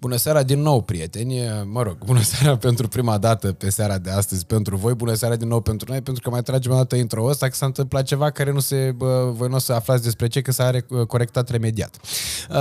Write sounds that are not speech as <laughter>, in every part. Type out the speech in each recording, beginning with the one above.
Bună seara din nou, prieteni. Mă rog, bună seara <laughs> pentru prima dată pe seara de astăzi pentru voi. Bună seara din nou pentru noi, pentru că mai tragem o dată intro ăsta, că s-a întâmplat ceva care nu se... Bă, voi nu o să aflați despre ce, că s-a corectat remediat. Uh,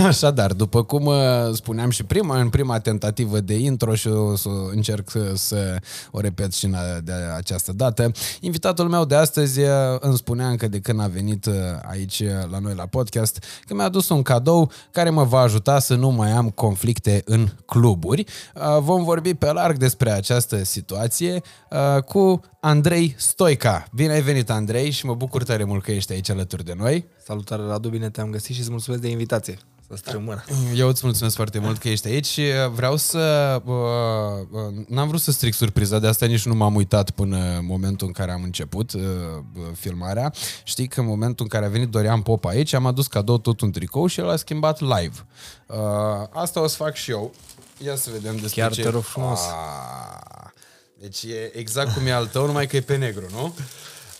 <laughs> așadar, după cum uh, spuneam și prima, în prima tentativă de intro și o să încerc să, să o repet și în de această dată, invitatul meu de astăzi uh, îmi spunea încă de când a venit aici la noi la podcast că mi-a adus un cadou care mă va ajuta să nu mai am conflicte în cluburi. Uh, vom vorbi pe larg despre această situație uh, cu Andrei Stoica. Bine ai venit, Andrei, și mă bucur tare mult că ești aici alături de noi. Salutare, Radu, bine te-am găsit și îți mulțumesc de invitație. Să strămână. Eu îți mulțumesc foarte mult că ești aici și vreau să... Uh, uh, n-am vrut să stric surpriza, de asta nici nu m-am uitat până în momentul în care am început uh, filmarea. Știi că în momentul în care a venit Dorian Pop aici, am adus cadou tot un tricou și el a schimbat live. Uh, asta o să fac și eu. Ia să vedem despre Chiar ce... te rog frumos. Ah, deci e exact cum e al tău, numai că e pe negru, nu?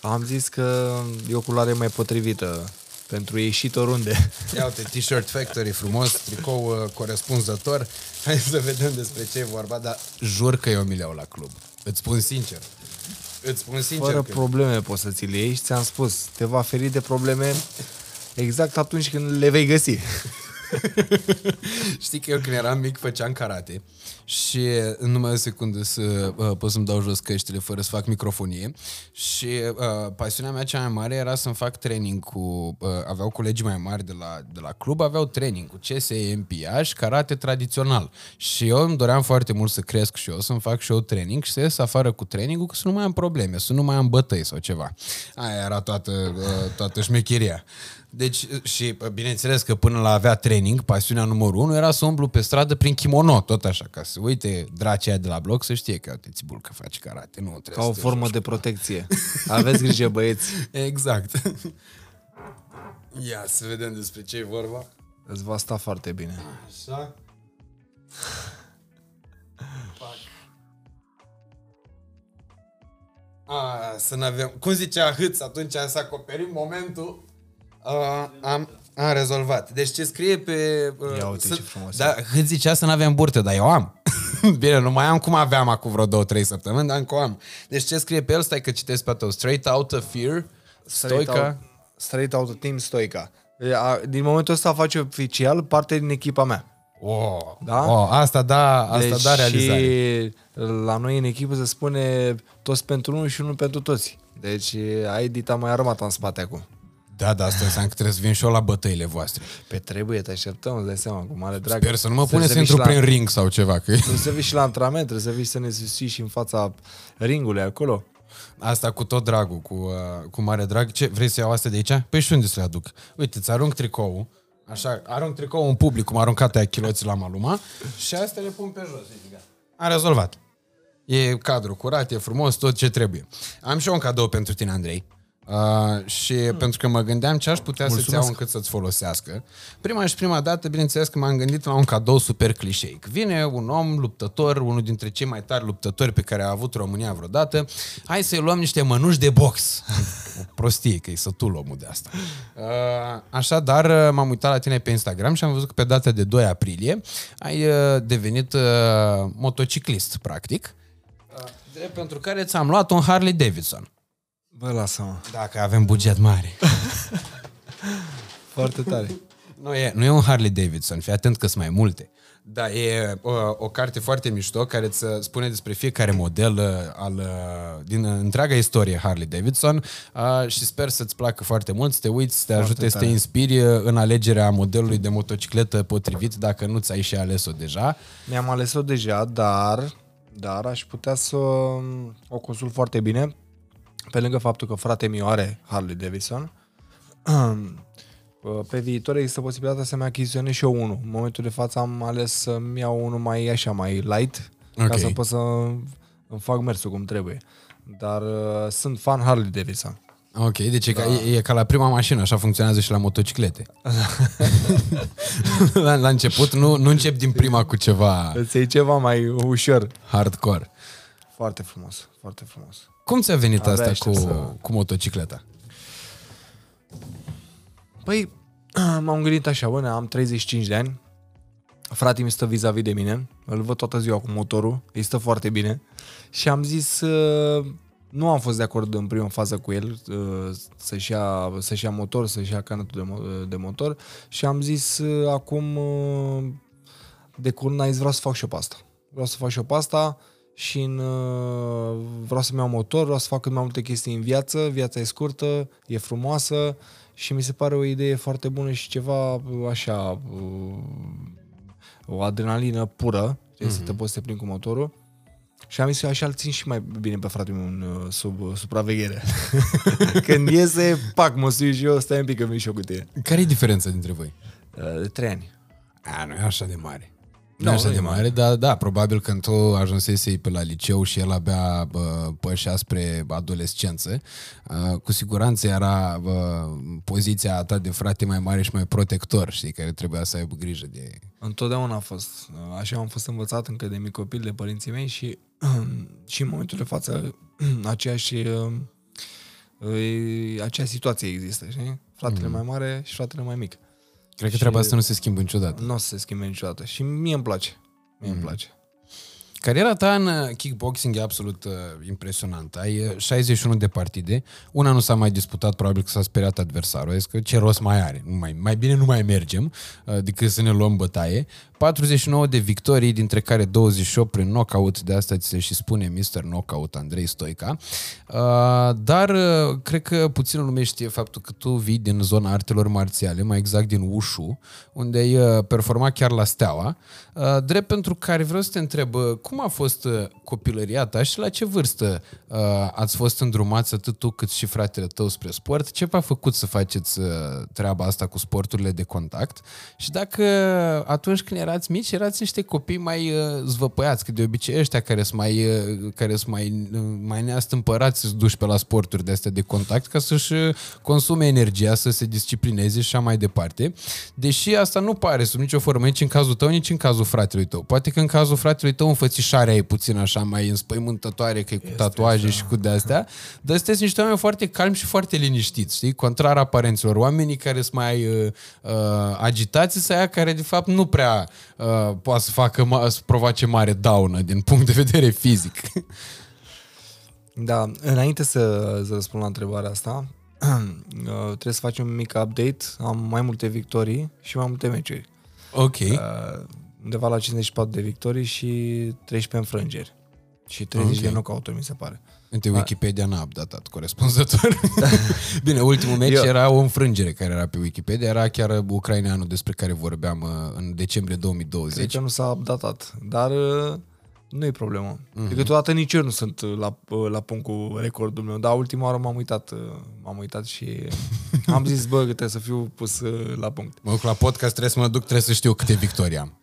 Am zis că e o culoare mai potrivită pentru ieșit oriunde. Ia uite, T-shirt Factory frumos, tricou uh, corespunzător. Hai să vedem despre ce e vorba, dar jur că eu mi le la club. Îți spun sincer. Îți spun sincer Fără că... probleme poți să ți le iei și ți-am spus, te va feri de probleme exact atunci când le vei găsi. <laughs> Știi că eu când eram mic făceam karate și în numai o secundă să uh, pot să-mi dau jos căștile fără să fac microfonie și uh, pasiunea mea cea mai mare era să-mi fac training cu, uh, aveau colegi mai mari de la, de la club, aveau training cu CSE, MPA și karate tradițional și eu îmi doream foarte mult să cresc și eu, să-mi fac și eu training și să ies afară cu trainingul, că să nu mai am probleme, să nu mai am bătăi sau ceva. Aia era toată, uh, toată șmecheria. Deci, și bineînțeles că până la avea training, pasiunea numărul unu era să umblu pe stradă prin kimono, tot așa, ca să uite dracea de la bloc să știe că, uite, țibul că faci karate, nu trebuie Ca o formă de protecție. Aveți grijă, băieți. <laughs> Exact. Ia să vedem despre ce e vorba. Îți va sta foarte bine. Așa. A, să nu avem... Cum zicea Hâț atunci să acoperim momentul Uh, am, am rezolvat. Deci ce scrie pe... Uh, Ia uite să, ce frumos. Da, <laughs> cât zicea să nu avem burte, dar eu am. <laughs> Bine, nu mai am cum aveam acum vreo două, trei săptămâni, dar încă am. Deci ce scrie pe el, stai că citesc pe tău. Straight out of fear, straight Stoica. Out, straight out of team Stoica. Din momentul ăsta face oficial parte din echipa mea. Oh, da? Oh, asta da, asta deci da realizare. Și la noi în echipă se spune toți pentru unul și unul pentru toți. Deci ai dita mai armata în spate acum. Da, da, asta înseamnă că trebuie să vin și eu la bătăile voastre. Pe trebuie, te așteptăm, îți dai seama, cu mare drag. Sper să nu mă pune să intru la... prin ring sau ceva. Că... Trebuie să vii și la antrenament, trebuie să vii să ne susții și în fața ringului acolo. Asta cu tot dragul, cu, uh, cu mare drag. Ce, vrei să iau astea de aici? Păi și unde să le aduc? Uite, îți arunc tricou, așa, arunc tricou în public, cum aruncat aia chiloții la Maluma, și astea le pun pe jos. Am rezolvat. E cadru curat, e frumos, tot ce trebuie. Am și eu un cadou pentru tine, Andrei. Uh, și hmm. pentru că mă gândeam ce aș putea Mulțumesc. să-ți iau încât să-ți folosească. Prima și prima dată, bineînțeles că m-am gândit la un cadou super clișeic. Vine un om luptător, unul dintre cei mai tari luptători pe care a avut România vreodată. Hai să-i luăm niște mănuși de box. O prostie, că e sătul omul de asta. Uh, așadar, uh, m-am uitat la tine pe Instagram și am văzut că pe data de 2 aprilie ai uh, devenit uh, motociclist, practic. Uh, pentru care ți-am luat un Harley Davidson. Bă, lasă-mă. Dacă avem buget mare. <laughs> Foarte tare. Nu e, nu e un Harley Davidson, fii atent că sunt mai multe. Da, e o, o carte foarte mișto care îți spune despre fiecare model uh, al, uh, din întreaga istorie Harley Davidson uh, și sper să-ți placă foarte mult, să te uiți, să te foarte ajute, tare. să te inspiri în alegerea modelului de motocicletă potrivit dacă nu ți-ai și ales-o deja. Mi-am ales-o deja, dar, dar aș putea să o consult foarte bine pe lângă faptul că frate mi are Harley Davidson, <clears throat> pe viitor există posibilitatea să-mi achiziționez și eu unul. În momentul de față am ales să-mi iau unul mai așa, mai light, okay. ca să pot să îmi fac mersul cum trebuie. Dar uh, sunt fan Harley Davidson. Ok, deci da. e, ca, e, e ca la prima mașină, așa funcționează și la motociclete. <laughs> la, la început nu, nu încep din prima cu ceva... Îți iei ceva mai ușor. Hardcore. Foarte frumos, foarte frumos. Cum ți-a venit Avea asta cu, să... cu motocicleta? Păi, <clears throat> m-am gândit așa, bă, am 35 de ani, Frate mi stă vis-a-vis de mine, îl văd toată ziua cu motorul, îi stă foarte bine și am zis, uh, nu am fost de acord în prima fază cu el uh, să-și ia, să-și ia motor, să-și ia canetul de, mo- de motor și am zis uh, acum uh, de curând vreau să fac și eu pe asta. Vreau să fac și eu pe asta și în, uh, vreau să-mi iau motor, vreau să fac cât mai multe chestii în viață, viața e scurtă, e frumoasă și mi se pare o idee foarte bună și ceva uh, așa, uh, o adrenalină pură, mm-hmm. să te poți să te plimbi cu motorul. Și am zis că așa îl țin și mai bine pe fratele meu în, uh, sub uh, supraveghere. <laughs> Când iese, pac, mă sui și eu, stai un pic că vin și eu cu tine. Care e diferența dintre voi? Uh, De trei ani. A, nu e așa de mare. Nu Nu, e așa nu de e mare, dar da, probabil când tu ajunsesei pe la liceu și el abia bă, pășea spre adolescență, uh, cu siguranță era bă, poziția ta de frate mai mare și mai protector, știi, care trebuia să aibă grijă de... Întotdeauna a fost. Așa am fost învățat încă de mic copil de părinții mei și, <clears throat> și în momentul de față <clears throat> aceeași, uh, uh, aceeași situație există, știi? Fratele mm. mai mare și fratele mai mic. Cred că Și- treaba asta nu se schimbă niciodată. Nu o să se schimbe niciodată. Și mie îmi place. Mie îmi place. Cariera ta în uh, kickboxing e absolut uh, impresionantă. Ai uh, 61 de partide, una nu s-a mai disputat, probabil că s-a speriat adversarul, zis că ce rost mai are, nu mai, mai bine nu mai mergem uh, decât să ne luăm bătaie. 49 de victorii, dintre care 28 prin knockout, de asta ți se și spune Mr. Knockout Andrei Stoica. Uh, dar uh, cred că puțin lume știe faptul că tu vii din zona artelor marțiale, mai exact din Wushu, unde ai uh, performat chiar la Steaua, uh, drept pentru care vreau să te întreb, uh, cum a fost uh, copilăria ta și la ce vârstă uh, ați fost îndrumați atât tu cât și fratele tău spre sport? Ce v-a făcut să faceți uh, treaba asta cu sporturile de contact? Și dacă atunci când erați mici, erați niște copii mai uh, zvăpăiați, că de obicei ăștia care sunt mai, uh, care sunt mai, uh, mai neastâmpărați să duși pe la sporturi de astea de contact ca să-și uh, consume energia, să se disciplineze și așa mai departe. Deși asta nu pare sub nicio formă nici în cazul tău, nici în cazul fratelui tău. Poate că în cazul fratelui tău înfățișarea e puțin așa mai înspăimântătoare, că e cu tatuaje și cu de-astea, dar sunteți niște oameni foarte calmi și foarte liniștiți, știi? Contrar aparenților. Oamenii care sunt mai uh, uh, agitați să aia care de fapt nu prea uh, poate să facă, ma- să provoace mare daună din punct de vedere fizic. <laughs> Da, înainte să, să răspund la întrebarea asta, <clears throat> uh, trebuie să facem un mic update. Am mai multe victorii și mai multe meciuri. ok. Uh, undeva la 54 de victorii și 13 înfrângeri. Și 30 Ok. de knockout mi se pare. Uite, Wikipedia n-a updatat corespunzător. <laughs> Bine, ultimul meci Eu- era o înfrângere care era pe Wikipedia, era chiar ucraineanul despre care vorbeam uh, în decembrie 2020. Cred că nu s-a updatat, dar uh, nu e problemă. Mm-hmm. De câteodată nici eu nu sunt uh, la, uh, la punct cu recordul meu, dar ultima oară m-am uitat, uh, m-am uitat și <laughs> am zis, bă, că trebuie să fiu pus uh, la punct. Mă duc la podcast, trebuie să mă duc, trebuie să știu câte victorii am. <laughs>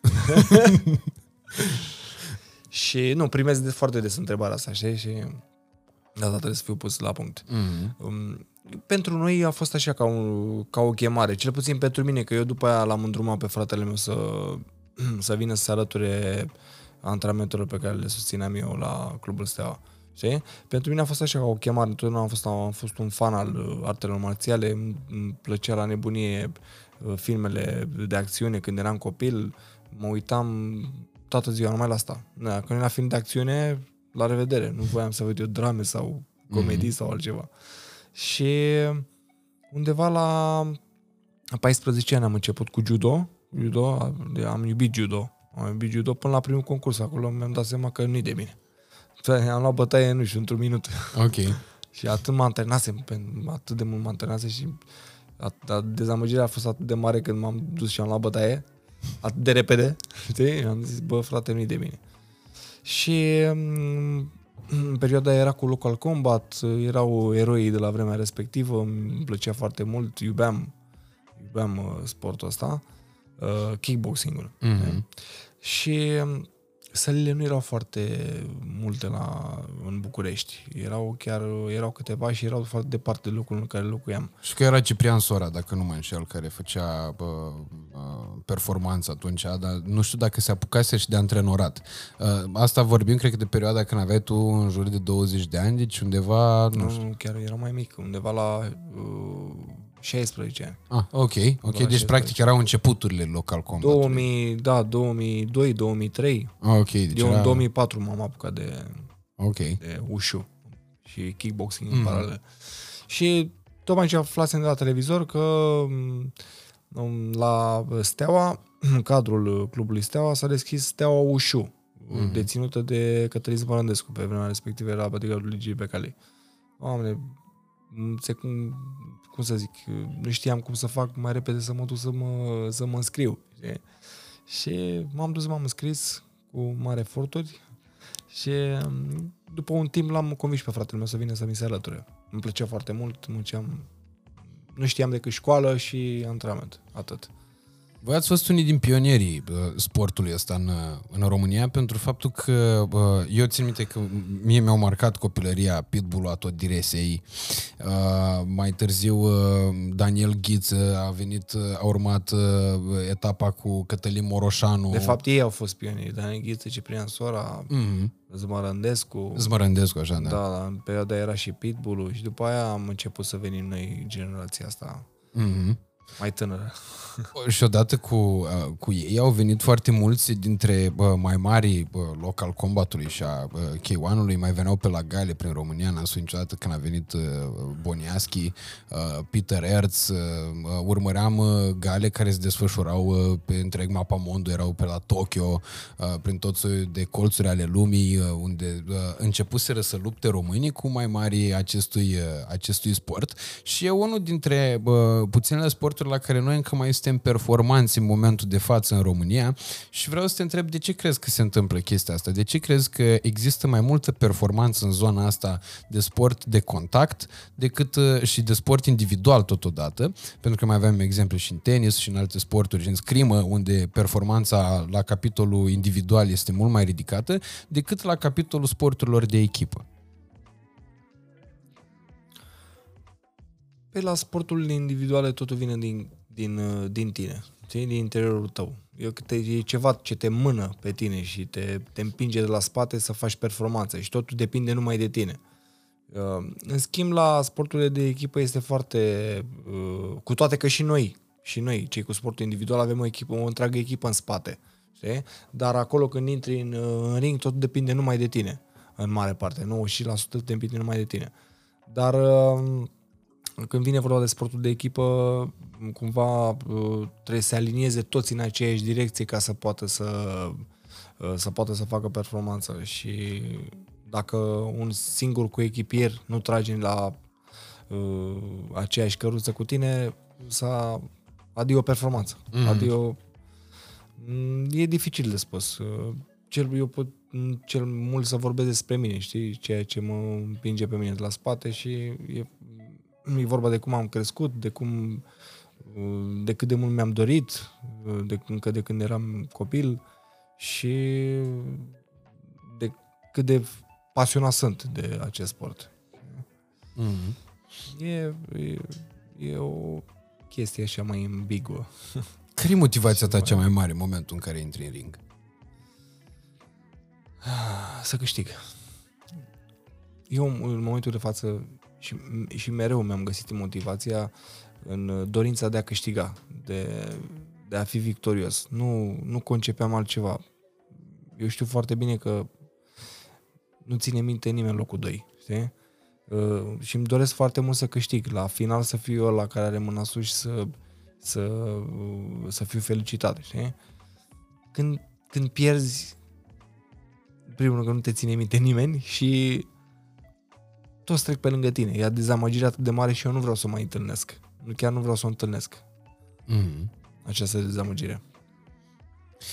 Și nu, primesc de foarte des întrebarea asta, știi? Și de asta trebuie să fiu pus la punct. Mm-hmm. Um, pentru noi a fost așa ca, un, ca o chemare, cel puțin pentru mine, că eu după aia l-am îndrumat pe fratele meu să, <clears throat> să vină să se alăture antrenamentelor pe care le susțineam eu la Clubul Steaua. Știi? Pentru mine a fost așa ca o chemare, întotdeauna am fost, am fost un fan al uh, artelor marțiale, îmi îmi plăcea la nebunie uh, filmele de acțiune când eram copil, mă uitam toată ziua numai la asta. Da, când era film de acțiune, la revedere, nu voiam să văd eu drame sau comedii mm-hmm. sau altceva. Și undeva la 14 ani am început cu judo. Judo, de- am iubit judo. Am iubit judo până la primul concurs. Acolo mi-am dat seama că nu-i de mine. Am luat bătaie, nu știu, într-un minut. Ok. <laughs> Și atât mă antrenasem, pe- atât de mult mă antrenasem și at- at- dezamăgirea a fost atât de mare când m-am dus și am luat bătaie, atât de repede, <laughs> știi? Am zis, bă, frate, nu-i de mine. Și mm, în perioada era cu local combat, erau eroi de la vremea respectivă, îmi plăcea foarte mult, iubeam, iubeam uh, sportul ăsta, uh, kickboxing-ul. Mhm. Și um, sălile nu erau foarte multe la, în București. Erau chiar erau câteva și erau foarte departe de locul în care locuiam. Și că era Ciprian Sora, dacă nu mă înșel, care făcea bă, bă, performanță atunci, dar nu știu dacă se apucase și de antrenorat. Uh, Asta vorbim, cred că de perioada când aveai tu în jur de 20 de ani, deci undeva, nu Nu, știu. nu chiar era mai mic, undeva la uh, 16 ani. Ah, ok, ok. Deci 16. practic erau începuturile local combat. 2000, da, 2002, 2003. Ah, ok. Deci Eu era... în 2004 m-am apucat de, Ok. de ușu și kickboxing mm. în paralel. Și tocmai ce aflasem de la televizor că m, la Steaua, <clears throat> în cadrul clubului Steaua, s-a deschis Steaua Ușu, mm. deținută de Cătălin Zmărândescu. Pe vremea respectivă era bodyguardul Ligii Becali. Oameni, se, cum, cum să zic, nu știam cum să fac mai repede să mă duc să mă, să mă înscriu. Știi? Și m-am dus, m-am înscris cu mare eforturi și după un timp l-am convins pe fratele meu să vină să mi se alăture. Îmi plăcea foarte mult, munceam, nu știam decât școală și antrenament, atât. Voi ați fost unii din pionierii sportului ăsta în, în România pentru faptul că eu țin minte că mie mi-au marcat copilăria Pitbull a tot diresei. Mai târziu Daniel Ghiță a venit, a urmat etapa cu Cătălin Moroșanu. De fapt ei au fost pionieri. Daniel Ghiță, Ciprian Sora, mm-hmm. Zmărândescu. Zmărândescu, așa, da. Da, în perioada era și Pitbull și după aia am început să venim noi generația asta. Mm-hmm. Mai tânără. și odată cu, uh, cu ei au venit foarte mulți dintre bă, mai mari bă, local combatului și a K1-ului, mai veneau pe la gale prin România, n-am spus niciodată când a venit uh, Boniaschi, uh, Peter Erz, uh, urmăream uh, gale care se desfășurau uh, pe întreg mapa mondului, erau pe la Tokyo, uh, prin tot de colțuri ale lumii, uh, unde uh, începuseră să lupte românii cu mai mari acestui, uh, acestui sport și e unul dintre uh, puținele sporturi la care noi încă mai suntem performanți în momentul de față în România și vreau să te întreb de ce crezi că se întâmplă chestia asta? De ce crezi că există mai multă performanță în zona asta de sport de contact decât uh, și de sport individual totodată? Pentru că mai avem exemple și în tenis și în alte sporturi, și în scrimă, unde performanța la capitolul individual este mult mai ridicată decât la capitolul sporturilor de echipă. Pe la sporturile individuale totul vine din din, uh, din tine, știi? din interiorul tău. Eu, te, e ceva ce te mână pe tine și te, te împinge de la spate să faci performanță și totul depinde numai de tine. Uh, în schimb, la sporturile de echipă este foarte... Uh, cu toate că și noi, și noi, cei cu sportul individual, avem o, echipă, o întreagă echipă în spate. Știi? Dar acolo când intri în, în ring, totul depinde numai de tine, în mare parte. 90% depinde numai de tine. Dar când vine vorba de sportul de echipă, cumva uh, trebuie să alinieze toți în aceeași direcție ca să poată să, uh, să poată să facă performanță și dacă un singur cu echipier nu trage la uh, aceeași căruță cu tine, să adio performanță. Mm. Adio mm, e dificil de spus. Uh, cel, eu pot cel mult să vorbesc despre mine, știi? Ceea ce mă împinge pe mine de la spate și e E vorba de cum am crescut, de cum de cât de mult mi-am dorit, de, încă de când eram copil și de cât de pasionat sunt de acest sport. Mm-hmm. E, e, e o chestie așa mai ambiguă. Care e motivația ta cea mai mare în momentul în care intri în ring? Să câștig. Eu, în momentul de față, și, și mereu mi-am găsit motivația în dorința de a câștiga, de, de a fi victorios. Nu, nu concepeam altceva. Eu știu foarte bine că nu ține minte nimeni locul 2, știi? Uh, și îmi doresc foarte mult să câștig. La final să fiu eu la care are mâna sus și să, să, uh, să fiu felicitat, știi? Când, când pierzi, primul că nu te ține minte nimeni și toți trec pe lângă tine. E dezamăgirea atât de mare și eu nu vreau să o mai întâlnesc. Chiar nu vreau să o întâlnesc. Mm. Această dezamăgire.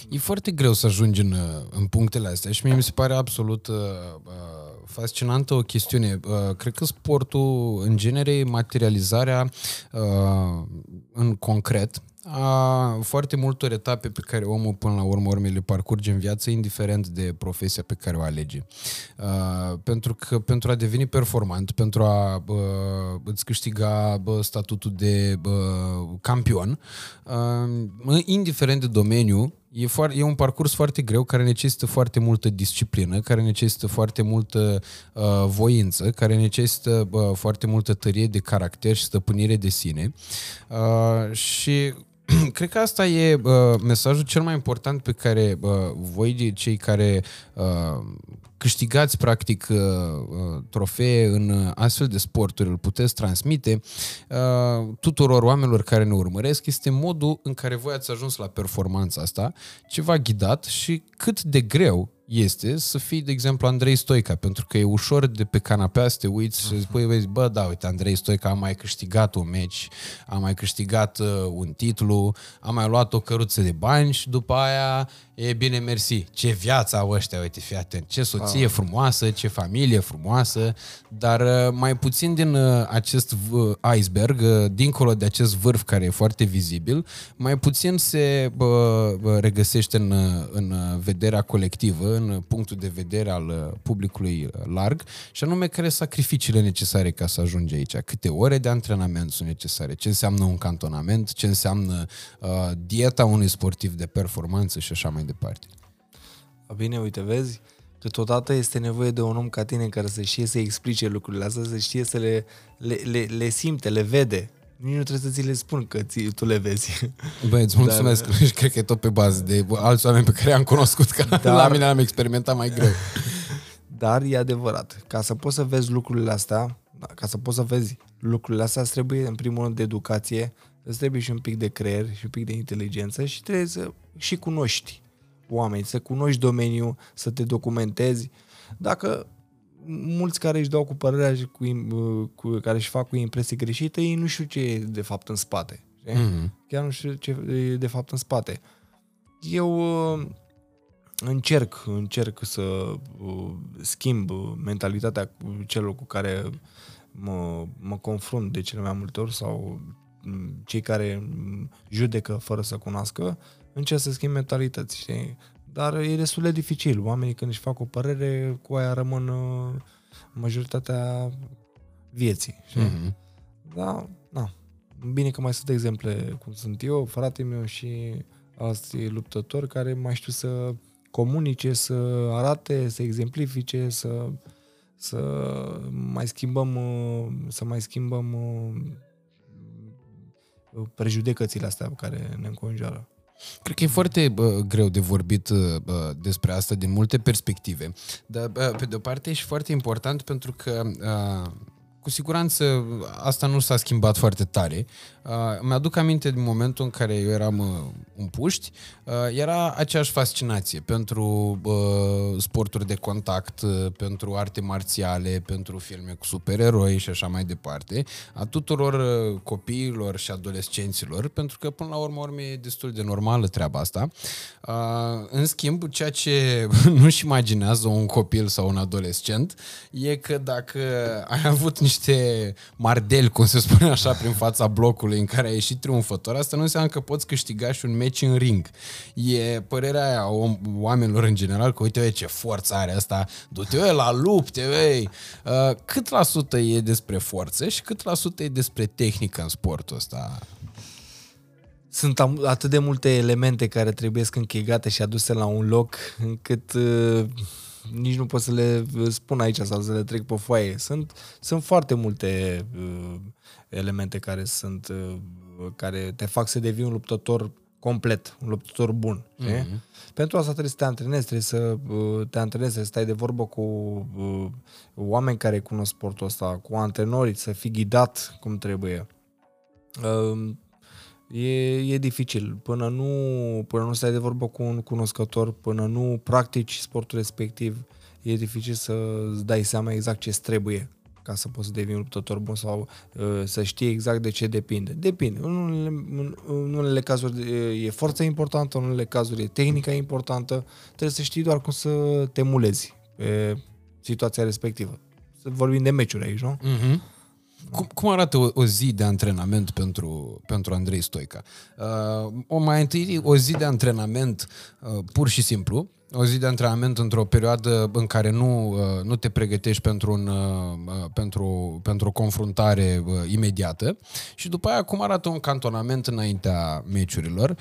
E foarte greu să ajungi în, în punctele astea și mie mi se pare absolut uh, uh, fascinantă o chestiune. Uh, cred că sportul, în genere, materializarea uh, în concret a foarte multor etape pe care omul până la urmă urme le parcurge în viață, indiferent de profesia pe care o alege. Uh, pentru că pentru a deveni performant, pentru a uh, îți câștiga uh, statutul de uh, campion, uh, indiferent de domeniu, E, foarte, e un parcurs foarte greu care necesită foarte multă disciplină, care necesită foarte multă uh, voință, care necesită uh, foarte multă tărie de caracter și stăpânire de sine. Uh, și <clears throat> cred că asta e uh, mesajul cel mai important pe care uh, voi, cei care uh, câștigați practic uh, uh, trofee în astfel de sporturi, îl puteți transmite uh, tuturor oamenilor care ne urmăresc, este modul în care voi ați ajuns la performanța asta, ceva ghidat și cât de greu este să fii, de exemplu, Andrei Stoica, pentru că e ușor de pe canapea să te uiți și să spui, vezi, bă, da, uite, Andrei Stoica a mai câștigat un meci, a mai câștigat uh, un titlu, a mai luat o căruță de bani și după aia e bine, mersi. Ce viață au ăștia, uite, fii atent, ce soție ah. frumoasă, ce familie frumoasă, dar uh, mai puțin din uh, acest iceberg, uh, dincolo de acest vârf care e foarte vizibil, mai puțin se uh, regăsește în, în vederea colectivă, în punctul de vedere al uh, publicului uh, larg și anume care sacrificiile necesare ca să ajungi aici. Câte ore de antrenament sunt necesare, ce înseamnă un cantonament, ce înseamnă uh, dieta unui sportiv de performanță și așa mai departe. Bine, uite, vezi, câteodată este nevoie de un om ca tine care să știe să explice lucrurile astea, să știe să le, le, le, le simte, le vede. Nici nu trebuie să ți le spun că ți, tu le vezi. Băi, îți mulțumesc. Dar... <laughs> Și cred că e tot pe bază de alți oameni pe care am cunoscut, că <laughs> Dar... la mine am experimentat mai greu. <laughs> Dar e adevărat. Ca să poți să vezi lucrurile astea, da, ca să poți să vezi lucrurile astea, îți trebuie în primul rând de educație, îți trebuie și un pic de creier și un pic de inteligență și trebuie să și cunoști oameni, să cunoști domeniul, să te documentezi. Dacă mulți care își dau cu părerea și cu, cu, care își fac cu impresii greșite, ei nu știu ce e de fapt în spate. Mm-hmm. Chiar nu știu ce e de fapt în spate. Eu uh, încerc, încerc să uh, schimb mentalitatea celor cu care mă, mă confrunt de cele mai multe ori sau mm, cei care judecă fără să cunoască, încerc să schimb mentalități, știi? Dar e destul de dificil. Oamenii când își fac o părere, cu aia rămân uh, majoritatea vieții. Mm-hmm. Da, na. Bine că mai sunt exemple cum sunt eu, fratele meu și alți luptători care mai știu să comunice, să arate, să exemplifice, să, să mai schimbăm uh, să mai schimbăm uh, prejudecățile astea care ne înconjoară. Cred că e foarte bă, greu de vorbit bă, despre asta din multe perspective. Dar, bă, pe de-o parte, e și foarte important pentru că uh, cu siguranță asta nu s-a schimbat foarte tare. Uh, mi-aduc aminte din momentul în care eu eram uh, un puști, uh, era aceeași fascinație pentru uh, sporturi de contact, uh, pentru arte marțiale, pentru filme cu supereroi și așa mai departe, a tuturor uh, copiilor și adolescenților, pentru că până la urmă, urmă e destul de normală treaba asta. Uh, în schimb, ceea ce <laughs> nu-și imaginează un copil sau un adolescent e că dacă ai avut niște niște mardeli, cum se spune așa, prin fața blocului în care a ieșit triumfător, asta nu înseamnă că poți câștiga și un meci în ring. E părerea aia om, oamenilor în general că uite, ce forță are asta, du-te la lupte, vei. Uh, cât la sută e despre forță și cât la sută e despre tehnică în sportul ăsta? Sunt atât de multe elemente care trebuie închegate și aduse la un loc încât uh nici nu pot să le spun aici sau să le trec pe foaie. Sunt, sunt foarte multe uh, elemente care sunt uh, care te fac să devii un luptător complet, un luptător bun. Mm-hmm. Pentru asta trebuie să te antrenezi, trebuie să uh, te antrenezi, să stai de vorbă cu uh, oameni care cunosc sportul ăsta, cu antrenorii, să fii ghidat cum trebuie. Uh, e, e dificil. Până nu, până nu stai de vorbă cu un cunoscător, până nu practici sportul respectiv, e dificil să-ți dai seama exact ce trebuie ca să poți să devii un luptător bun sau uh, să știi exact de ce depinde. Depinde. În unele, în, în unele cazuri e forța importantă, în unele cazuri e tehnica importantă. Trebuie să știi doar cum să te mulezi pe situația respectivă. Să vorbim de meciuri aici, nu? Mm-hmm. Cum, cum arată o, o zi de antrenament pentru, pentru Andrei Stoica? Uh, o mai întâi o zi de antrenament uh, pur și simplu, o zi de antrenament într-o perioadă în care nu, uh, nu te pregătești pentru, un, uh, uh, pentru, pentru o confruntare imediată și după aia cum arată un cantonament înaintea meciurilor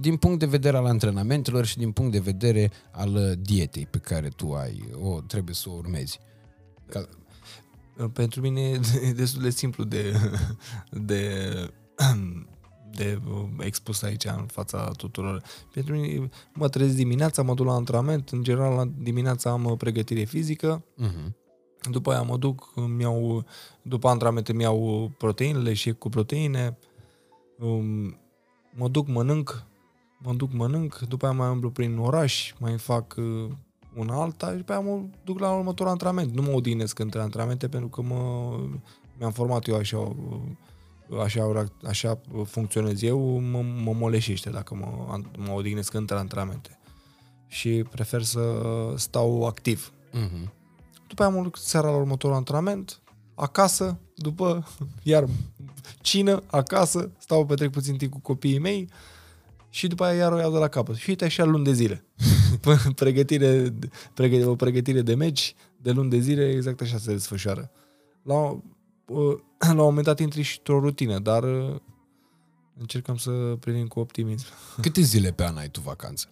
din punct de vedere al antrenamentelor și din punct de vedere al dietei pe care tu ai, o trebuie să o urmezi. Ca... Pentru mine e <laughs> destul de simplu de, de <clears throat> de uh, expus aici în fața tuturor. Pentru mine, mă trezesc dimineața, mă duc la antrenament, în general la dimineața am uh, pregătire fizică, uh-huh. după aia mă duc, îmi iau, după antrenament îmi iau proteinele și cu proteine, um, mă duc, mănânc, mă duc, mănânc, după aia mai umblu prin oraș, mai fac uh, una alta și după aia mă duc la următorul antrenament. Nu mă odihnesc între antrenamente pentru că mă, mi-am format eu așa așa, așa funcționez eu, mă, mă moleșește dacă mă, mă odihnesc între antrenamente. Și prefer să stau activ. Uh-huh. După aia mă seara la următorul antrenament, acasă, după, <laughs> iar cină, acasă, stau petrec puțin timp cu copiii mei și după aia iar o iau de la capăt. Și uite așa luni de zile. <laughs> pregătire, pregătire, o pregătire de meci de luni de zile, exact așa se desfășoară. La, <clears throat> la un moment dat intri și într-o rutină, dar uh, încercăm să privim cu optimism. <laughs> Câte zile pe an ai tu vacanță?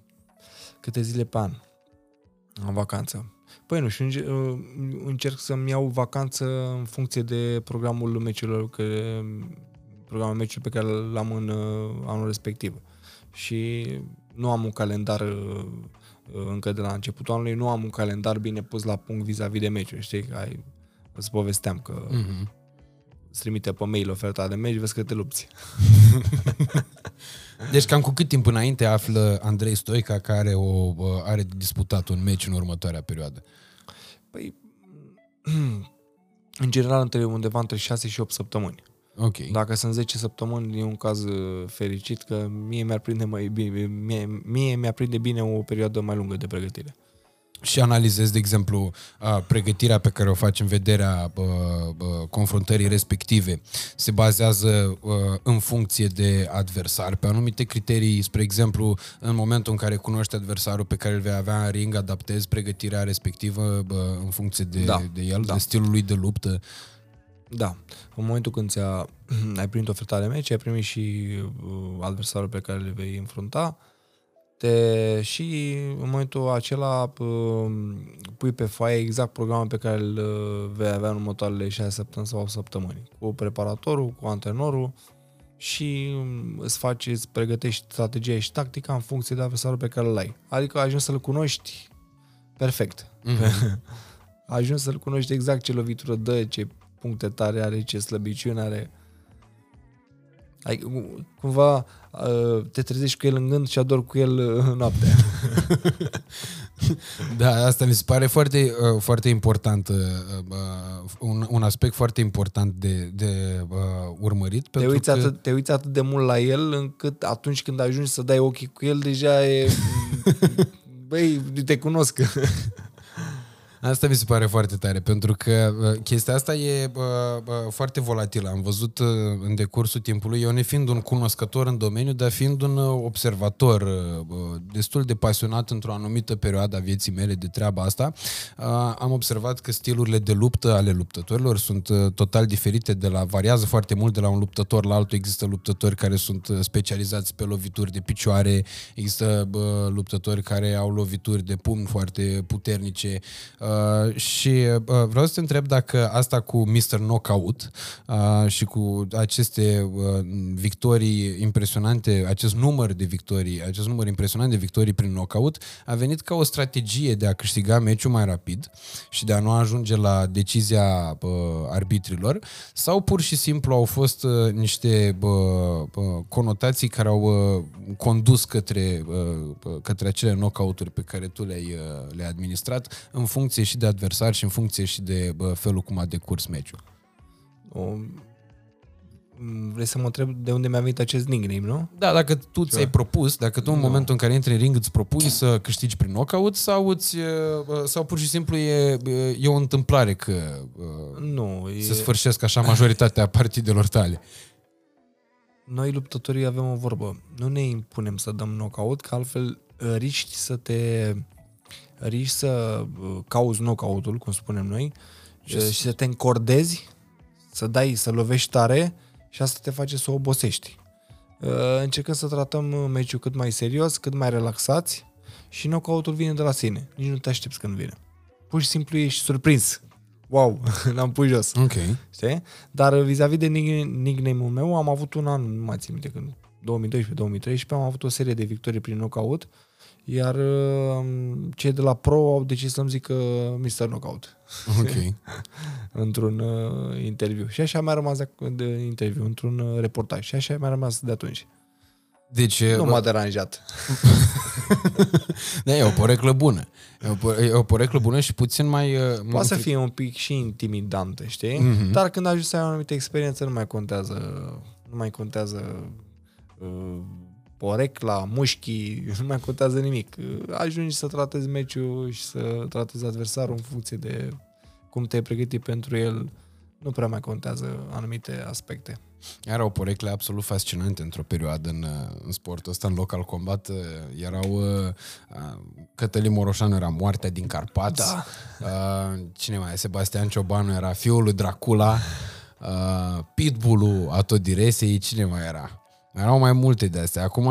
Câte zile pe an am vacanță? Păi nu știu, uh, încerc să-mi iau vacanță în funcție de programul meciurilor, că programul meciului pe care l-am în uh, anul respectiv. Și nu am un calendar încă de la începutul anului, nu am un calendar bine pus la punct vis-a-vis de meciuri, știi? Ai, îți povesteam că mm-hmm îți trimite pe mail oferta de meci, vezi că te lupți. <laughs> deci cam cu cât timp înainte află Andrei Stoica care o, are disputat un meci în următoarea perioadă? Păi, <clears throat> în general între undeva între 6 și 8 săptămâni. Ok. Dacă sunt 10 săptămâni, e un caz uh, fericit că mie mi-ar prinde mai bine, mie, mie mi-ar prinde bine o perioadă mai lungă de pregătire și analizezi, de exemplu, pregătirea pe care o faci în vederea confruntării respective, se bazează în funcție de adversar, pe anumite criterii, spre exemplu, în momentul în care cunoști adversarul pe care îl vei avea în ring, adaptezi pregătirea respectivă în funcție de, da, de el, da. de stilul lui de luptă. Da. În momentul când ți-a, <clears throat> ai primit oferta de meci, ai primit și adversarul pe care le vei înfrunta, te, și în momentul acela pui pe foaie exact programul pe care îl uh, vei avea în următoarele 6 săptămâni sau 8 săptămâni. Cu preparatorul, cu antrenorul și um, îți faci, îți pregătești strategia și tactica în funcție de adversarul pe care îl ai. Adică ajungi să-l cunoști perfect. Mm-hmm. <laughs> ajungi să-l cunoști exact ce lovitură dă, ce puncte tare are, ce slăbiciune are. Adică, cumva uh, te trezești cu el în gând și ador cu el uh, noaptea. <laughs> da, asta mi se pare foarte, uh, foarte important, un, un aspect foarte important de, de urmărit. Te uiți, că... atât, te uiți atât de mult la el încât atunci când ajungi să dai ochii cu el, deja e... <laughs> Băi, te cunosc. Asta mi se pare foarte tare, pentru că uh, chestia asta e uh, uh, foarte volatilă. Am văzut uh, în decursul timpului, eu ne fiind un cunoscător în domeniu, dar fiind un uh, observator uh, destul de pasionat într-o anumită perioadă a vieții mele de treaba asta, uh, am observat că stilurile de luptă ale luptătorilor sunt uh, total diferite de la, variază foarte mult de la un luptător la altul. Există luptători care sunt uh, specializați pe lovituri de picioare, există uh, luptători care au lovituri de pumn foarte puternice, uh, Uh, și uh, vreau să te întreb dacă asta cu Mr. Knockout uh, și cu aceste uh, victorii impresionante, acest număr de victorii, acest număr impresionant de victorii prin knockout a venit ca o strategie de a câștiga meciul mai rapid și de a nu ajunge la decizia uh, arbitrilor sau pur și simplu au fost uh, niște uh, uh, conotații care au uh, condus către, uh, către acele knockout-uri pe care tu le-ai, uh, le-ai administrat în funcție și de adversar și în funcție și de bă, felul cum a decurs meciul. O, Mm, Vrei să mă întreb de unde mi-a venit acest nickname, nu? Da, dacă tu ți-ai propus, dacă tu în momentul în care intri în ring îți propui să câștigi prin knockout sau, îți, uh, sau pur și simplu e, e o întâmplare că uh, Nu. se E... sfârșesc așa majoritatea <laughs> partidelor tale. Noi luptătorii avem o vorbă. Nu ne impunem să dăm knockout, că altfel uh, riști să te riști să uh, cauzi knockout-ul, cum spunem noi, și, și să te încordezi, să dai, să lovești tare și asta te face să obosești. Uh, Încercăm să tratăm uh, meciul cât mai serios, cât mai relaxați și knockout-ul vine de la sine. Nici nu te aștepți când vine. Pur și simplu ești surprins. Wow, <laughs> l-am pus jos. Ok. Știi? Dar vis-a-vis de nick- nickname-ul meu, am avut un an, nu mai țin minte când, 2012-2013, am avut o serie de victorii prin knockout, iar uh, cei de la Pro au decis să-mi zică Mr. Knockout Ok. <laughs> într-un uh, interviu. Și așa mi-a rămas de, de interviu, într-un uh, reportaj. Și așa mi-a rămas de atunci. Deci, Nu m-a deranjat. <laughs> da, e o poreclă bună. E o, po- e o poreclă bună și puțin mai... uh, mai Poate să fric- fie un pic și intimidantă, știi? Mhm. Dar când ajungi să ai o anumită experiență, nu mai contează, nu mai contează uh, porecla, mușchii, <laughs> nu mai contează nimic. Uh, Ajungi să tratezi meciul și să tratezi adversarul în funcție de cum te-ai pregătit pentru el. Nu prea mai contează anumite aspecte. Era o porecle absolut fascinantă într-o perioadă în, uh, în sportul ăsta, în local combat. uh, Erau... uh, uh, Cătălin Moroșanu era moartea din Carpați. Da. Uh, cine mai e? Sebastian Ciobanu era fiul lui Dracula. Uh, Pitbull-ul Atodiresei. Cine mai era? Erau mai multe de astea. Acum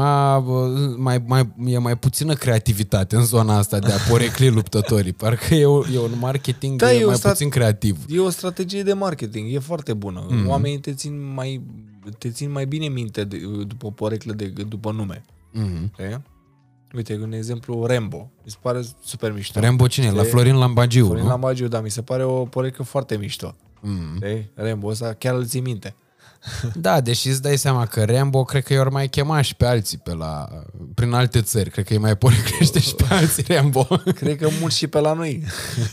bă, mai, mai, e mai puțină creativitate în zona asta de a porecli luptătorii. Parcă e, o, e un marketing Da, da, e o mai stat- puțin creativ. E o strategie de marketing, e foarte bună. Mm. Oamenii te țin mai, te țin mai bine minte de, după poreclă decât după nume. Mm-hmm. Știi? Uite, un exemplu, Rambo. Mi se pare super mișto. Rambo cine? La Știi? Florin Lambagiu, Florin nu? Lambagiu, da, mi se pare o porecă foarte mișto. Mm. Știi? Rambo ăsta chiar îl ții minte. Da, deși îți dai seama că Rambo cred că i-or mai chema și pe alții pe la, prin alte țări. Cred că îi mai poreclește <laughs> și pe alții Rambo. Cred că mult și pe la noi.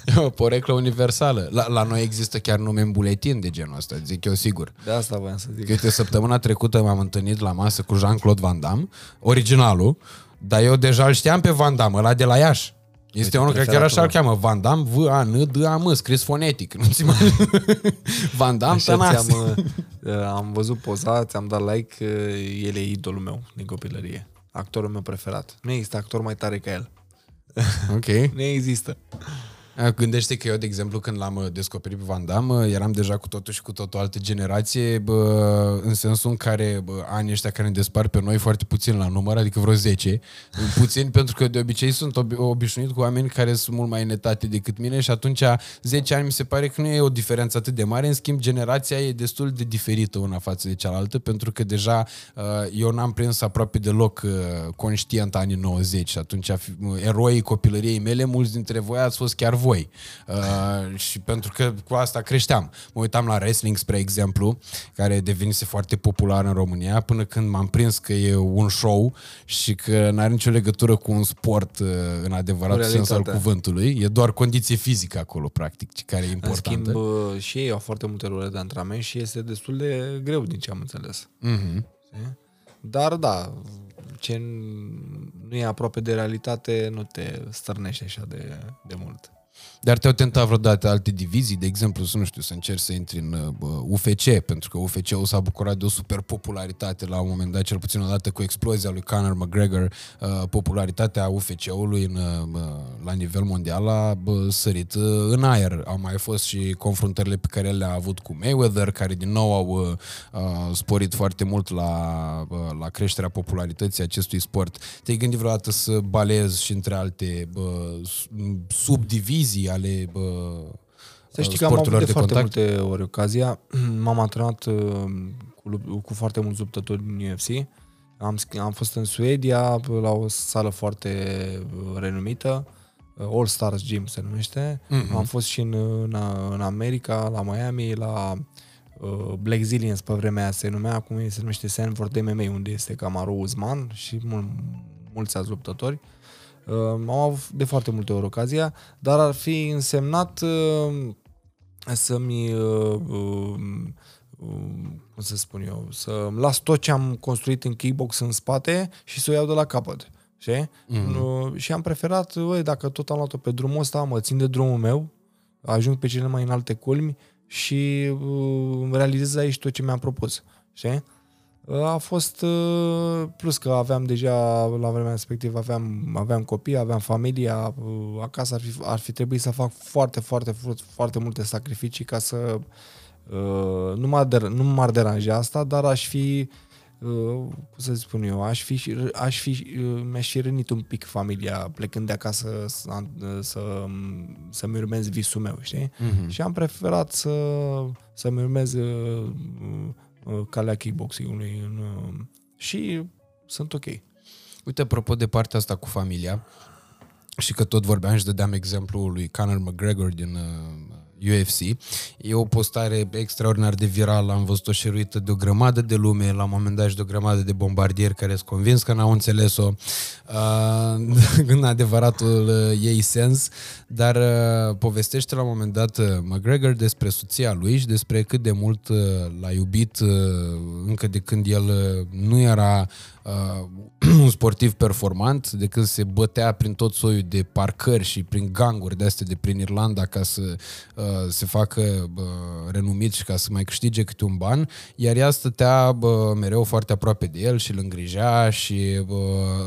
E o poreclă universală. La, la noi există chiar nume în buletin de genul ăsta, zic eu sigur. De asta voiam să zic. Că uite, săptămâna trecută m-am întâlnit la masă cu Jean-Claude Van Damme, originalul, dar eu deja îl știam pe Van Damme, ăla de la Iași. Este unul care chiar așa îl cheamă, Van Damme, v a n d a m scris fonetic. Nu-ți imagini? <laughs> Van Damme, Așa Tănase. ți-am, uh, am văzut poza, ți-am dat like, uh, el e idolul meu din copilărie. Actorul meu preferat. Nu există actor mai tare ca el. Ok. <laughs> Nu există. Gândește că eu, de exemplu, când l-am uh, descoperit pe Van Damme, uh, eram deja cu totul și cu totul altă generație, bă, în sensul în care bă, anii ăștia care ne despart pe noi foarte puțin la număr, adică vreo 10, <laughs> puțin pentru că de obicei sunt obi- obișnuit cu oameni care sunt mult mai netate decât mine și atunci 10 ani mi se pare că nu e o diferență atât de mare, în schimb generația e destul de diferită una față de cealaltă, pentru că deja uh, eu n-am prins aproape deloc uh, conștient anii 90 și atunci fi- eroii copilăriei mele, mulți dintre voi ați fost chiar voi. Uh, și pentru că cu asta creșteam. Mă uitam la wrestling, spre exemplu, care devenise foarte popular în România, până când m-am prins că e un show și că n-are nicio legătură cu un sport uh, în adevăratul Cu sens al realitatea. cuvântului. E doar condiție fizică acolo, practic, care e În importantă. schimb, uh, și ei au foarte multe role de antrenament și este destul de greu din ce am înțeles. Mhm. Știi? Dar da, ce nu e aproape de realitate nu te stărnește așa de, de mult. Dar te-au tentat vreodată alte divizii, de exemplu, să nu știu, să încerci să intri în uh, UFC, pentru că UFC-ul s-a bucurat de o super popularitate la un moment dat, cel puțin odată cu explozia lui Conor McGregor, uh, popularitatea UFC-ului în, uh, la nivel mondial a bă, sărit uh, în aer. Au mai fost și confruntările pe care le-a avut cu Mayweather, care din nou au uh, uh, sporit foarte mult la, uh, la creșterea popularității acestui sport. Te-ai gândit vreodată să balezi și între alte bă, s- subdivizii ale bă, Să știi că am avut sporturilor de, de foarte contact? multe ori ocazia. <clears throat> M-am antrenat uh, cu, lup- cu foarte mulți luptători din UFC. Am, sch- am fost în Suedia la o sală foarte uh, renumită, uh, All Stars Gym se numește. Mhm. Am fost și în, în, în America, la Miami, la uh, Black Zillions pe vremea aia se numea, acum se numește Sanford MMA, unde este Kamaru Uzman și mul, mulți alți luptători. Uh, am avut de foarte multe ori ocazia, dar ar fi însemnat uh, să-mi uh, uh, cum să spun eu, să las tot ce am construit în kickbox în spate și să o iau de la capăt. Știi? Mm-hmm. Și am preferat, băi, dacă tot am luat-o pe drumul ăsta, mă țin de drumul meu, ajung pe cele mai înalte culmi și uh, realizez aici tot ce mi-am propus. Știi? A fost, uh, plus că aveam deja, la vremea respectivă, aveam, aveam copii, aveam familia, uh, acasă ar fi, ar fi trebuit să fac foarte, foarte, foarte multe sacrificii ca să uh, nu, m-ar der, nu m-ar deranja asta, dar aș fi, cum să spun eu, aș fi, aș fi, mi-aș fi rănit un pic familia plecând de acasă să, să, să-mi urmez visul meu, știi? Mm-hmm. Și am preferat să, să-mi urmez Uh, calea kickboxing-ului în, uh, și sunt ok. Uite, apropo de partea asta cu familia, și că tot vorbeam și dădeam exemplul lui Conor McGregor din uh, UFC. E o postare extraordinar de virală, am văzut-o șeruită de o grămadă de lume, la un moment dat și de o grămadă de bombardieri care sunt convins că n-au înțeles-o uh, <laughs> în adevăratul uh, ei sens, dar uh, povestește la un moment dat uh, McGregor despre soția lui și despre cât de mult uh, l-a iubit uh, încă de când el uh, nu era uh, <clears throat> un sportiv performant, de când se bătea prin tot soiul de parcări și prin ganguri de astea de prin Irlanda ca să uh, se facă uh, renumit și ca să mai câștige câte un ban, iar ea stătea uh, mereu foarte aproape de el și îl îngrijea și uh,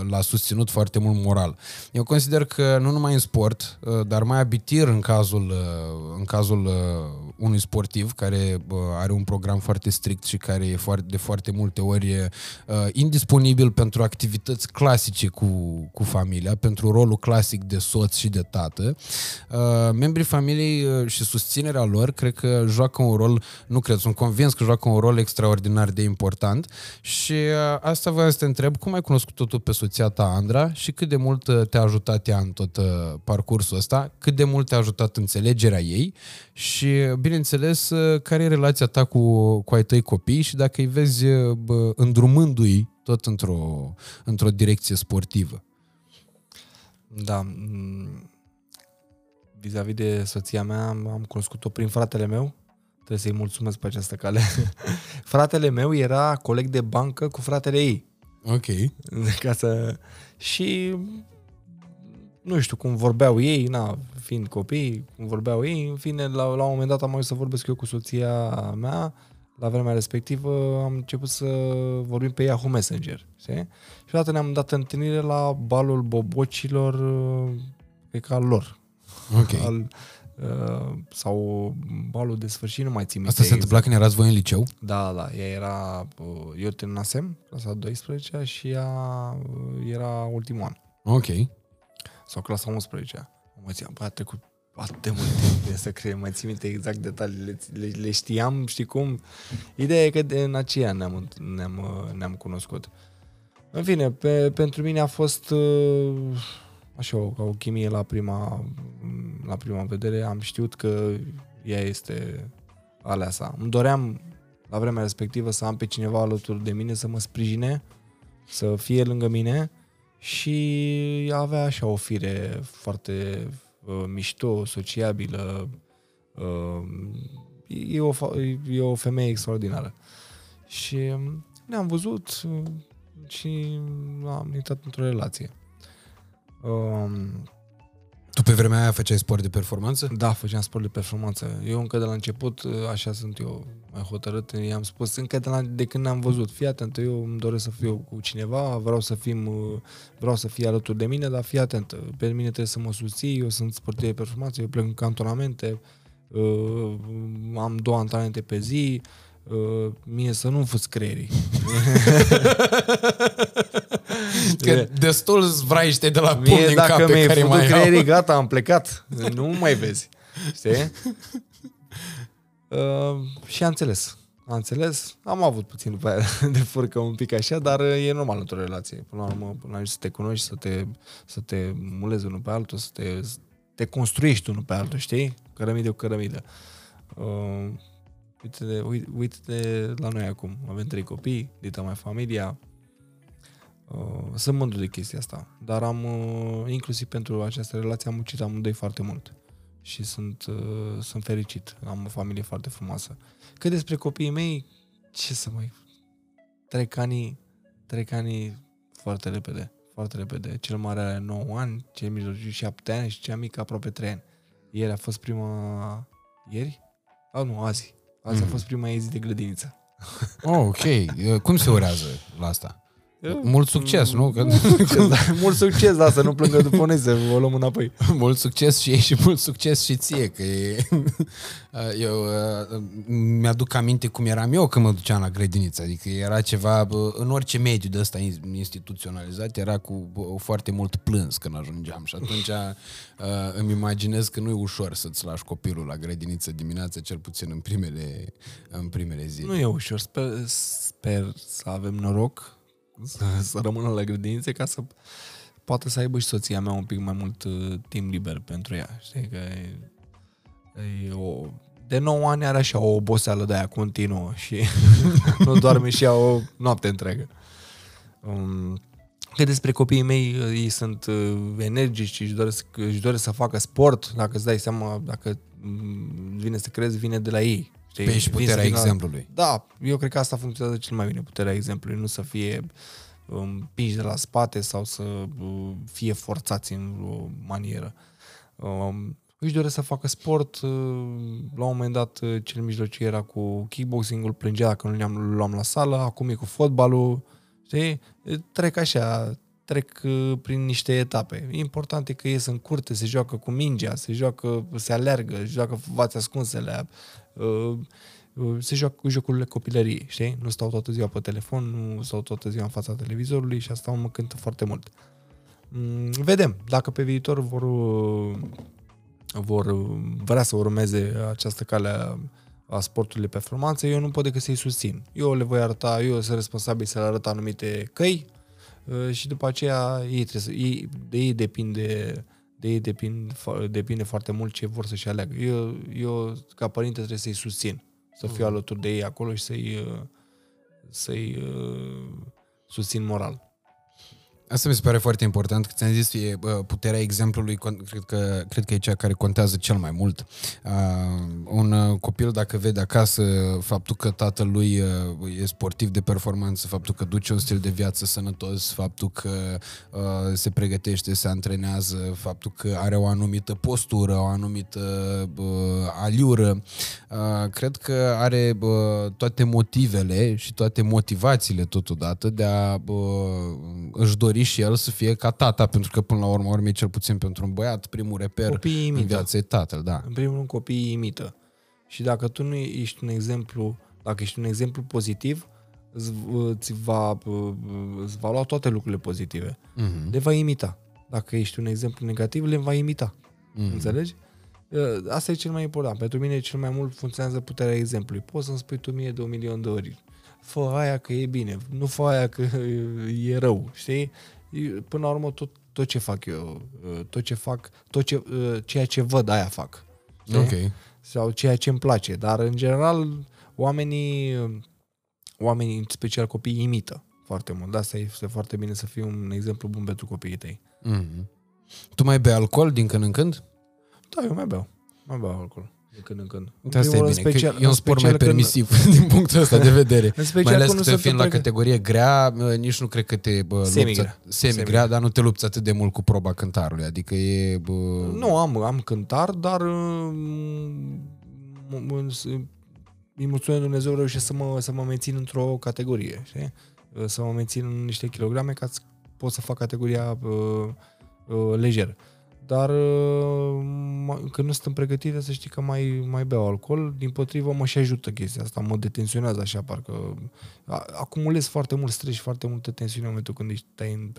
l-a susținut foarte mult moral. Eu consider că nu numai în sport, uh, dar mai abitir în cazul, uh, în cazul uh, unui sportiv care uh, are un program foarte strict și care e foarte, de foarte multe ori uh, indisponibil pentru activități clasice cu, cu familia, pentru rolul clasic de soț și de tată. Uh, membrii familiei uh, și susținerea lor cred că joacă un rol, nu cred, sunt convins că joacă un rol extraordinar de important. Și uh, asta vreau să te întreb, cum ai cunoscut totul pe soția ta, Andra, și cât de mult uh, te-a ajutat ea în tot uh, parcursul ăsta, cât de mult te-a ajutat înțelegerea ei? Și, bineînțeles, uh, care e relația ta cu, cu ai tăi copii și dacă îi vezi bă, îndrumându-i tot într-o, într-o direcție sportivă. Da. Mm, vis-a-vis de soția mea, am cunoscut-o prin fratele meu. Trebuie să-i mulțumesc pe această cale. <laughs> fratele meu era coleg de bancă cu fratele ei. Ok. <laughs> Ca să... Și nu știu cum vorbeau ei, na, fiind copii, cum vorbeau ei, în fine, la, la un moment dat am ajuns să vorbesc eu cu soția mea, la vremea respectivă am început să vorbim pe Yahoo Messenger, știi? Și odată ne-am dat întâlnire la balul bobocilor, pe ca lor. Ok. <laughs> Al, uh, sau balul de sfârșit, nu mai țin Asta se exact. întâmpla când erați voi în liceu? Da, da, ea era, uh, eu terminasem, clasa 12 și ea uh, era ultimul an. Ok. Sau clasa 11 Mă ziceam, bă, a trecut atât de mult timp să cred, mai țin minte exact detaliile, le, le, știam, știi cum? Ideea e că de, în aceea ne-am, ne-am, ne-am cunoscut. În fine, pe, pentru mine a fost uh, așa, o, ca o chimie la prima, la prima vedere. Am știut că ea este aleasa. Îmi doream la vremea respectivă să am pe cineva alături de mine, să mă sprijine, să fie lângă mine și avea așa o fire foarte uh, mișto, sociabilă, uh, e, o, e o femeie extraordinară. Și um, ne-am văzut uh, și am intrat într-o relație. Um, tu pe vremea aia făceai sport de performanță? Da, făceam sport de performanță. Eu încă de la început, uh, așa sunt eu mai hotărât, i-am spus încă de, la, de când ne-am văzut, fii atent, eu îmi doresc să fiu cu cineva, vreau să fim, uh, vreau să fie alături de mine, dar fii atent, pe mine trebuie să mă susții, eu sunt sportiv de performanță, eu plec în cantonamente, uh, am două antrenamente pe zi, uh, mie să nu fuți creierii. <laughs> Că destul zvraiște de la pumni în cap pe care mai creierii, gata, am plecat. Nu mai vezi. Știi? Uh, și a înțeles. A înțeles. Am avut puțin după aia <laughs> de furcă un pic așa, dar e normal într-o relație. Până la urmă, până la să te cunoști, să te, să te mulezi unul pe altul, să te, să te construiești unul pe altul, știi? Cărămidă cu cărămidă. Uh, uite, de, uite, uite de la noi acum. Avem trei copii, dita mai familia. Uh, sunt mândru de chestia asta. Dar am, uh, inclusiv pentru această relație, am muncit amândoi foarte mult și sunt, uh, sunt fericit. Am o familie foarte frumoasă. Cât despre copiii mei, ce să mai... Trec ani, trec ani foarte repede, foarte repede. Cel mare are 9 ani, cel mijlociu 7 ani și cea mică aproape 3 ani. Ieri a fost prima... Ieri? A, nu, azi. Azi mm. a fost prima zi de grădiniță. Oh, ok. <laughs> Cum se urează la asta? Mult succes, nu? Că... Mult succes, da, <laughs> mult succes, da, să nu plângă după noi, să o luăm înapoi. mult succes și ei și mult succes și ție, că e... <laughs> eu uh, mi-aduc aminte cum eram eu când mă duceam la grădiniță, adică era ceva, în orice mediu de ăsta instituționalizat, era cu foarte mult plâns când ajungeam și atunci uh, îmi imaginez că nu e ușor să-ți lași copilul la grădiniță dimineața, cel puțin în primele, în primele zile. Nu e ușor, sper, sper să avem noroc <laughs> să, să rămână la grădinițe ca să poată să aibă și soția mea un pic mai mult uh, timp liber pentru ea. Știi că e, e o, de 9 ani are așa o oboseală de aia continuă și <laughs> nu doarme și ea o noapte întreagă. Um, că despre copiii mei, uh, ei sunt uh, energici și își doresc, își doresc să facă sport, dacă îți dai seama, dacă mm, vine să crezi, vine de la ei. Știi? Pe și puterea exemplului. Da, eu cred că asta funcționează cel mai bine, puterea exemplului, nu să fie împinși um, de la spate sau să uh, fie forțați în o manieră. Um, își doresc să facă sport, uh, la un moment dat uh, cel mijlociu era cu kickboxing-ul, plângea dacă nu le-am luam la sală, acum e cu fotbalul, știi? Trec așa, trec prin niște etape. Important e că ies în curte, se joacă cu mingea, se joacă, se alergă, se joacă fațe ascunsele, Uh, uh, se joacă cu jocurile copilăriei, știi? Nu stau toată ziua pe telefon, nu stau toată ziua în fața televizorului și asta mă cântă foarte mult. Mm, vedem, dacă pe viitor vor, uh, vor vrea să urmeze această cale a, a sportului de performanță, eu nu pot decât să-i susțin. Eu le voi arăta, eu sunt responsabil să le arăt anumite căi și după aceea ei, trebuie să, ei, de ei depinde de ei depind, depinde foarte mult ce vor să-și aleagă. Eu, eu, ca părinte, trebuie să-i susțin, să fiu mm. alături de ei acolo și să-i, să-i susțin moral. Asta mi se pare foarte important, că ți-am zis, e, puterea exemplului, cred că, cred că e cea care contează cel mai mult. Uh, un uh, copil, dacă vede acasă faptul că tatăl lui uh, e sportiv de performanță, faptul că duce un stil de viață sănătos, faptul că uh, se pregătește, se antrenează, faptul că are o anumită postură, o anumită uh, aliură, uh, cred că are uh, toate motivele și toate motivațiile totodată de a uh, își dori și el să fie ca tata, pentru că până la urmă, urmă cel puțin pentru un băiat, primul reper copiii în viață e tatăl, da. În primul rând, copiii imită. Și dacă tu nu ești un exemplu, dacă ești un exemplu pozitiv, îți va, îți va lua toate lucrurile pozitive. Mm-hmm. Le va imita. Dacă ești un exemplu negativ, le va imita. Mm-hmm. Înțelegi? Asta e cel mai important. Pentru mine cel mai mult funcționează puterea exemplului. Poți să-mi spui tu mie de un milion de ori fă aia că e bine, nu fă aia că e rău, știi? Până la urmă, tot, tot ce fac eu, tot ce fac, tot ce, ceea ce văd, aia fac. Știi? Ok. Sau ceea ce îmi place. Dar, în general, oamenii, oamenii, în special copiii, imită foarte mult. De asta este foarte bine să fii un exemplu bun pentru copiii tăi. Mm-hmm. Tu mai bei alcool din când în când? Da, eu mai beau. Mai beau alcool de când în când. În Asta e bine, special, că e un sport mai permisiv când... <laughs> din punctul ăsta de vedere. în special mai ales că tu fiind la categorie grea, nici nu cred că te bă, semi-grea. lupți, semi-grea, dar nu te lupți atât de mult cu proba cântarului. Adică e... Bă... Nu, am, am cântar, dar îi mulțumesc Dumnezeu reușesc să mă, să mă mențin într-o categorie, știi? Să mă mențin în niște kilograme ca să pot să fac categoria uh, uh, lejeră. Dar uh, când nu sunt pregătite, să știi că mai, mai beau alcool. Din potrivă, mă și ajută chestia asta, mă detenționează așa, parcă acumulez foarte mult stres și foarte multă tensiune în momentul când ești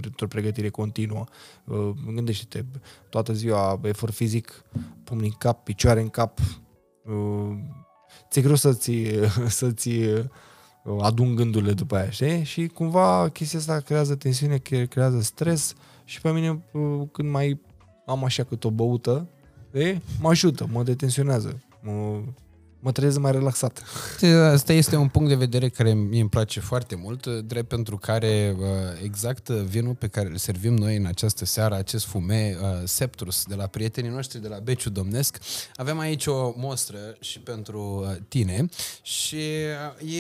într-o pregătire continuă. Uh, gândește-te, toată ziua efort fizic, pumni în cap, picioare în cap, uh, ți-e greu să-ți, <laughs> să-ți adun gândurile după aia, știi? Și cumva chestia asta creează tensiune, creează stres și pe mine când mai am așa cât o băută, e, mă ajută, mă detensionează, mă, mă trezesc mai relaxat. Asta este un punct de vedere care mi îmi place foarte mult, drept pentru care exact vinul pe care îl servim noi în această seară, acest fume Septrus de la prietenii noștri de la Beciu Domnesc, avem aici o mostră și pentru tine și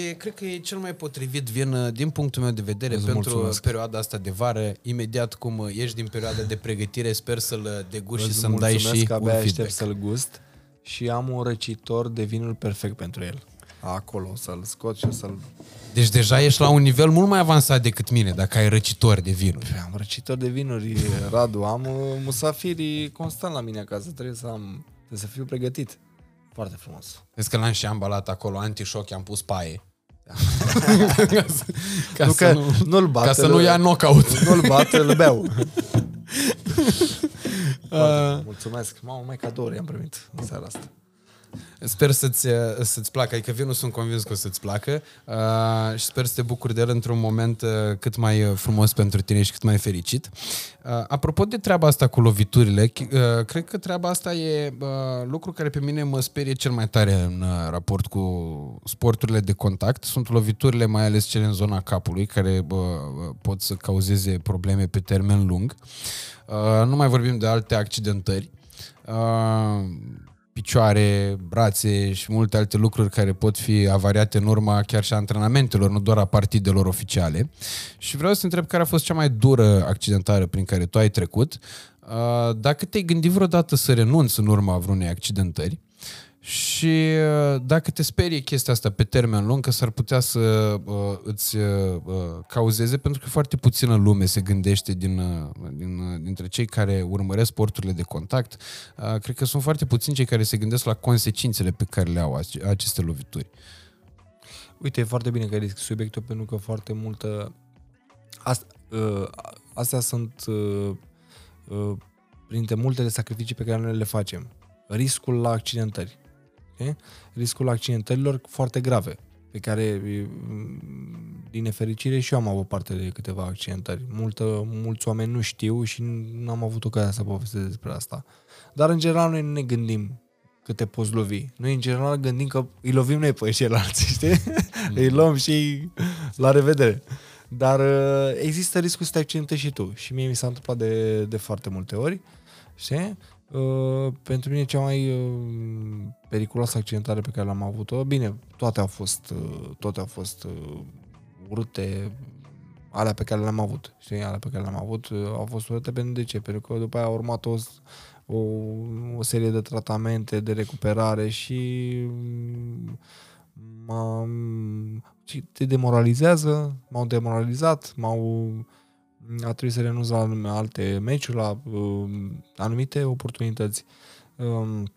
e, cred că e cel mai potrivit vin din punctul meu de vedere Îți pentru mulțumesc. perioada asta de vară, imediat cum ești din perioada de pregătire, sper să-l degusti și să-mi dai și un feedback. să-l gust și am un răcitor de vinul perfect pentru el. Acolo, să-l scot și să-l... Deci deja ești la un nivel mult mai avansat decât mine, dacă ai răcitor de vinuri. Am răcitor de vinuri, <laughs> Radu. Am uh, musafiri constant la mine acasă. Trebuie să am... Trebuie să fiu pregătit. Foarte frumos. Vezi că l-am și ambalat acolo, anti-șoc, am pus paie. Ca, nu, să că nu, nu-l bat, ca să nu ia knockout. Nu-l bat, îl beau. <laughs> Uh, mulțumesc. Mamă, mai cadouri am primit în seara asta. Sper să-ți, să-ți placă, adică vinul sunt convins că o să-ți placă uh, și sper să te bucuri de el într-un moment uh, cât mai frumos pentru tine și cât mai fericit. Uh, apropo de treaba asta cu loviturile, uh, cred că treaba asta e uh, lucru care pe mine mă sperie cel mai tare în uh, raport cu sporturile de contact. Sunt loviturile, mai ales cele în zona capului, care uh, pot să cauzeze probleme pe termen lung. Uh, nu mai vorbim de alte accidentări. Uh, picioare, brațe și multe alte lucruri care pot fi avariate în urma chiar și a antrenamentelor, nu doar a partidelor oficiale. Și vreau să întreb care a fost cea mai dură accidentare prin care tu ai trecut. Uh, dacă te-ai gândit vreodată să renunți în urma vreunei accidentări și uh, dacă te sperie chestia asta pe termen lung, că s-ar putea să uh, îți uh, uh, cauzeze, pentru că foarte puțină lume se gândește din, uh, din, uh, dintre cei care urmăresc sporturile de contact, uh, cred că sunt foarte puțini cei care se gândesc la consecințele pe care le au aceste lovituri. Uite, e foarte bine că ai deschis subiectul, pentru că foarte multă... Asta, uh, astea sunt uh, uh, printre multele sacrificii pe care noi le facem. Riscul la accidentări okay? riscul accidentărilor foarte grave, pe care, din nefericire, și eu am avut parte de câteva accidentări. Multă, mulți oameni nu știu și nu am avut ocazia să povestesc despre asta. Dar, în general, noi nu ne gândim că te poți lovi. Noi, în general, gândim că îi lovim noi pe ceilalți, știi? Mm. îi luăm și la revedere. Dar există riscul să te accidentezi și tu. Și mie mi s-a întâmplat de, de foarte multe ori. Știi? Uh, pentru mine cea mai uh, periculoasă accidentare pe care l-am avut-o, bine, toate au fost, uh, toate au fost uh, urâte, alea pe care le-am avut, știi, alea pe care le-am avut uh, au fost urâte pentru de ce? Pentru că după aia a urmat o, o, o serie de tratamente, de recuperare și m te demoralizează, m-au demoralizat, m-au a trebuit să renunț la alte meciuri, la uh, anumite oportunități. Um,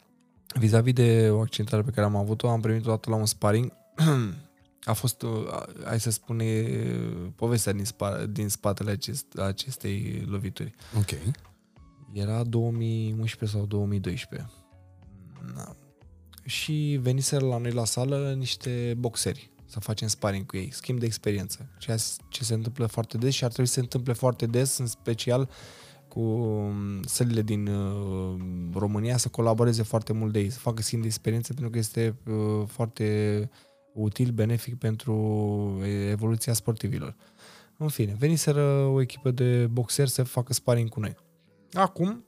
vis-a-vis de o accidentare pe care am avut-o, am primit o dată la un sparring. <clears throat> a fost, uh, hai să spune, povestea din, spa, din spatele acest, acestei lovituri. Ok. Era 2011 sau 2012. Na. Și veniseră la noi la sală niște boxeri să facem sparring cu ei, schimb de experiență. Ceea ce se întâmplă foarte des și ar trebui să se întâmple foarte des, în special cu um, sălile din uh, România să colaboreze foarte mult de ei, să facă schimb de experiență pentru că este uh, foarte util, benefic pentru evoluția sportivilor. În fine, veniseră o echipă de boxeri să facă sparring cu noi. Acum,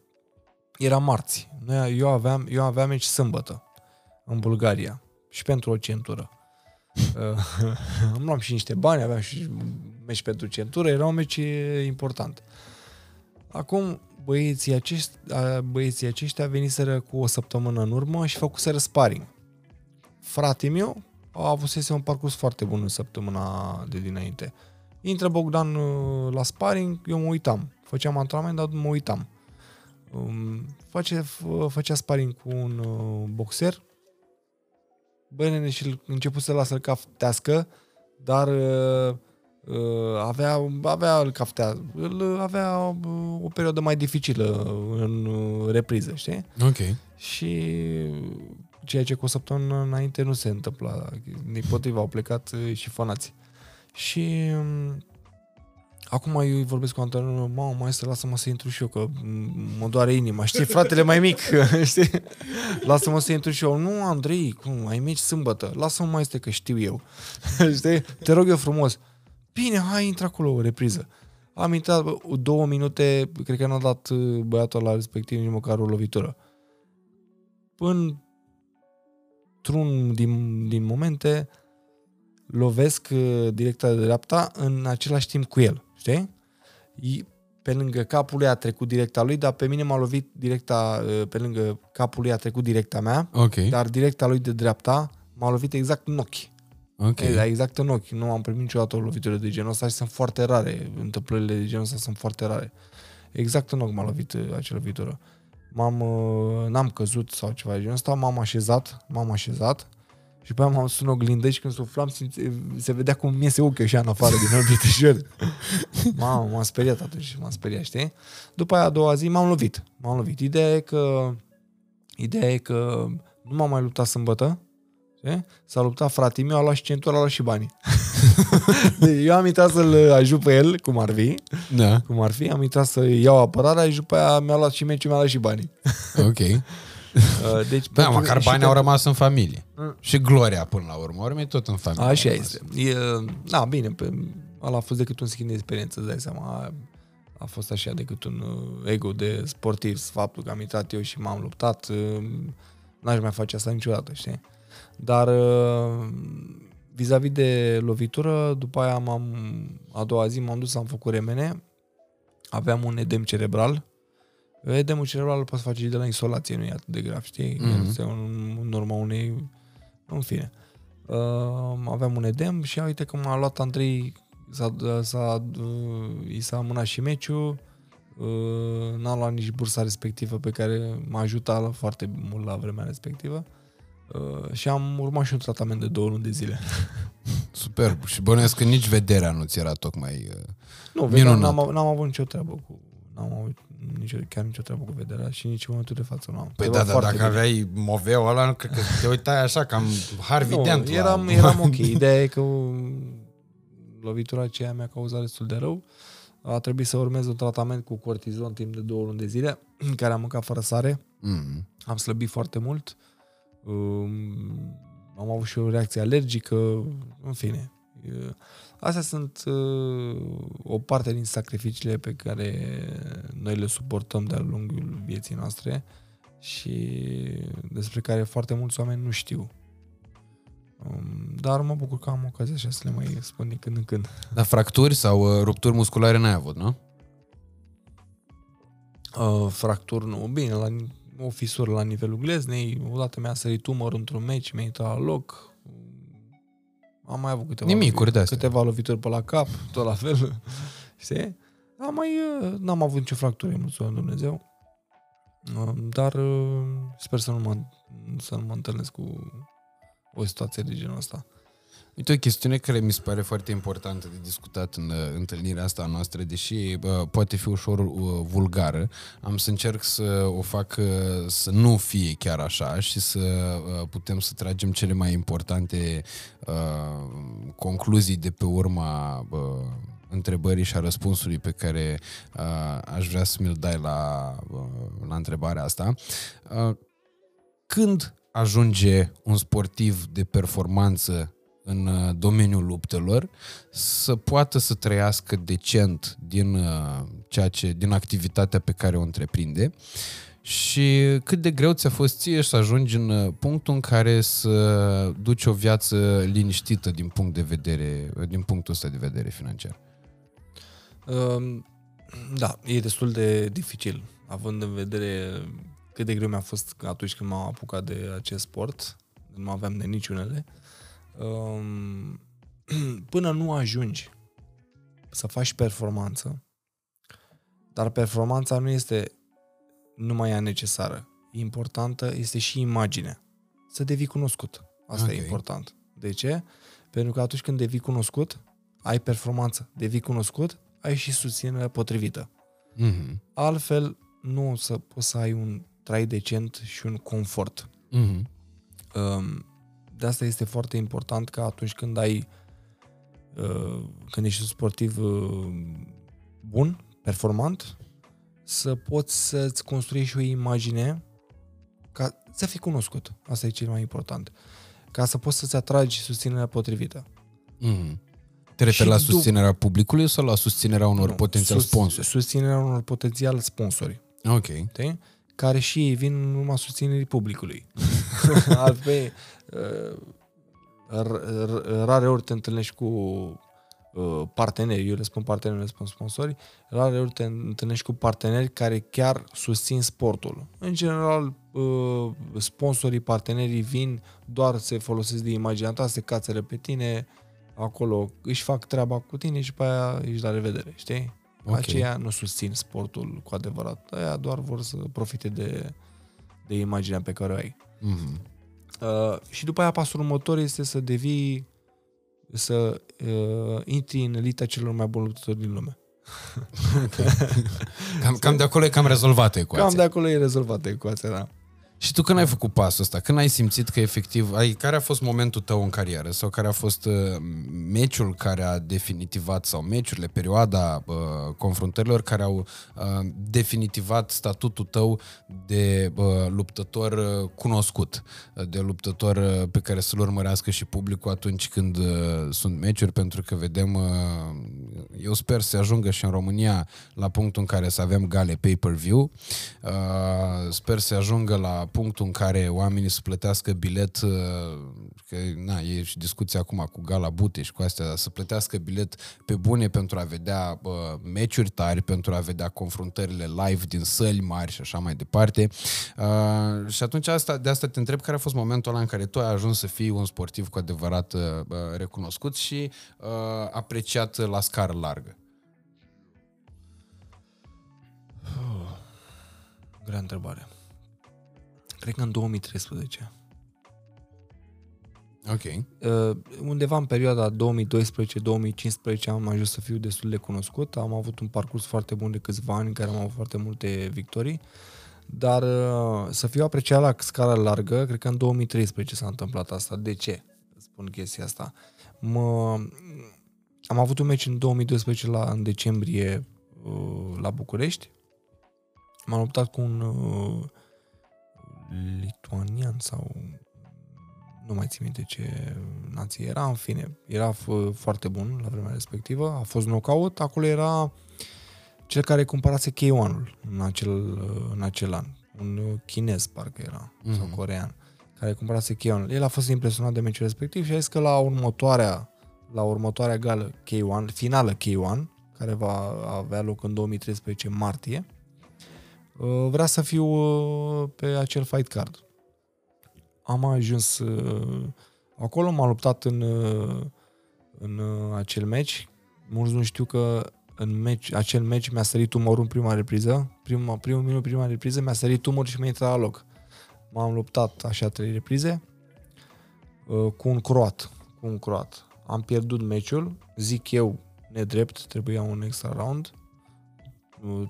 era marți. Noi, eu aveam, eu aveam meci sâmbătă în Bulgaria și pentru o centură. Uh, <laughs> am luat și niște bani, aveam și meci pentru centură, era un meci important. Acum, băieții, acești, băieții aceștia veniseră cu o săptămână în urmă și făcuseră sparring. Frate meu a avut un parcurs foarte bun în săptămâna de dinainte. Intră Bogdan uh, la sparring, eu mă uitam. Făceam antrenament, dar mă uitam. Um, face, făcea sparring cu un uh, boxer bă, nene, și început să lasă-l caftească, dar uh, uh, avea, avea îl caftea, îl avea uh, o perioadă mai dificilă în uh, repriză, știi? Ok. Și ceea ce cu o săptămână înainte nu se întâmpla. Din potriva au plecat uh, și fanați. Și um, Acum eu îi vorbesc cu antrenorul, mamă, mai să lasă-mă să intru și eu, că mă doare inima. Știi, fratele mai mic, <laughs> știi? Lasă-mă să intru și eu. Nu, Andrei, cum, ai meci sâmbătă. Lasă-mă mai este că știu eu. <laughs> știi? Te rog eu frumos. Bine, hai, intră acolo, o repriză. Am intrat bă, două minute, cred că n-a dat uh, băiatul la respectiv nici măcar o lovitură. Până într-un din, din momente lovesc uh, directa de dreapta în același timp cu el, știi? Pe lângă capul lui a trecut directa lui, dar pe mine m-a lovit directa, uh, pe lângă capul lui a trecut directa mea, Ok. dar directa lui de dreapta m-a lovit exact în ochi. Ok. Okay. Da, exact în ochi. Nu am primit niciodată o lovitură de genul ăsta și sunt foarte rare. Întâmplările de genul ăsta sunt foarte rare. Exact în ochi m-a lovit uh, acea lovitură. M-am, uh, n-am căzut sau ceva de genul ăsta, m-am așezat, m-am așezat și după aia m-am sus în oglindă și când suflam simți- se vedea cum mi iese ochiul așa în afară din orbitrișor. Mamă, m-am speriat atunci, m-am speriat, știi? După aia a doua zi m-am lovit. M-am lovit. Ideea e că, ideea e că nu m-am mai luptat sâmbătă, știi? S-a luptat fratele meu, a luat și centura, a luat și banii. <laughs> Deci eu am intrat să-l ajut pe el, cum ar fi, Da. cum ar fi, am intrat să iau apărarea și după aia mi-a luat și meciul, mi-a luat și banii. Ok. <laughs> <laughs> Uh, Deci, Da, pentru- măcar și banii că- au rămas în familie. Și gloria până la urmă. Ori tot în familie. Așa a rămas. este. E, da, bine, pe, ăla a fost decât un schimb de experiență, îți dai seama. A, a fost așa decât un uh, ego de sportiv, faptul că am intrat eu și m-am luptat. uh, N-aș mai face asta niciodată, știi? Dar uh, vis-a-vis de lovitură, după aia m-am, a doua zi m-am dus, am făcut remene, aveam un edem cerebral. Edemul cerebral îl poți face și de la insolație, nu e atât de grav, știi? Mhm. Este un, în urma unei... În fine. Uh, aveam un edem și uite că m-a luat Andrei, s-a, s-a, uh, i s-a amânat și meciul, uh, n-am luat nici bursa respectivă pe care m-a ajutat la, foarte mult la vremea respectivă uh, și am urmat și un tratament de două luni de zile. <laughs> Superb. Și bănuiesc că nici vederea nu ți era tocmai... uh, Nu, vederea, Minunat. n-am, av- n-am avut nicio treabă cu n-am avut nicio, chiar nicio treabă cu vederea și nici în momentul de față nu am. Păi Era da, da, foarte dacă bine. aveai moveul ăla, nu cred că te uitai așa, cam Harvey nu, Dent. la- eram, <laughs> eram ok. Ideea e că um, lovitura aceea mi-a cauzat destul de rău. A trebuit să urmez un tratament cu cortizon timp de două luni de zile, în care am mâncat fără sare. Mm. Am slăbit foarte mult. Um, am avut și o reacție alergică, în fine. Uh, Astea sunt uh, o parte din sacrificiile pe care noi le suportăm de-a lungul vieții noastre și despre care foarte mulți oameni nu știu. Um, dar mă bucur că am ocazia așa să le mai spun din când în când. Dar fracturi sau uh, rupturi musculare n-ai avut, nu? Uh, fracturi nu. Bine, la, o fisură la nivelul gleznei, odată mi-a sărit tumor într-un meci, mi-a intrat la loc. Am mai avut câteva, Nimicuri lovi- de-astea. câteva lovituri pe la cap, tot la fel. <laughs> Știi? Am mai, uh, n-am avut nicio fractură, mulțumesc Dumnezeu. Uh, Dar uh, sper să nu mă, să nu mă întâlnesc cu o situație de genul ăsta. Uite, o chestiune care mi se pare foarte importantă de discutat în uh, întâlnirea asta noastră, deși uh, poate fi ușor uh, vulgară, am să încerc să o fac uh, să nu fie chiar așa și să uh, putem să tragem cele mai importante uh, concluzii de pe urma uh, întrebării și a răspunsului pe care uh, aș vrea să mi-l dai la, uh, la întrebarea asta. Uh, când ajunge un sportiv de performanță în uh, domeniul luptelor să poată să trăiască decent din uh, ceea ce din activitatea pe care o întreprinde și cât de greu ți-a fost ție să ajungi în uh, punctul în care să duci o viață liniștită din punct de vedere din punctul ăsta de vedere financiar. Um, Da, e destul de dificil, având în vedere cât de greu mi-a fost atunci când m-am apucat de acest sport, nu aveam de niciunele. Um, <clears throat> Până nu ajungi să faci performanță, dar performanța nu este numai ea necesară. Importantă este și imaginea. Să devii cunoscut. Asta Ok. e important. De ce? Pentru că atunci când devii cunoscut, ai performanță, devii cunoscut, ai și susținerea potrivită. Mm-hmm. Altfel, nu o să poți să ai un trai decent și un confort. Mm-hmm. Um, De asta este foarte important că atunci când ai uh, când ești un sportiv uh, bun, performant, să poți să-ți construiești o imagine ca să fii cunoscut. Asta e cel mai important. Ca să poți să-ți atragi susținerea potrivită. Mm. Te referi la susținerea publicului sau la susținerea unor nu, potențial sus, sponsori? Susținerea unor potențial sponsori. Ok. De? Care și ei vin în urma susținerii publicului. <laughs> Altfel, uh, rare ori te întâlnești cu uh, parteneri, eu le spun parteneri, le spun sponsori, rare ori te întâlnești cu parteneri care chiar susțin sportul. În general, uh, sponsorii, partenerii vin, doar se folosesc de imaginea ta, se cațără pe tine, acolo își fac treaba cu tine și pe aia ești la revedere, știi? Okay. Aceia nu susțin sportul cu adevărat. Aia doar vor să profite de, de imaginea pe care o ai. Mm-hmm. Uh, și după aia pasul următor este să devii să uh, intri în elita celor mai buni luptători din lume. <laughs> cam, cam de acolo e cam rezolvată ecuația. Cam de acolo e rezolvată ecuația, da. Și tu când ai făcut pasul ăsta? Când ai simțit că efectiv... Ai, care a fost momentul tău în carieră? Sau care a fost uh, meciul care a definitivat sau meciurile, perioada uh, confruntărilor care au uh, definitivat statutul tău de uh, luptător uh, cunoscut, de luptător uh, pe care să-l urmărească și publicul atunci când uh, sunt meciuri, pentru că vedem... Uh, eu sper să ajungă și în România la punctul în care să avem gale pay-per-view. Uh, sper să ajungă la punctul în care oamenii să plătească bilet, uh, că na, e și discuția acum cu Gala Bute și cu astea, să plătească bilet pe bune pentru a vedea uh, meciuri tari, pentru a vedea confruntările live din săli mari și așa mai departe. Uh, și atunci asta, de asta te întreb care a fost momentul ăla în care tu ai ajuns să fii un sportiv cu adevărat uh, recunoscut și uh, apreciat la scară largă. Grea întrebare. Cred că în 2013. Ok. Uh, undeva în perioada 2012-2015 am ajuns să fiu destul de cunoscut. Am avut un parcurs foarte bun de câțiva ani în care am avut foarte multe victorii. Dar uh, să fiu apreciat la scară largă, cred că în 2013 s-a întâmplat asta. De ce? Spun chestia asta. Mă, am avut un meci în 2012 la, în decembrie uh, la București. M-am luptat cu un uh, lituanian sau nu mai țin minte ce nație era, în fine, era f- foarte bun la vremea respectivă, a fost knockout, acolo era cel care cumpărase K1-ul în acel, în acel an, un chinez parcă era, mm-hmm. sau corean, care cumpărase K1. El a fost impresionat de meciul respectiv și a zis că la următoarea, la următoarea gală K1, finală K1, care va avea loc în 2013 martie, Uh, vrea să fiu uh, pe acel fight card. Am ajuns uh, acolo, m-am luptat în, în acel match. Mulți nu știu că în match, acel match mi-a sărit umorul în prima repriză. Prima, primul minut, prima repriză, mi-a sărit umorul și mi-a intrat la loc. M-am luptat așa trei reprize cu un croat. Cu un croat. Am pierdut meciul, zic eu, nedrept, trebuia un extra round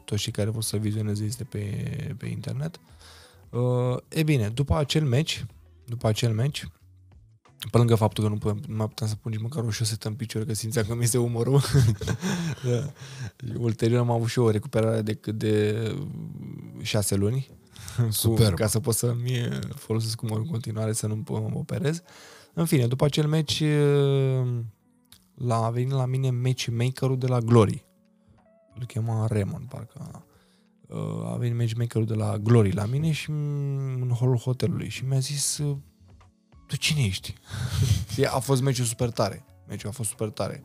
toți cei care vor să vizioneze este pe, pe internet. Uh, e bine, după acel match, după acel match, pe lângă faptul că nu, putem, nu mai puteam să pun nici măcar o șosetă în picior, că simțeam că mi este umărul. <laughs> da. Ulterior am avut și o recuperare de cât de șase luni. <laughs> Super. Ca să pot să-mi folosesc umărul în continuare, să nu mă operez. În fine, după acel match, uh, la, a venit la mine matchmaker-ul de la Glory îl chema Raymond, parcă uh, a venit matchmakerul de la Glory la mine și în holul hotelului și mi-a zis uh, tu cine ești? <laughs> a fost meciul super tare. Meciul a fost super tare.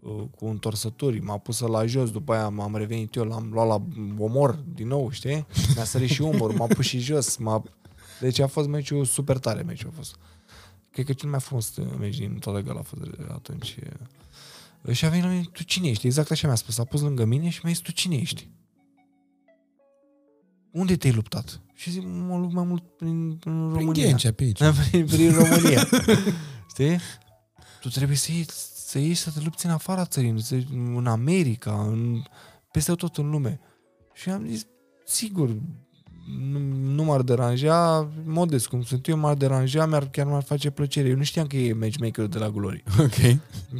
Uh, cu întorsături, m-a pus la jos, după aia m-am revenit eu, l-am luat la omor din nou, știi? Mi-a sărit și umor, m-a pus și jos. M-a... Deci a fost meciul super tare, meciul a fost. Cred că cel mai frumos meci din toată gala a fost atunci. Și a venit la mine, tu cine ești? Exact așa mi-a spus. A pus lângă mine și mi-a zis, tu cine ești? Unde te-ai luptat? Și zic, mă lupt mai mult prin, prin România. Prin Ghencea, pe aici. <laughs> prin, prin România. <laughs> Știi? Tu trebuie să ieși, să ieși să te lupți în afara țării, în America, în, peste tot în lume. Și am zis, sigur, nu, nu m-ar deranja, modest cum sunt eu, m-ar deranja, mi-ar, chiar mi-ar face plăcere. Eu nu știam că e matchmakerul de la Glory. <laughs> Ok.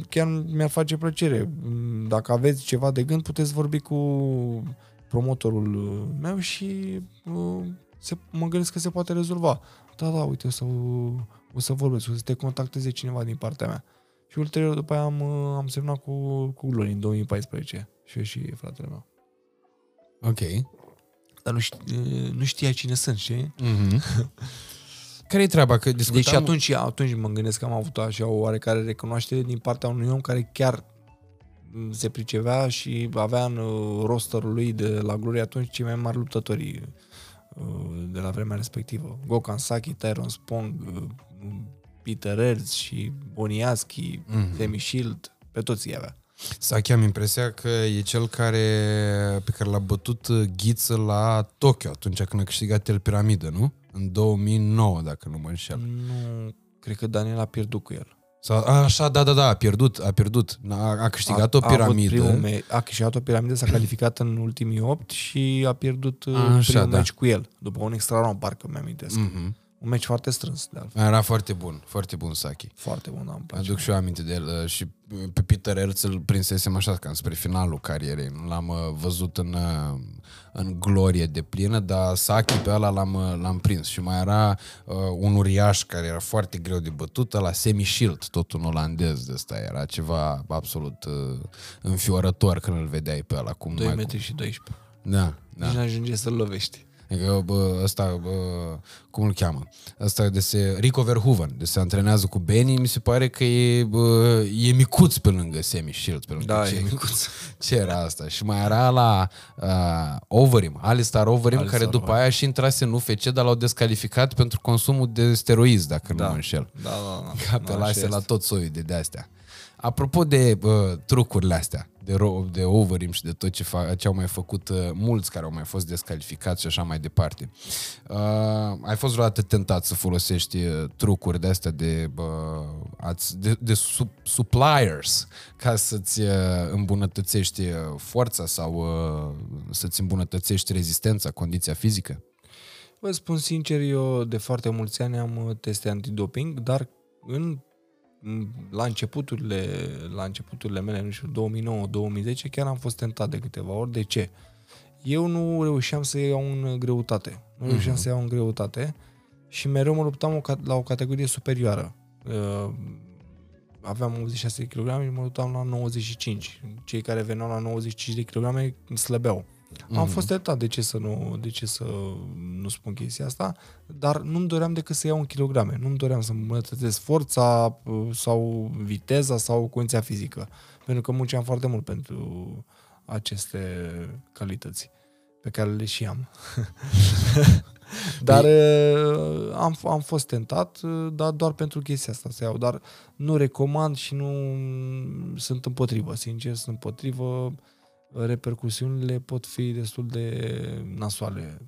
Chiar mi-ar face plăcere. Dacă aveți ceva de gând, puteți vorbi cu promotorul meu și uh, se, mă gândesc că se poate rezolva. Da, da, uite, o să, o să vorbesc, o să te contacteze cineva din partea mea. Și ulterior după aia am, am semnat cu, cu Glory în 2014. Și eu și fratele meu. Ok. Dar nu, știa, nu știa cine sunt, știi? Mm-hmm. <laughs> Care e treaba? Că discutam... Deci atunci, atunci mă gândesc că am avut așa o oarecare recunoaștere din partea unui om care chiar se pricevea și avea în uh, rosterul lui de la Gloria atunci cei mai mari luptători uh, de la vremea respectivă. Gokhan Saki, Tyron Spong, uh, Peter Erz și Boniaski, mm-hmm. Demi Shield, pe toți îi avea. Saki am impresia că e cel care, pe care l-a bătut ghiță la Tokyo atunci când a câștigat el piramidă, nu? În 2009, dacă nu mă înșel. Nu, cred că Daniel a pierdut cu el. Sau, a, așa, da, da, da, a pierdut, a pierdut. A, a câștigat a, o piramidă. A, me- a câștigat o piramidă, s-a calificat în ultimii 8 și a pierdut a, așa, primul da. meci cu el, după un extra round, parcă mi-amintesc. Mhm. Un meci foarte strâns, de altfel. Era foarte bun, foarte bun Saki. Foarte bun, am place. Aduc și eu aminte de el uh, și pe Peter Erz îl prinsesem așa cam spre finalul carierei. Nu l-am uh, văzut în, uh, în glorie de plină, dar Saki pe ăla l-am, uh, l-am prins. Și mai era uh, un uriaș care era foarte greu de bătut, la Semi Shield, tot un olandez de ăsta. Era ceva absolut uh, înfiorător când îl vedeai pe ăla. Cum 2 mai, metri și 12. Da, da. Nici n-ajunge să-l lovești. Adică, bă, ăsta, bă, cum îl cheamă? Ăsta de se, Rico Verhoeven, de se antrenează cu Benny, mi se pare că e, bă, e micuț pe lângă Semi Shield. Pe lângă Da, ce, e micuț. <laughs> Ce era asta? Și mai era la uh, Overeem, Alistar Overeem, Alistar care după Overeem. aia și intrase în UFC, dar l-au descalificat pentru consumul de steroizi, dacă nu mă înșel. Da, da, da. Ca Da, pe așa lase la este. tot soiul de de-astea. Apropo de uh, trucurile astea, de, ro- de overim și de tot ce, fa- ce au mai făcut uh, mulți care au mai fost descalificați și așa mai departe. Uh, ai fost vreodată tentat să folosești uh, trucuri de astea de, uh, ați, de, de sub, suppliers ca să-ți uh, îmbunătățești uh, forța sau uh, să-ți îmbunătățești rezistența, condiția fizică? Vă spun sincer, eu de foarte mulți ani am uh, teste antidoping, dar în la începuturile, la începuturile mele, nu știu, 2009-2010, chiar am fost tentat de câteva ori. De ce? Eu nu reușeam să iau în greutate. Nu reușeam să iau în greutate și mereu mă luptam o ca- la o categorie superioară. Uh, Aveam 86 de kg și mă luptam la 95. Cei care veneau la 95 de kg slăbeau. Am fost tentat, de ce să nu, de ce să nu spun chestia asta, dar nu-mi doream decât să iau în kilograme. Nu-mi doream să îmbunătățesc forța uh, sau viteza sau condiția fizică. Pentru că munceam foarte mult pentru aceste calități pe care le și am. <laughs> dar uh, am, am fost tentat, uh, dar doar pentru chestia asta să iau. Dar nu recomand și nu sunt împotrivă, sincer, sunt împotrivă repercusiunile pot fi destul de nasoale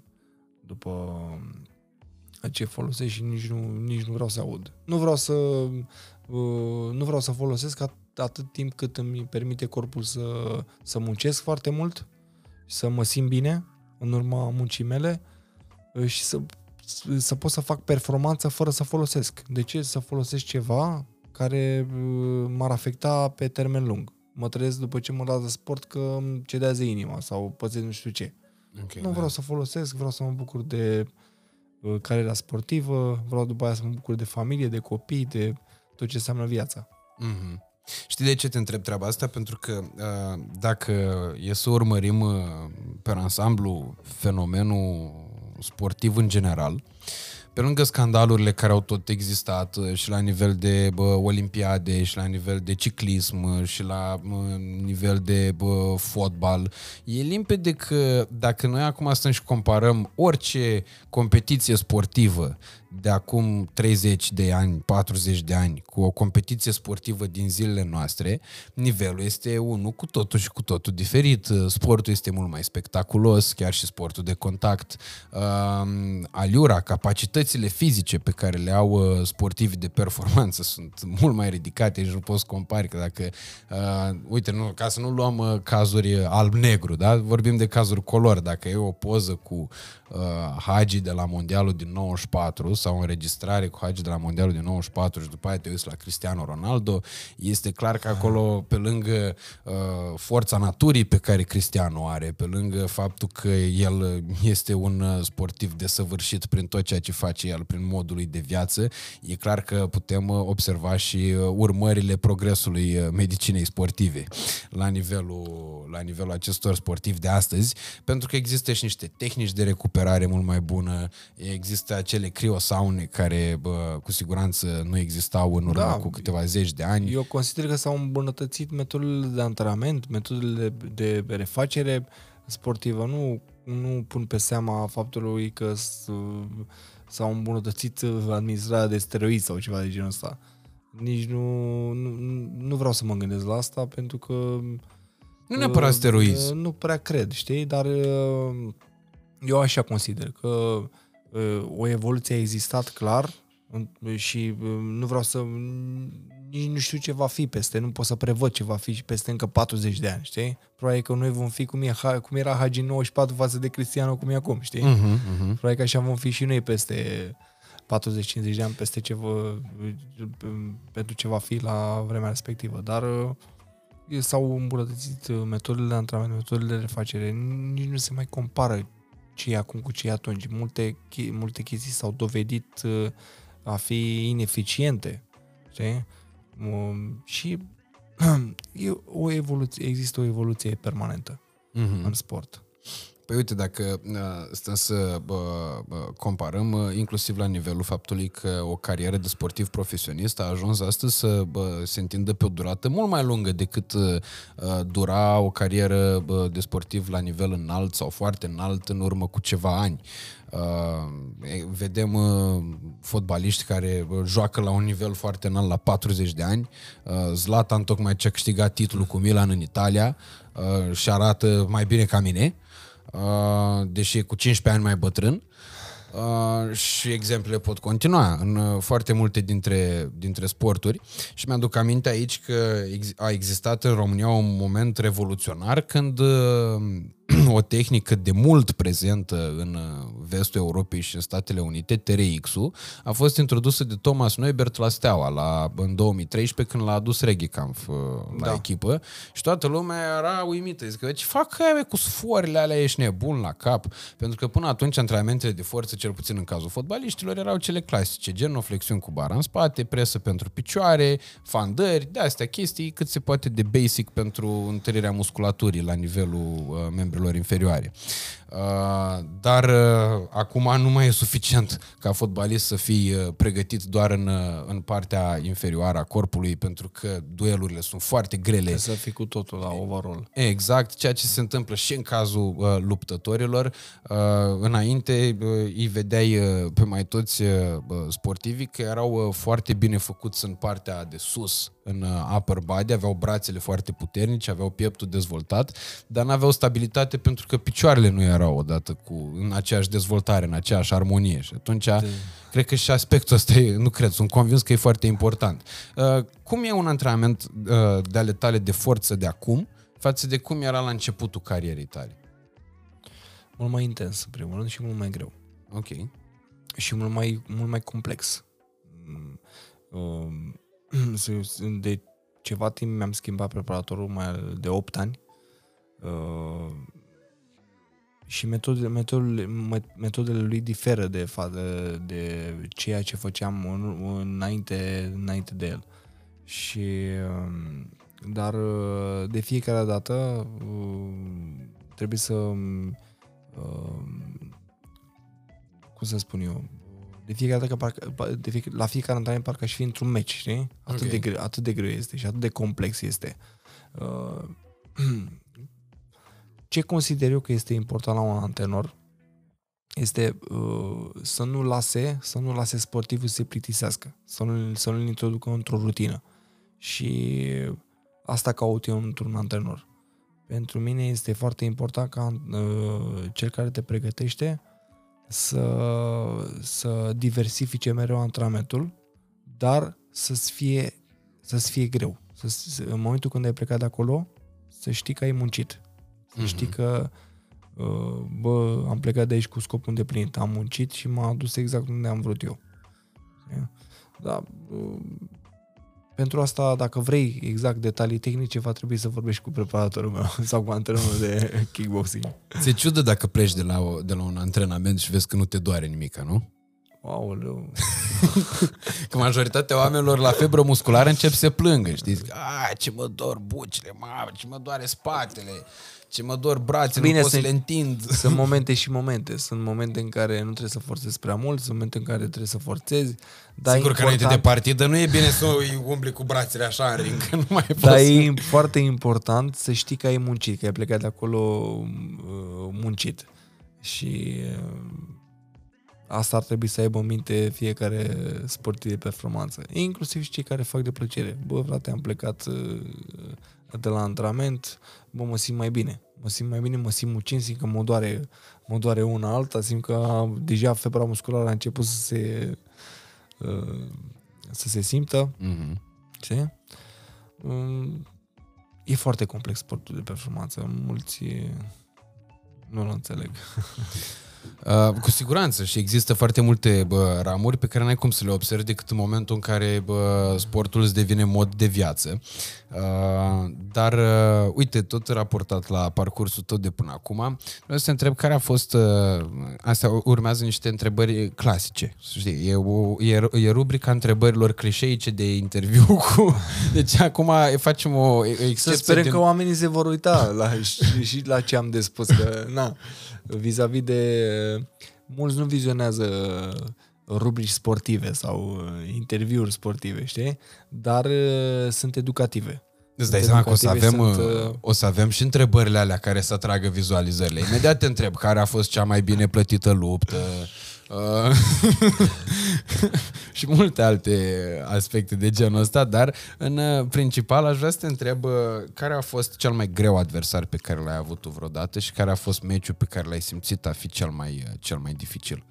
după ce folosești și nici nu, nici nu vreau să aud. Nu vreau să uh, nu vreau să folosesc at- atât timp cât îmi permite corpul să, să muncesc foarte mult, să mă simt bine în urma muncii mele uh, și să, să pot să fac performanță fără să folosesc. De ce să folosesc ceva care uh, m-ar afecta pe termen lung? Mă trezesc după ce mă las de sport că îmi cedează inima sau pățesc nu știu ce. Okay, Nu vreau să folosesc, vreau să mă bucur de uh, cariera sportivă, vreau după aia să mă bucur de familie, de copii, de tot ce înseamnă viața. Mm-hmm. Știi de ce te întreb treaba asta? Pentru că uh, dacă e să urmărim uh, pe ansamblu fenomenul sportiv în general, pe lângă scandalurile care au tot existat uh, și la nivel de bă, olimpiade și la nivel de ciclism uh, și la uh, nivel de bă, fotbal, e limpede că dacă noi acum stăm și comparăm orice competiție sportivă de acum 30 de ani, 40 de ani, cu o competiție sportivă din zilele noastre, nivelul este unul cu totul și cu totul diferit. Sportul este mult mai spectaculos, chiar și sportul de contact. Um, aliura, capacitățile capacitățile fizice pe care le au uh, sportivii de performanță sunt mult mai ridicate și nu poți compari că dacă, uh, uite, nu, ca să nu luăm uh, cazuri alb-negru, da? vorbim de cazuri color, dacă e o poză cu uh, Hagi de la Mondialul din 94 sau o înregistrare cu Hagi de la Mondialul din 94 și după aia te uiți la Cristiano Ronaldo, este clar că acolo, pe lângă uh, forța naturii pe care Cristiano are, pe lângă faptul că el este un uh, sportiv desăvârșit prin tot ceea ce face el, prin modul lui de viață, e clar că putem uh, observa și uh, urmările progresului medicinei sportive la nivelul, la nivelul acestor sportivi de astăzi, pentru că există și niște tehnici de recuperare mult mai bună, există acele criosaune care bă, cu siguranță nu existau în urmă da, cu câteva zeci de ani. Eu consider că s-au îmbunătățit metodele de antrenament, metodele de refacere sportivă. Nu nu pun pe seama faptului că s-au îmbunătățit administrarea de steroizi sau ceva de genul ăsta. Nici nu, nu, nu vreau să mă gândesc la asta pentru că nu neapărat steroizi. Nu prea cred, știi? Dar eu așa consider că o evoluție a existat clar și nu vreau să nici nu știu ce va fi peste, nu pot să prevăd ce va fi și peste încă 40 de ani, știi? Probabil că noi vom fi cum, e, cum era Hagi 94 față de Cristiano cum e acum, știi? Uh-huh, uh-huh. Probabil că așa vom fi și noi peste 40-50 de ani, peste ce vă, pentru ce va fi la vremea respectivă. Dar s-au îmbunătățit metodele de antrenament, metodele de refacere, nici nu se mai compară ce e acum cu ce e atunci. Multe, multe chestii s-au dovedit a fi ineficiente, știi? Um, și <clears throat> e o evoluție, există o evoluție permanentă mm-hmm. în sport. Păi uite, dacă uh, stăm să bă, bă, comparăm, uh, inclusiv la nivelul faptului că o carieră de sportiv profesionist a ajuns astăzi să bă, se întindă pe o durată mult mai lungă decât uh, dura o carieră bă, de sportiv la nivel înalt sau foarte înalt în urmă cu ceva ani. Uh, vedem uh, fotbaliști care uh, joacă la un nivel foarte înalt la 40 de ani. Uh, Zlatan tocmai ce a câștigat titlul cu Milan în Italia uh, și arată mai bine ca mine, uh, deși e cu 15 ani mai bătrân. Uh, și exemplele pot continua în uh, foarte multe dintre, dintre sporturi și mi-aduc aminte aici că ex- a existat în România un moment revoluționar când uh, <clears throat> o tehnică de mult prezentă în uh, vestul Europei și în Statele Unite, TRX-ul, a fost introdusă de Thomas Neubert la Steaua la, în 2013 când l-a adus Regikampf uh, la da. echipă și toată lumea era uimită. Zic, ce fac aia cu sforile alea, ești nebun la cap? Pentru că până atunci antrenamentele de forță, cel puțin în cazul fotbaliștilor, erau cele clasice, genoflexiuni cu bara în spate, presă pentru picioare, fandări, de astea chestii cât se poate de basic pentru întărirea musculaturii la nivelul uh, membrilor valori inferiori. Uh, dar uh, acum nu mai e suficient ca fotbalist să fii uh, pregătit doar în, în partea inferioară a corpului, pentru că duelurile sunt foarte grele. Trebuie să fii cu totul la overall. Exact, ceea ce se întâmplă și în cazul uh, luptătorilor. Uh, înainte uh, îi vedeai uh, pe mai toți uh, sportivii că erau uh, foarte bine făcuți în partea de sus, în uh, upper body, aveau brațele foarte puternice, aveau pieptul dezvoltat, dar nu aveau stabilitate pentru că picioarele nu erau odată cu, în aceeași dezvoltare, în aceeași armonie. Și atunci, de... cred că și aspectul ăsta, e, nu cred, sunt convins că e foarte important. Uh, cum e un antrenament uh, de ale tale de forță de acum față de cum era la începutul carierei tale? Mult mai intens, în primul rând, și mult mai greu. Ok. Și mult mai, mult mai complex. <clears throat> Uh, de ceva timp mi-am schimbat preparatorul mai de 8 ani uh, și metodele, metodele, metodele lui diferă de, de, de ceea ce făceam în, înainte, înainte de el. Și um, dar uh, de fiecare dată uh, trebuie să um, cum să spun eu de fiecare dată, parcă, de fiecare, la fiecare antrenament parcă aș fi într-un meci, știi? Atât, okay. de greu, atât de greu este și atât de complex este. Uh, <clears throat> ce consider eu că este important la un antrenor este uh, să nu lase, să nu lase sportivul să se plictisească, să nu, să nu-l introducă într-o rutină. Și asta caut eu într-un antrenor. Pentru mine este foarte important ca uh, cel care te pregătește să, să diversifice mereu antrenamentul, dar să-ți fie, să-ți fie greu. Să, în momentul când ai plecat de acolo, să știi că ai muncit. Să știi mm-hmm. că uh, bă, am plecat de aici cu scopul îndeplinit, am muncit și m-a adus exact unde am vrut eu. Da, uh, pentru asta, dacă vrei exact detalii tehnice, va trebui să vorbești cu preparatorul meu <laughs> sau cu antrenorul de <laughs> kickboxing. Ți-e ciudă dacă pleci de la, o, de la un antrenament și vezi că nu te doare nimic, nu? Aoleu. <laughs> că majoritatea oamenilor la febră musculară încep să plângă, știți? A, ce mă dor bucile, mamă, ce mă doare spatele ce mă dor brațele, Bine, nu pot să le întind. <laughs> Sunt <laughs> momente și momente. Sunt momente în care nu trebuie să forțezi prea mult, sunt momente în care trebuie să forțezi. Dar Sigur important... că înainte de partidă nu e bine să umbli cu brațele așa în ring, că nu mai <laughs> poți. Dar e foarte important să știi că ai muncit, că ai plecat de acolo uh, muncit. Și uh, asta ar trebui să aibă în minte fiecare sportiv de performanță. Inclusiv și cei care fac de plăcere. Bă, frate, am plecat uh, de la antrenament, bă, mă simt mai bine. Mă simt mai bine, mă simt mucin, simt că mă doare, mă doare una alta, simt că deja febra musculară a început să se uh, să se simtă. Mm-hmm. Ce? Um, e foarte complex sportul de performanță. Mulți nu-l înțeleg. <laughs> Uh, cu siguranță și există foarte multe bă, ramuri pe care n-ai cum să le observi decât în momentul în care bă, sportul îți devine mod de viață. Uh, dar, uh, uite, tot raportat la parcursul tău de până acum, vreau să te întreb care a fost, uh, astea urmează niște întrebări clasice, știi, e, o, e, e rubrica întrebărilor clișeice de interviu <laughs> cu... Deci acum facem o excepție. Să sperăm de... că oamenii se vor uita la, și, și la ce am de spus, că, na, vis-a-vis de... Mulți nu vizionează rubrici sportive sau uh, interviuri sportive, știi? Dar uh, sunt educative. Îți dai seama că o să, avem, sunt, uh, o să avem și întrebările alea care să atragă vizualizările. Imediat te întreb care a fost cea mai bine plătită luptă uh, <laughs> și multe alte aspecte de genul ăsta, dar în principal aș vrea să te întreb care a fost cel mai greu adversar pe care l-ai avut tu vreodată și care a fost meciul pe care l-ai simțit a fi cel mai, cel mai dificil.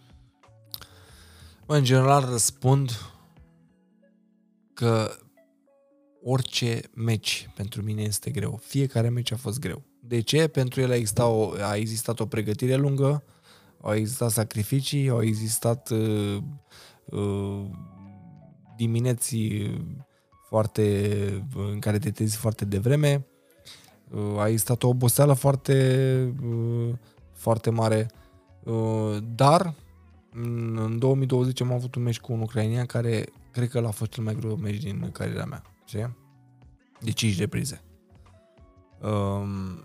Bă, în general răspund că orice meci pentru mine este greu. Fiecare meci a fost greu. De ce? Pentru el a existat o, a existat o pregătire lungă, au existat sacrificii, au existat uh, uh, dimineți foarte, în care te trezi foarte devreme, uh, a existat o oboseală foarte, uh, foarte mare, uh, dar în 2020 am avut un meci cu un ucrainian care cred că l-a fost cel mai greu meci din cariera mea. Știi? De 5 reprize. Um,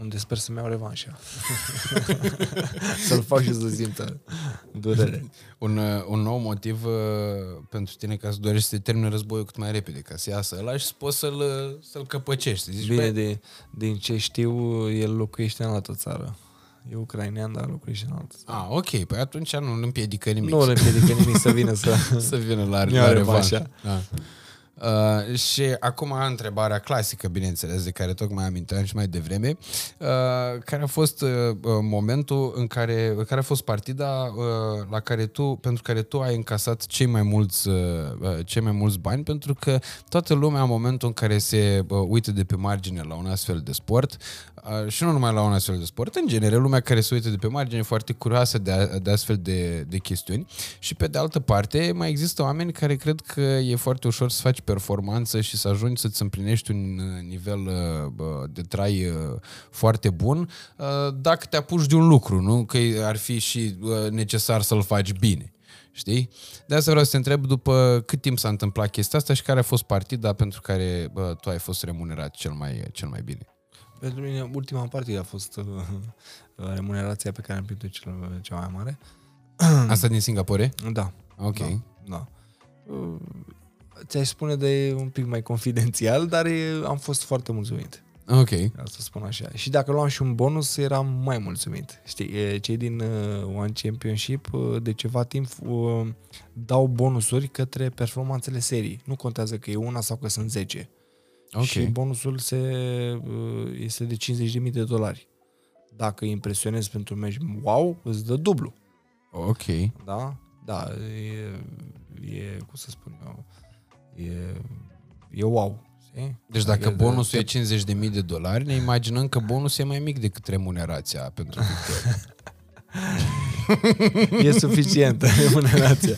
unde sper să-mi iau revanșa. <laughs> Să-l fac și să simtă durere. Un, uh, un nou motiv uh, pentru tine ca să dorești să termine războiul cât mai repede, ca să iasă ăla și să poți să-l, uh, să-l căpăcești. Zici, Bine, de, din ce știu, el locuiește în altă țară. E ucrainean, dar locuiește în altă țară. Ah, ok. Păi atunci nu îl împiedică nimic. Nu îl împiedică nimic să vină să... <laughs> să vină la, la revanșa. Da. Uh, și acum întrebarea clasică, bineînțeles, de care tocmai aminteam și mai devreme, uh, care a fost uh, momentul în care, care a fost partida uh, la care tu, pentru care tu ai încasat cei mai mulți, uh, uh, cei mai mulți bani, pentru că toată lumea în momentul în care se uh, uită de pe margine la un astfel de sport, uh, și nu numai la un astfel de sport, în genere, lumea care se uită de pe margine e foarte curioasă de, a, de astfel de, de chestiuni. Și pe de altă parte mai există oameni care cred că e foarte ușor să faci performanță și să ajungi să-ți împlinești un uh, nivel uh, de trai uh, foarte bun dacă te apuci de un lucru, nu? Că ar fi și necesar să-l faci bine. Știi? De asta vreau să te întreb după cât timp s-a întâmplat chestia asta și care a fost partida pentru care bă, tu ai fost remunerat cel mai, cel mai bine. Pentru mine, ultima partidă a fost uh, remunerația pe care am primit-o cel, cea mai mare. Asta din Singapore? Da. Ok. Da. da. Uh, ți-aș spune de un pic mai confidențial, dar am fost foarte mulțumit. Ok. Ca să spun așa. Și dacă luam și un bonus, eram mai mulțumit. Știi, cei din uh, One Championship uh, de ceva timp uh, dau bonusuri către performanțele serii. Nu contează că e una sau că sunt 10. Okay. Și bonusul se, uh, este de 50.000 de dolari. Dacă impresionezi pentru un meci wow, îți dă dublu. Ok. Da? Da, e, e cum să spun eu, e, e wow. Știi? Deci dacă E de- bonusul e 50.000 de dolari, ne imaginăm că bonusul e mai mic decât remunerația pentru victorie. E suficientă remunerația.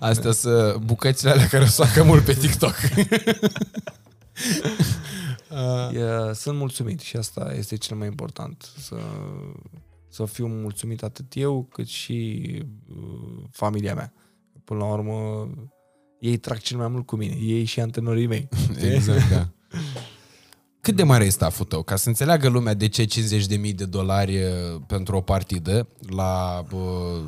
Astea sunt bucățile alea care o să facă mult pe TikTok. <laughs> E, sunt mulțumit și asta este cel mai important. Să, să fiu mulțumit atât eu cât și uh, familia mea. Până la urmă, ei trag cel mai mult cu mine. Ei și antenorii mei. <laughs> exact, da. Cât de mare e staful tău? Ca să înțeleagă lumea de ce 50.000 de dolari e, pentru o partidă la bă,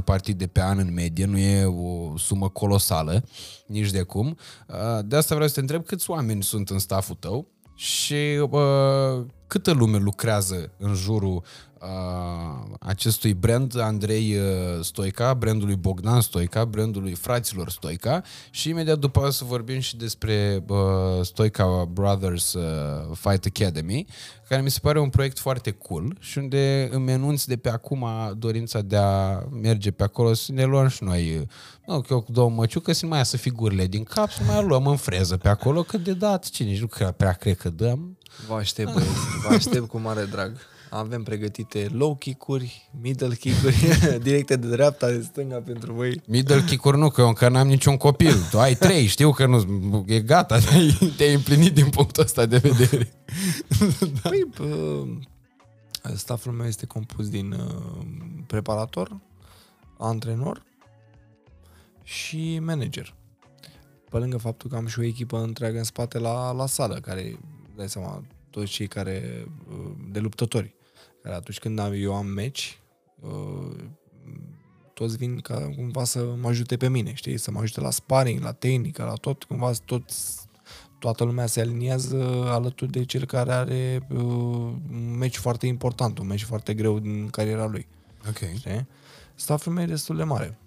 3-4 partide pe an în medie, nu e o sumă colosală, nici de cum. Uh, De asta vreau să te întreb câți oameni sunt în staful tău și bă, câtă lume lucrează în jurul uh, acestui brand Andrei uh, Stoica, brandului Bogdan Stoica, brandului fraților Stoica și imediat după o să vorbim și despre uh, Stoica Brothers uh, Fight Academy, care mi se pare un proiect foarte cool și unde îmi enunți de pe acum dorința de a merge pe acolo să ne luăm și noi uh, nu, că eu cu două măciucă să nu mai iasă figurile din cap să mai luăm în freză pe acolo, că de dat, cine nici nu cred- prea cred că dăm. Vă aștept, băieți. Vă aștept cu mare drag. Avem pregătite low kick-uri, middle kick-uri, <laughs> directe de dreapta, de stânga pentru voi. Middle kick-uri nu, că eu încă n-am niciun copil. Tu ai trei, știu că nu, e gata, te-ai, <laughs> te-ai împlinit din punctul ăsta de vedere. <laughs> Păi, bă, stafful meu este compus din uh, preparator, antrenor și manager. Pe lângă faptul că am și o echipă întreagă în spate la, la sală, care, dai seama, toți cei care, uh, de luptători, care atunci când am, eu am meci, uh, toți vin ca cumva să mă ajute pe mine, știi? Să mă ajute la sparring, la tehnică, la tot, cumva toți toată lumea se aliniază alături de cel care are uh, un meci foarte important, un meci foarte greu din cariera lui. Ok. Știi? Stafful meu e destul de mare.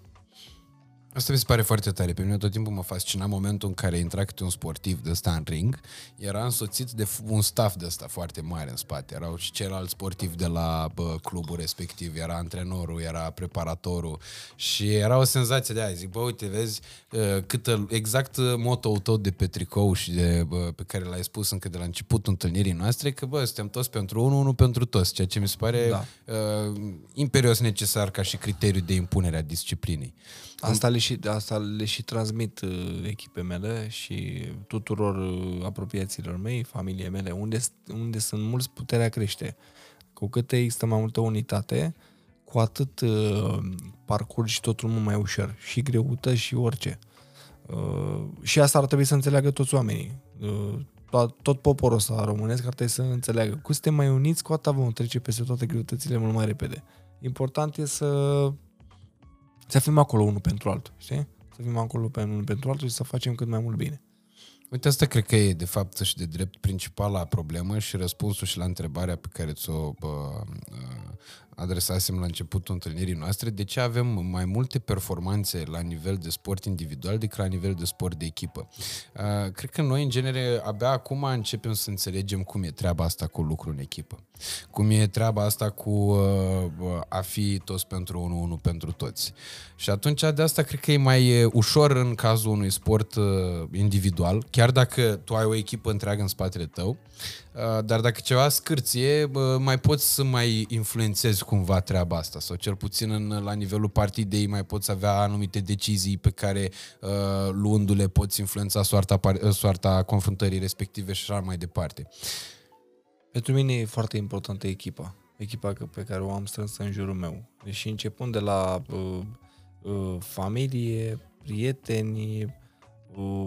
Asta mi se pare foarte tare. Pe mine tot timpul mă fascina momentul în care intra câte un sportiv de ăsta în ring, era însoțit de f- un staff de ăsta foarte mare în spate. Erau și ceilalți sportivi de la bă, clubul respectiv, era antrenorul, era preparatorul și era o senzație de aia. Zic, bă, uite, vezi uh, câtă, exact uh, moto-ul tău de pe tricou și de, bă, pe care l-ai spus încă de la începutul întâlnirii noastre, că bă, suntem toți pentru unul, unul pentru toți, ceea ce mi se pare Da. uh, imperios necesar ca și criteriu de impunere a disciplinei. Asta le și, asta le și transmit uh, echipe mele și tuturor uh, apropiaților mei, familiei mele, unde, unde sunt mulți, puterea crește. Cu cât există mai multă unitate, cu atât uh, parcurgi totul mult mai ușor. Și greutăți și orice. Uh, și asta ar trebui să înțeleagă toți oamenii. Uh, tot, tot poporul ăsta românesc ar trebui să înțeleagă. Cu suntem mai uniți, cu atât vom trece peste toate greutățile mult mai repede. Important e să să fim acolo unul pentru altul, știi? Să fim acolo pe unul pentru altul și să facem cât mai mult bine. Uite, asta cred că e, de fapt, și de drept principala problemă și răspunsul și la întrebarea pe care ți-o bă, uh, adresasem la începutul întâlnirii noastre, de ce avem mai multe performanțe la nivel de sport individual decât la nivel de sport de echipă. Uh, Cred că noi, în genere, abia acum începem să înțelegem cum e treaba asta cu lucru în echipă. Cum e treaba asta cu uh, a fi toți pentru unul, unul pentru toți. Și atunci de asta cred că e mai uh, ușor în cazul unui sport uh, individual, chiar dacă tu ai o echipă întreagă în spatele tău, uh, dar dacă ceva scârție, bă, mai poți să mai influențezi cumva treaba asta sau cel puțin în, la nivelul partidei mai poți avea anumite decizii pe care uh, luându-le poți influența soarta, par- uh, soarta confruntării respective și așa mai departe. Pentru mine e foarte importantă echipa. Echipa că- pe care o am strânsă în jurul meu. Deci începând de la uh, uh, familie, prieteni, uh,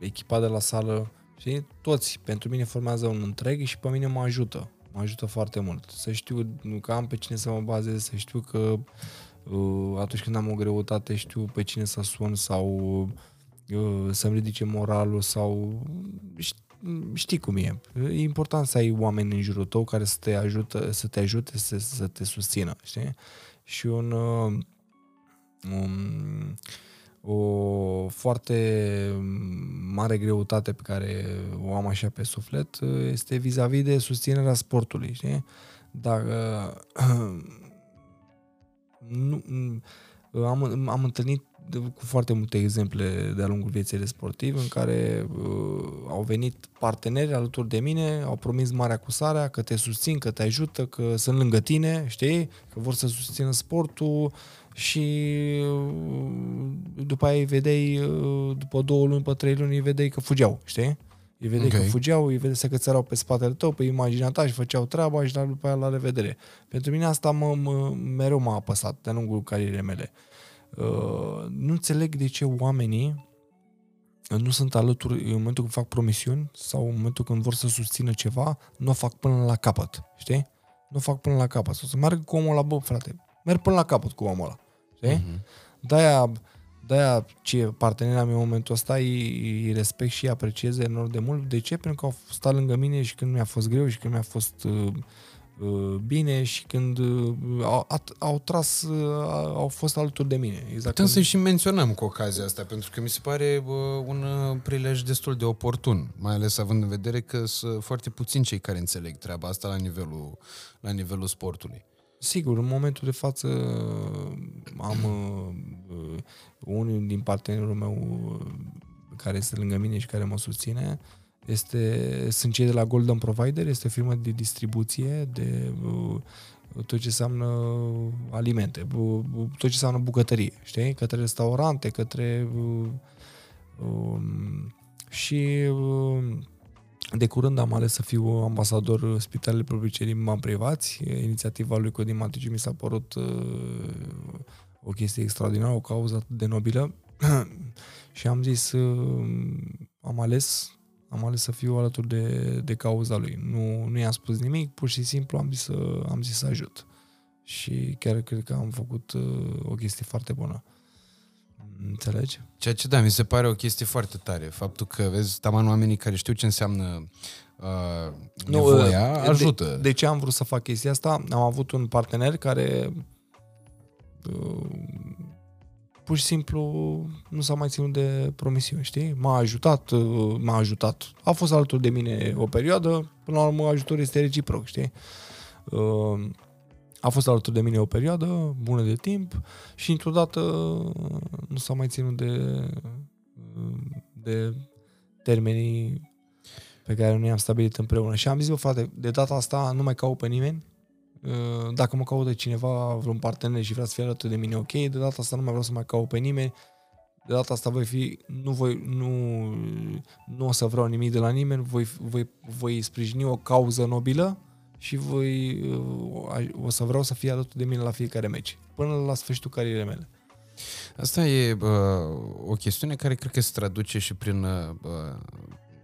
echipa de la sală, și toți pentru mine formează un întreg și pe mine mă ajută. Mă ajută foarte mult. Să știu că am pe cine să mă bazez, să știu că uh, atunci când am o greutate știu pe cine să sun sau uh, să-mi ridice moralul sau ș- știi cum e. E important să ai oameni în jurul tău care să te ajută, să te ajute, să, să te susțină, știi? Și un, uh, un, o foarte mare greutate pe care o am așa pe suflet este vis-a-vis de susținerea sportului, știi? Dacă nu, am, am întâlnit cu foarte multe exemple de-a lungul vieții de sportiv în care uh, au venit parteneri alături de mine, au promis marea acusarea că te susțin, că te ajută, că sunt lângă tine, știi? Că vor să susțină sportul și uh, după aia îi vedeai, uh, după două luni, pe trei luni, îi vedeai că fugeau, știi? Îi vedeai okay. că fugeau, îi vedeai să cățărau pe spatele tău, pe imaginea ta și făceau treaba și după aia la revedere. Pentru mine asta mă, mă, mereu m-a apăsat de-a lungul carierei mele. Uh, nu înțeleg de ce oamenii nu sunt alături în momentul când fac promisiuni sau în momentul când vor să susțină ceva, nu o fac până la capăt, știi? Nu o fac până la capăt. Sau să meargă cu omul la bă, frate, merg până la capăt cu omul ăla, știi? Uh-huh. De-aia, de-aia ce partenerea mea în momentul ăsta îi, îi respect și îi apreciez enorm de mult. De ce? Pentru că au stat lângă mine și când mi-a fost greu și când mi-a fost uh, Uh, bine și când uh, au, au tras, uh, au fost alături de mine. Exact Putem să și menționăm cu ocazia asta, pentru că mi se pare un prilej destul de oportun, mai ales având în vedere că sunt foarte puțini cei care înțeleg treaba asta la nivelul, la nivelul sportului. Sigur, în momentul de față am uh, unul din partenerul meu care este lângă mine și care mă susține, uh, este, sunt cei de la Golden Provider, este o firmă de distribuție de uh, tot ce înseamnă alimente, uh, tot ce înseamnă bucătărie, știi? Către restaurante, către... Uh, um, și uh, de curând am ales să fiu ambasador spitalele publice din bani privați. Inițiativa lui Codin Maticiu mi s-a părut uh, o chestie extraordinară, o cauză atât de nobilă <clears throat> și am zis, uh, am ales am ales să fiu alături de, de cauza lui. Nu, nu i-am spus nimic, pur și simplu am zis să, am zis să ajut. Și chiar cred că am făcut uh, o chestie foarte bună. Înțelegi? Ceea ce da, mi se pare o chestie foarte tare. Faptul că, vezi, taman oamenii care știu ce înseamnă uh, nevoia, nu, uh, ajută. De, de ce am vrut să fac chestia asta? Am avut un partener care uh, pur și simplu nu s-a mai ținut de promisiuni, știi? M-a ajutat, uh, m-a ajutat. A fost alături de mine o perioadă, până la urmă ajutorul este reciproc, știi? Uh, a fost alături de mine o perioadă bună de timp și într-o dată nu s-a mai ținut de, de termenii pe care noi am stabilit împreună. Și am zis, bă, frate, de data asta nu mai caut pe nimeni, Uh, dacă mă caută cineva, vreun partener și vrea să fie alături de mine, ok, de data asta nu mai vreau să mai caut pe nimeni, de data asta voi fi, nu, voi, nu, nu o să vreau nimic de la nimeni, voi, voi, voi sprijini o cauză nobilă și voi, uh, o să vreau să fie alături de mine la fiecare meci, până la sfârșitul carierei mele. Asta e uh, o chestiune care cred că se traduce și prin uh,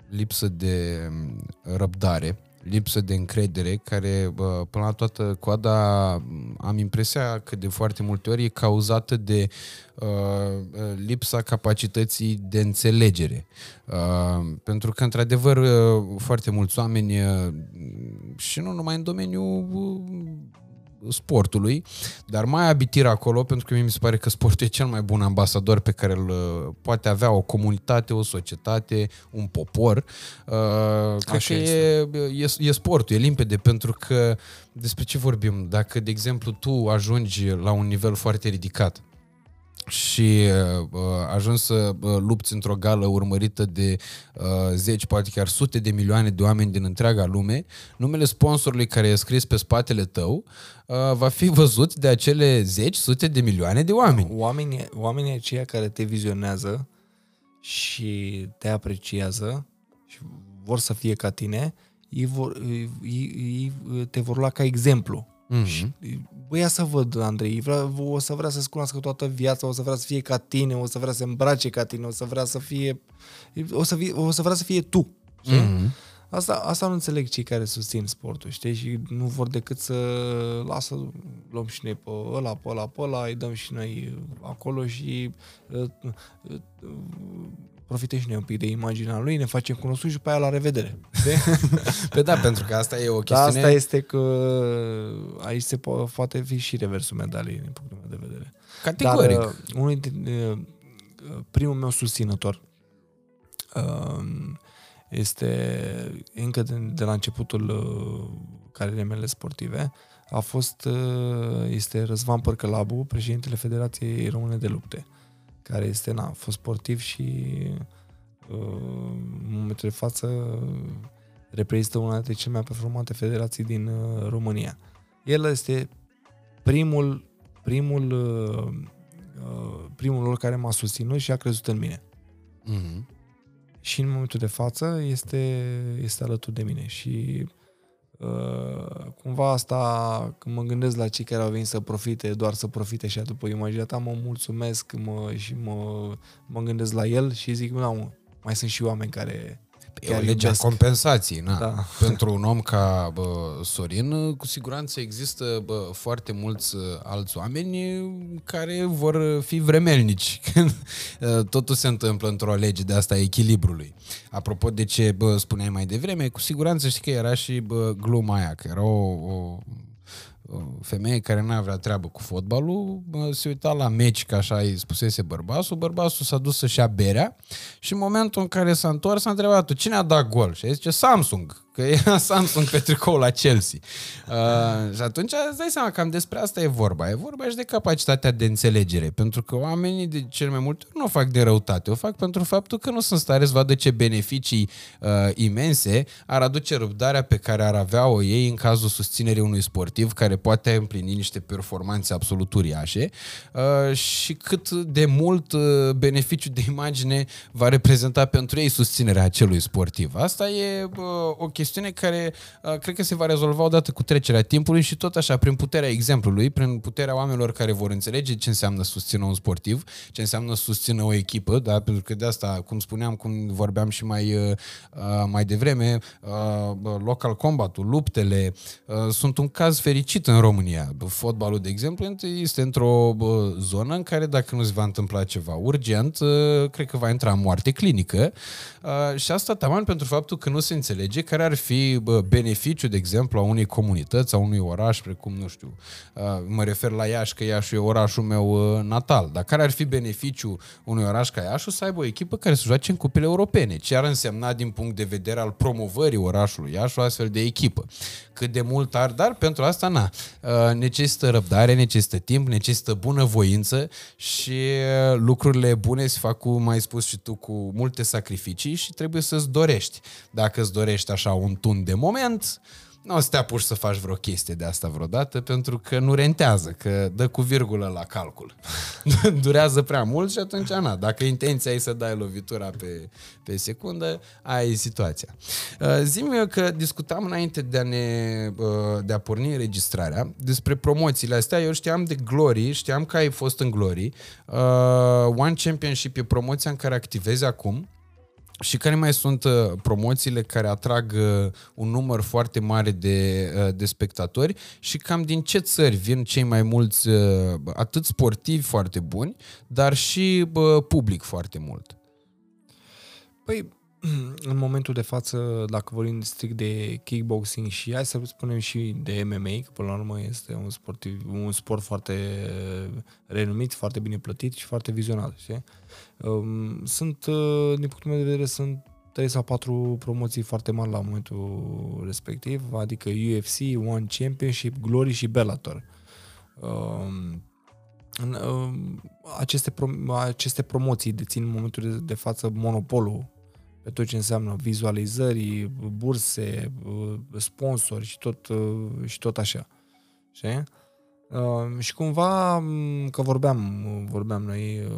lipsă de um, răbdare lipsă de încredere, care până la toată coada am impresia că de foarte multe ori e cauzată de uh, lipsa capacității de înțelegere. Uh, pentru că, într-adevăr, uh, foarte mulți oameni, uh, și nu numai în domeniul uh, sportului, dar mai abitir acolo, pentru că mi se pare că sportul e cel mai bun ambasador pe care îl uh, poate avea o comunitate, o societate, un popor. Uh, cred că e, e, e sportul, e limpede, pentru că despre ce vorbim? Dacă, de exemplu, tu ajungi la un nivel foarte ridicat, și uh, ajuns să uh, lupți într-o gală urmărită de uh, zeci, poate chiar sute de milioane de oameni din întreaga lume, numele sponsorului care e scris pe spatele tău uh, va fi văzut de acele zeci, sute de milioane de oameni. Oamenii, oamenii aceia care te vizionează și te apreciază și vor să fie ca tine, ei, vor, ei, ei te vor lua ca exemplu. Mm-hmm. Și, bă, ia să văd, Andrei, vrea, o să vrea să-ți cunoască toată viața, o să vrea să fie ca tine, o să vrea să îmbrace ca tine, o să vrea să fie... O să, fie, o să vrea să fie tu. Mm-hmm. Asta, asta nu înțeleg cei care susțin sportul, știi? Și nu vor decât să lasă, luăm și noi pe ăla, pe ăla, pe ăla, îi dăm și noi acolo și uh, uh, profităm și noi un pic de imaginea lui, ne facem cunoscut și după aia la revedere. Pe <laughs> da, pentru că asta e o chestiune... Asta este că aici se po- poate fi și reversul medaliei din punctul meu de vedere. Categoric. Dar, uh, unul din, uh, primul meu susținător uh, este încă de, de la începutul uh, carierei mele sportive, a fost, uh, este Răzvan Părcălabu, președintele Federației Române de Lupte, care este, na, a fost sportiv și uh, în momentul de față reprezintă una dintre cele mai performante federații din uh, România. El este primul, primul, primul lor care m-a susținut și a crezut în mine. Mm-hmm. Și în momentul de față este, este alături de mine și Uh, cumva asta, când mă gândesc la cei care au venit să profite, doar să profite și după imaginea ta, mă mulțumesc mă, și mă, mă gândesc la el și zic, nu, mai sunt și oameni care E o lege a compensației, na. Da. <laughs> Pentru un om ca bă, Sorin, cu siguranță există bă, foarte mulți uh, alți oameni care vor fi vremelnici <laughs> când uh, totul se întâmplă într-o lege de asta a echilibrului. Apropo de ce bă, spuneai mai devreme, cu siguranță știi că era și bă, gluma aia, că era o, o femeie care nu avea treabă cu fotbalul, se uita la meci, ca așa îi spusese bărbatul, bărbatul s-a dus să-și ia berea și în momentul în care s-a întors a întrebat cine a dat gol? Și zice Samsung că e Samsung pe tricou la Chelsea. Uh, și atunci îți dai seama, cam despre asta e vorba. E vorba și de capacitatea de înțelegere, pentru că oamenii de cel mai multe nu o fac de răutate, o fac pentru faptul că nu sunt stare să vadă ce beneficii uh, imense ar aduce răbdarea pe care ar avea-o ei în cazul susținerii unui sportiv care poate împlini niște performanțe absolut uriașe uh, și cât de mult uh, beneficiu de imagine va reprezenta pentru ei susținerea acelui sportiv. Asta e uh, o chestie chestiune care uh, cred că se va rezolva odată cu trecerea timpului și tot așa, prin puterea exemplului, prin puterea oamenilor care vor înțelege ce înseamnă susține un sportiv, ce înseamnă susține o echipă, da? pentru că de asta, cum spuneam, cum vorbeam și mai, uh, mai devreme, uh, local combatul, luptele, uh, sunt un caz fericit în România. Fotbalul, de exemplu, este într-o uh, zonă în care dacă nu se va întâmpla ceva urgent, uh, cred că va intra în moarte clinică uh, și asta taman pentru faptul că nu se înțelege care ar fi beneficiu, de exemplu, a unei comunități, a unui oraș, precum, nu știu, mă refer la Iași, că Iași e orașul meu natal, dar care ar fi beneficiu unui oraș ca Iași să aibă o echipă care să joace în cupele europene? Ce ar însemna din punct de vedere al promovării orașului Iași o astfel de echipă? Cât de mult ar, dar pentru asta, na, necesită răbdare, necesită timp, necesită bună voință și lucrurile bune se fac, cum ai spus și tu, cu multe sacrificii și trebuie să-ți dorești. Dacă îți dorești așa un tun de moment, nu o să te apuci să faci vreo chestie de asta vreodată, pentru că nu rentează, că dă cu virgulă la calcul. <laughs> Durează prea mult și atunci, na, dacă intenția e să dai lovitura pe, pe secundă, ai situația. Uh, Zi-mi că discutam înainte de a, ne, uh, de a porni înregistrarea despre promoțiile astea. Eu știam de Glory, știam că ai fost în Glory. Uh, One Championship e promoția în care activezi acum. Și care mai sunt uh, promoțiile care atrag uh, un număr foarte mare de, uh, de spectatori și cam din ce țări vin cei mai mulți, atât sportivi foarte buni, dar și public foarte mult? Păi, <clears throat> în momentul de față, dacă vorbim strict de kickboxing și hai să spunem și de MMA, că până la urmă este un, sportiv, un sport foarte renumit, foarte bine plătit și foarte vizionat. Știi? Um, sunt, uh, din punctul meu de vedere, sunt 3 sau 4 promoții foarte mari la momentul respectiv, adică UFC, One Championship, Glory și Bellator. Um, um, aceste, aceste promoții dețin în momentul de, de față monopolul pe tot ce înseamnă vizualizări, burse, uh, sponsori și tot, uh, și tot așa. Știi? Uh, și cumva, că vorbeam, vorbeam noi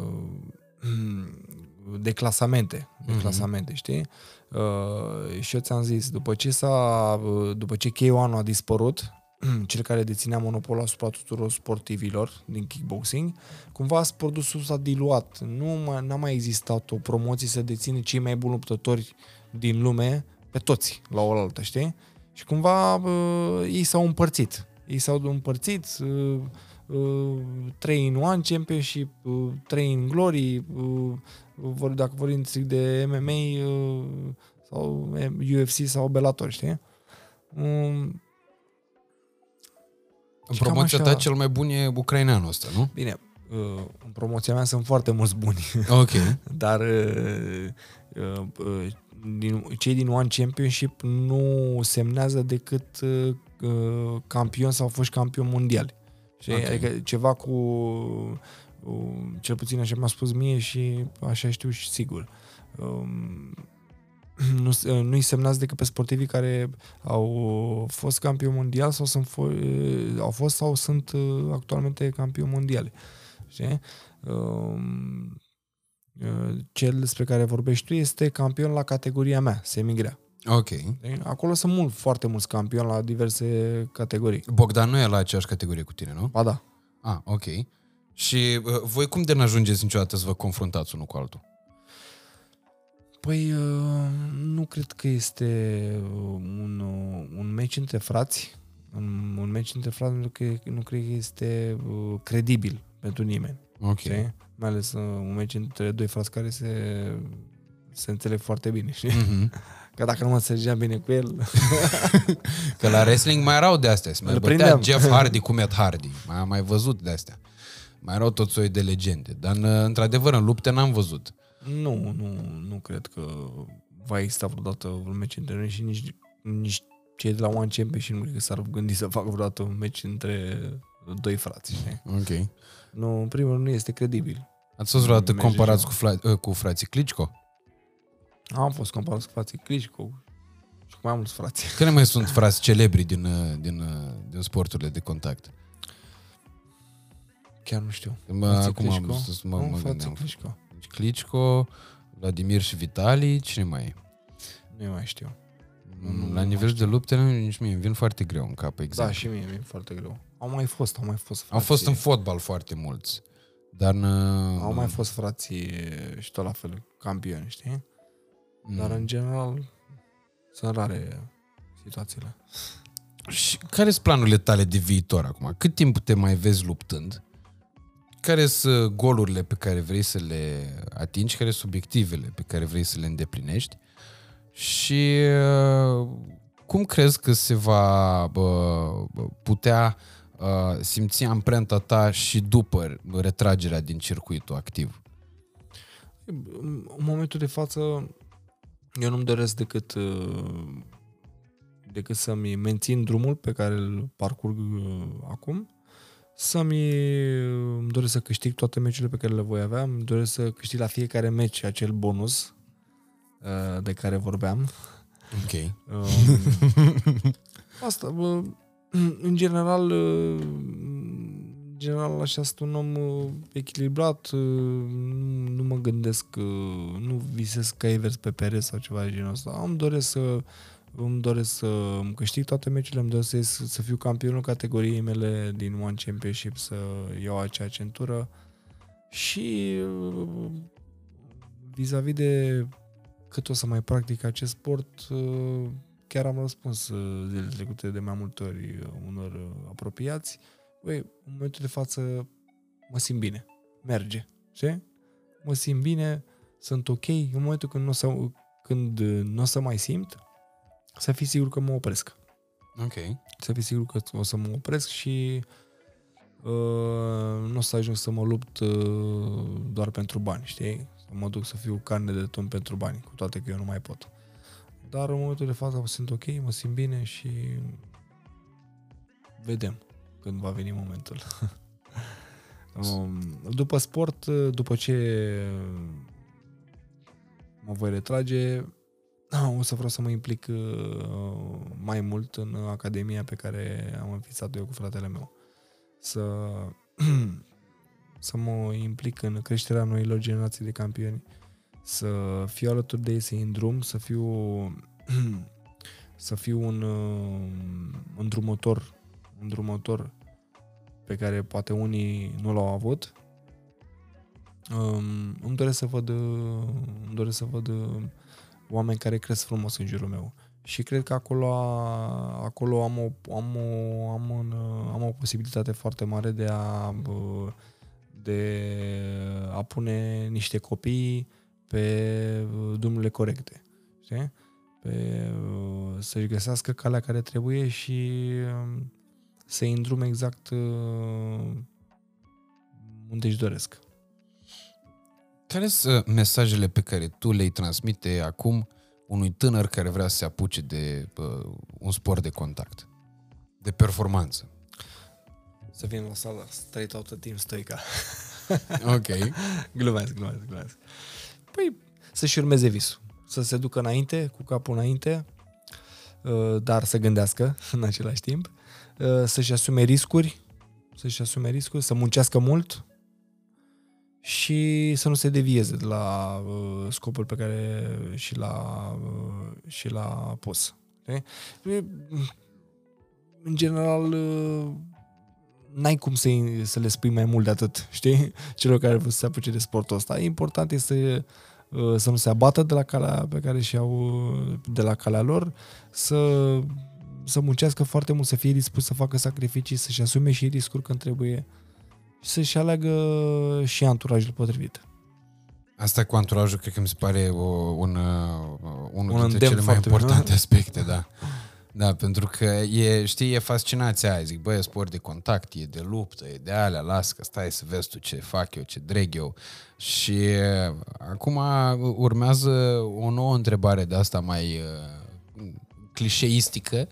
de clasamente, de mm-hmm. clasamente, știi? Uh, și eu ți-am zis, după ce s-a, după ce K1 a dispărut, <clears throat> cel care deținea monopolul asupra tuturor sportivilor din kickboxing, cumva produsul s-a diluat. Nu mai, n-a mai existat o promoție să deține cei mai buni luptători din lume pe toți la oaltă, știi? Și cumva uh, ei s-au împărțit. Ei s-au împărțit uh, uh, 3 în One Championship, uh, 3 în Glory, uh, dacă vorbim strict de MMA uh, sau UFC sau Bellator, știi? Uh, în promoția ta cel mai bun e ucraineanul ăsta, nu? Bine, uh, în promoția mea sunt foarte mulți buni. Ok. <laughs> Dar uh, uh, uh, din, cei din One Championship nu semnează decât uh, uh, campion sau fost campion mondial. Știi? Ok. Adică ceva cu uh, cel puțin așa mi-a spus mie și așa știu și sigur. Um, <clears throat> nu, uh, nu-i semnați decât pe sportivii care au fost campioni mondial sau sunt fo- uh, au fost sau sunt uh, actualmente campioni mondiale. Știi? Um, uh, cel despre care vorbești tu este campion la categoria mea, semigrea. Ok. Știi? Acolo sunt mult, foarte mulți campioni la diverse categorii. Bogdan nu e la aceeași categorie cu tine, nu? Ba da. Ah, ok. Și uh, voi cum de n-ajungeți niciodată să vă confruntați unul cu altul? Păi, uh, nu cred că este uh, un, uh, un meci între frați. Un, un meci între frați pentru că nu cred că este uh, credibil pentru nimeni. Ok. Știi? Mai ales uh, un meci între doi frați care se, se înțeleg foarte bine. Știi? Mhm. <laughs> Că dacă nu mă înțelegeam bine cu el, <laughs> Că la wrestling mai erau de astea. Se mai Îl bătea prindeam. Jeff Hardy cu Matt Hardy. Mai am mai văzut de astea. Mai erau tot soi de legende. Dar, în- într-adevăr, în lupte n-am văzut. nu, nu, nu cred că va exista vreodată un meci între noi și nici, nici cei de la One Championship nu cred că s-ar gândi să facă vreodată un meci între doi frați. Știi? Ok. Nu, în primul rând nu este credibil. Ați fost vreodată Merge comparați și cu, fla- uh, cu frații Klitschko? Am fost comparat cu frații Klitschko și cu mai mulți frați. Care mai sunt frați celebri din, uh, din, uh, din sporturile de contact? Chiar nu știu. Mă, Frații acum am Klitschko? să mă, Nu, mă frații gândeam. Klitschko. Klitschko, Vladimir și Vitali, cine mai e? Nu mai știu. Mm, La nivel de lupte, nu, nici mie îmi vin foarte greu în cap, exact. Da, și mie mi-e foarte greu. Au mai fost, au mai fost Au frații. fost în fotbal foarte mulți. Dar în, uh, Au mai fost frații și tot la fel campioni, știi? Dar mm. în general sunt rare situațiile. Și care sunt planurile tale de viitor acum? Cât timp te mai vezi luptând? Care sunt golurile pe care vrei să le atingi? Care sunt obiectivele pe care vrei să le îndeplinești? Și uh, cum crezi că se va uh, putea uh, simți amprenta ta și după retragerea din circuitul activ? În momentul de față, eu nu-mi doresc decât uh, decât să-mi mențin drumul pe care îl parcurg uh, acum, să-mi îmi doresc să câștig toate meciurile pe care le voi avea, îmi doresc să câștig la fiecare meci acel bonus uh, de care vorbeam. Ok. Um, <laughs> Asta, bă, în general, uh, în general așa sunt un om uh, echilibrat, uh, nu nu mă gândesc, uh, nu visez caivers pe pereți sau ceva de genul ăsta. Îmi doresc să îmi doresc să îmi câștig toate meciurile, îmi doresc să, ies- să fiu campionul categoriei mele din One Championship, să iau acea centură și uh, vis-a-vis de cât o să mai practic acest sport, uh, chiar am răspuns uh, zilele trecute de mai multe ori uh, unor uh, apropiați. Băi, în momentul de față mă simt bine. Merge. Ce? Mă simt bine, sunt ok. În momentul când nu o să, când uh, nu o să mai simt, să fii sigur că mă opresc. Ok. Să fii sigur că o să mă opresc și uh, nu o să ajung să mă lupt uh, doar pentru bani, știi? Să mă duc să fiu carne de tun pentru bani, cu toate că eu nu mai pot. Dar în momentul de față mă simt ok, mă simt bine și vedem când va veni momentul. <laughs> Um, după sport, după ce mă voi retrage, o să vreau să mă implic uh, mai mult în academia pe care am înființat eu cu fratele meu. Să, <clears throat> să mă implic în creșterea noilor generații de campioni, să fiu alături de ei, să în drum, să fiu <clears throat> să fiu un uh, îndrumător, îndrumător pe care poate unii nu l-au avut. Um, îmi doresc să văd uh, îmi doresc să văd uh, oameni care cresc frumos în jurul meu. Și cred că acolo, a- acolo am, o, am, o, am, un, am o posibilitate foarte mare de a, bă, de a pune niște copii pe drumurile corecte. Știi? Pe, să-și găsească calea care trebuie și um, să-i îndrume exact uh, unde te-și doresc. Care sunt mesajele pe care tu le-ai transmite acum unui tânăr care vrea să se apuce de uh, un sport de contact, de performanță? Să vin la sală straight out of team stoica. <laughs> Ok. glumesc, glumesc, glumesc. Păi, să-și urmeze visul. Să se ducă înainte, cu capul înainte, uh, dar să gândească în același timp, uh, să-și asume riscuri, să-și asume riscuri, să muncească mult și să nu se devieze de la uh, scopul pe care și l-a, și l-a pus. În general, n-ai cum să, să le spui mai mult de atât, știi? <laughs> Celor care vor să se apuce de sportul ăsta. Important este să, uh, să nu se abată de la calea pe care și au uh, de la calea lor, să, să muncească foarte mult, să fie dispus să facă sacrificii, să-și asume și riscuri când trebuie și să-și aleagă și anturajul potrivit. Asta cu anturajul cred că mi se pare o, un, uh, unul un dintre cele mai importante bine. aspecte, da. Da, pentru că e, știi, e fascinația aia. Zic, băi, e sport de contact, e de luptă, e de alea, las că stai să vezi tu ce fac eu, ce dreg eu. Și acum urmează o nouă întrebare de asta mai uh, clișeistică.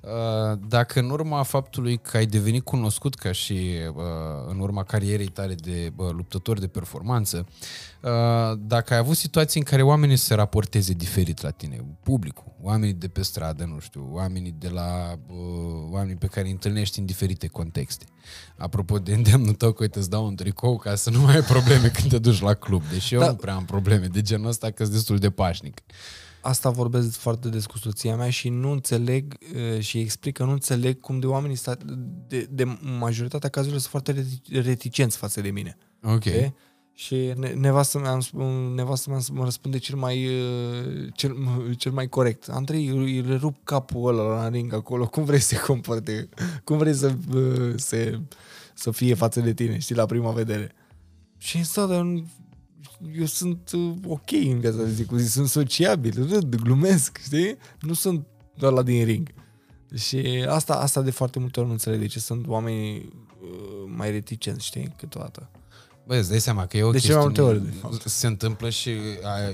Uh, dacă în urma faptului că ai devenit cunoscut ca și uh, în urma carierei tale de uh, luptător de performanță, dacă ai avut situații în care oamenii se raporteze diferit la tine, publicul, oamenii de pe stradă, nu știu, oamenii de la oamenii pe care îi întâlnești în diferite contexte. Apropo de îndemnul tău că uite, îți dau un tricou ca să nu mai ai probleme când te duci la club, deși eu da. nu prea am probleme de genul ăsta că sunt destul de pașnic asta vorbesc foarte des cu soția mea și nu înțeleg uh, și explic că nu înțeleg cum de oamenii sta, de, de majoritatea cazurilor sunt foarte reticenți față de mine. Ok. Okay? Și nevastă mea, nevastă mea mă răspunde cel mai, uh, cel, <laughs> cel mai corect. Andrei, îi rup capul ăla la ring acolo, cum vrei să se comporte, cum vrei să, uh, să, să fie față de tine, știi, la prima vedere. Și în stau, eu sunt uh, ok în viața de zi cu zi, sunt sociabil, râd, glumesc, știi? Nu sunt doar la din ring. Și asta, asta de foarte multe ori nu înțeleg de ce sunt oameni uh, mai reticenți, știi, câteodată. Băi, îți dai seama că e o de chestiune... De ce mai multe ori, de fapt. Se întâmplă și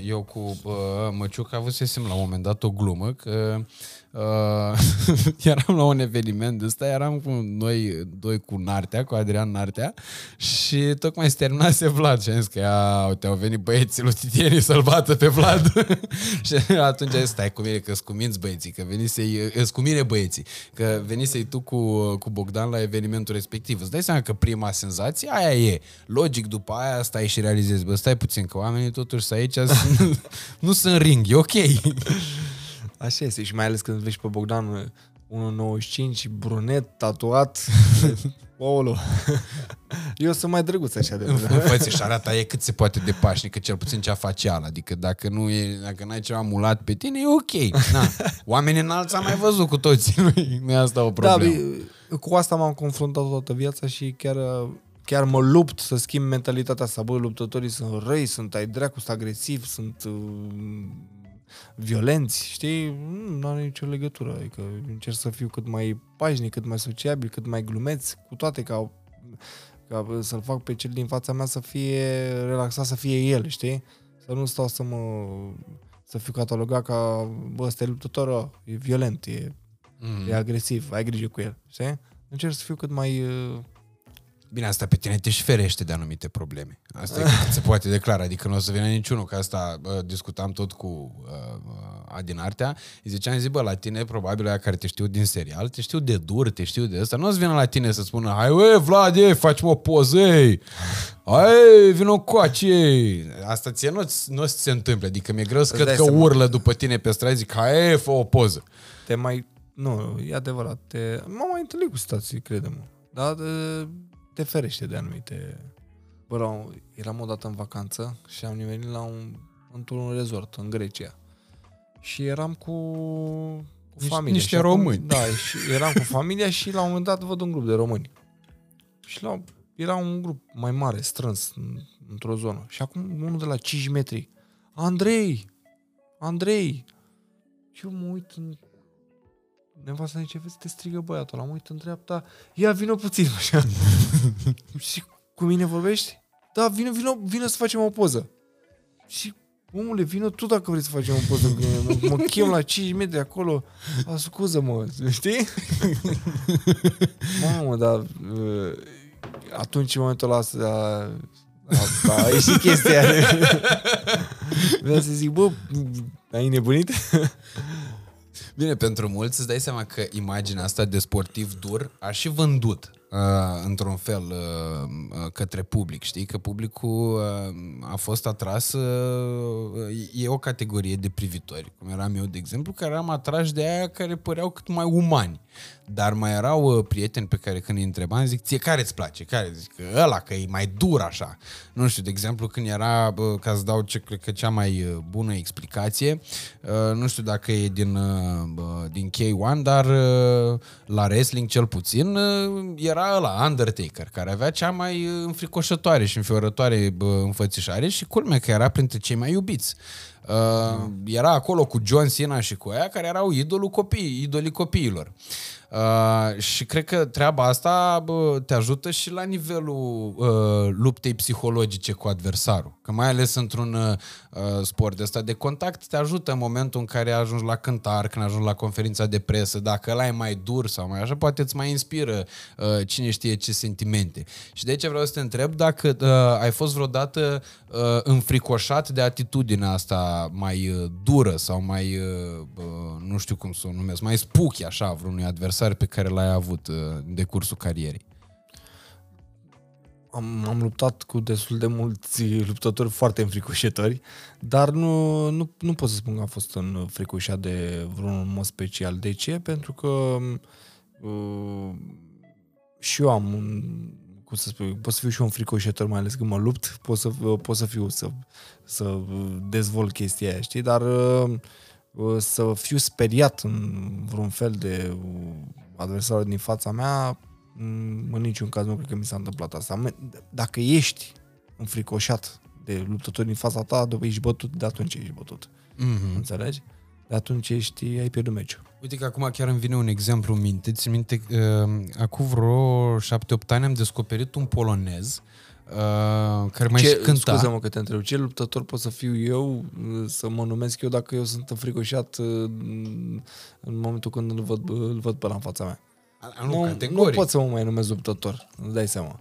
eu cu uh, Măciuc avusesem la un moment dat o glumă că Uh, <laughs> eram la un eveniment de ăsta, eram cu noi doi cu Nartea, cu Adrian Nartea și tocmai se terminase Vlad și am zis că ia, uite, au venit băieții lui Titieni <laughs> să-l bată pe Vlad <laughs> și atunci ai stai cu mine că cu minți băieții, că venisei, îți cu mine băieții, că venisei tu cu, cu Bogdan la evenimentul respectiv. Îți dai seama că prima senzație aia e. Logic, după aia stai și realizezi, bă, stai puțin, că oamenii totuși sunt aici, nu sunt ring, e ok. Așa este și mai ales când vezi pe Bogdan 1.95, brunet, tatuat. <laughs> Olo. <laughs> Eu sunt mai drăguț așa de Făți și arată e cât se poate de pașnică, cel puțin cea facială. Adică dacă nu e, dacă n-ai ceva mulat pe tine, e ok. Na. Oamenii înalți am mai văzut cu toții. Nu e asta o da, problemă. Da, cu asta m-am confruntat toată viața și chiar chiar mă lupt să schimb mentalitatea asta. Bă, luptătorii sunt răi, sunt ai dracu, sunt agresivi, sunt uh, violenți, știi? Nu are nicio legătură. Adică încerc să fiu cât mai pașnic, cât mai sociabil, cât mai glumeț, cu toate ca, ca să-l fac pe cel din fața mea să fie relaxat, să fie el, știi? Să nu stau să mă să fiu catalogat ca, bă, ăsta e luptător, e violent, e, mm. e agresiv, ai grijă cu el, știi? Încerc să fiu cât mai Bine, asta pe tine te și ferește de anumite probleme. Asta e cât se poate declara, adică nu o să vină niciunul, că asta bă, discutam tot cu uh, Adin Artea, îi ziceam, zi, bă, la tine probabil aia care te știu din serial, te știu de dur, te știu de ăsta, nu o să vină la tine să spună, hai, ue, Vlad, ei, faci o poză, ei, hai, vină coace, asta ție nu, nu se întâmplă, adică mi-e greu să cred că urlă după tine pe stradă, zic, hai, fă o poză. Te mai, nu, e adevărat, te, m-am mai întâlnit cu situații, crede-mă, dar te ferește de anumite... Bă, eram odată în vacanță și am venit la un, într-un resort în Grecia. Și eram cu, cu familia. Niște și români. Acum, da, și eram cu familia și la un moment dat văd un grup de români. Și la, era un grup mai mare, strâns, în, într-o zonă. Și acum unul de la 5 metri. Andrei! Andrei! Și eu mă uit în nevasta zice, vezi, te strigă băiatul, la uit în dreapta, ia vină puțin, <laughs> așa. și cu mine vorbești? da, vină, vină, vină să facem o poză. Și omule, vină tu dacă vrei să facem o poză cu mine. Mă, mă chem la 5 metri acolo. A, scuză-mă, știi? Mamă, dar uh, atunci în momentul ăla a, a, a ieșit chestia. Vreau să zic, bă, ai nebunit? Bine, pentru mulți îți dai seama că imaginea asta de sportiv dur a și vândut. uh, într-un fel uh, uh, către public, știi? Că publicul uh, a fost atras, uh, e o categorie de privitori, cum eram eu, de exemplu, care am atras de aia care păreau cât mai umani. Dar mai erau uh, prieteni pe care când îi întrebam, zic, ție care îți place? Care? Zic, că ăla, că e mai dur așa. Nu știu, de exemplu, când era, uh, ca să dau ce cred că cea mai uh, bună explicație, uh, nu știu dacă e din, uh, din K1, dar uh, la wrestling cel puțin uh, era ăla, Undertaker, care avea cea mai uh, înfricoșătoare și înfiorătoare uh, înfățișare și culmea că era printre cei mai iubiți. Uh, era acolo cu John Cena și cu aia care erau idolul copii, idolii copiilor. Uh, și cred că treaba asta bă, te ajută și la nivelul uh, luptei psihologice cu adversarul. Că mai ales într-un uh, sport de ăsta de contact te ajută în momentul în care ajungi la cântar, când ajungi la conferința de presă, dacă ăla e mai dur sau mai așa, poate îți mai inspiră uh, cine știe ce sentimente. Și de aici vreau să te întreb dacă uh, ai fost vreodată uh, înfricoșat de atitudinea asta mai uh, dură sau mai, uh, uh, nu știu cum să o numesc, mai spooky așa vreunui adversar pe care l-ai avut uh, în decursul carierei. Am, am luptat cu destul de mulți luptători foarte înfricoșători, dar nu, nu, nu pot să spun că am fost înfricoșat de vreun mod special. De ce? Pentru că uh, și eu am un, cum să spun, pot să fiu și eu un fricoșător, mai ales când mă lupt, pot să, pot să fiu, să, să dezvolt chestia aia, știi? Dar uh, să fiu speriat în vreun fel de adversarul din fața mea, în niciun caz nu cred că mi s-a întâmplat asta. Dacă ești înfricoșat de luptători din fața ta, ești bătut, de atunci ești bătut. Mm-hmm. Înțelegi? De atunci ești, ai pierdut meciul. Uite că acum chiar îmi vine un exemplu în minte. Ți minte, uh, acum vreo șapte, opt ani am descoperit un polonez uh, care mai ce, și cânta. Scuză-mă că te întreb. Ce luptător pot să fiu eu, să mă numesc eu dacă eu sunt înfricoșat uh, în momentul când îl văd, îl văd pe la în fața mea? A, nu, nu, nu pot să mă mai numesc luptător, îți dai seama.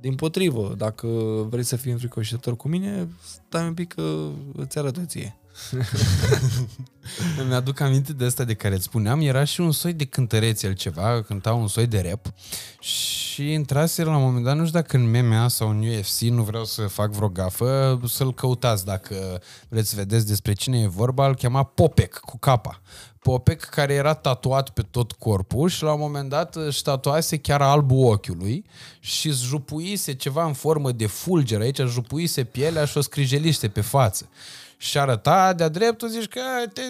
Din potrivă, dacă vrei să fii înfricoșător cu mine, stai un pic că îți arăt ție. <laughs> Îmi aduc aminte de asta de care îți spuneam, era și un soi de cântăreț el ceva, cânta un soi de rap. Și intrase la un moment dat, nu știu dacă în MMA sau în UFC, nu vreau să fac vreo gafă, să-l căutați dacă vreți să vedeți despre cine e vorba, îl chema Popek cu capa. Popek care era tatuat pe tot corpul și la un moment dat își tatuase chiar albul ochiului și îți jupuise ceva în formă de fulger. Aici, jupuise pielea și o scrijeliște pe față și arăta de-a dreptul, zici că te,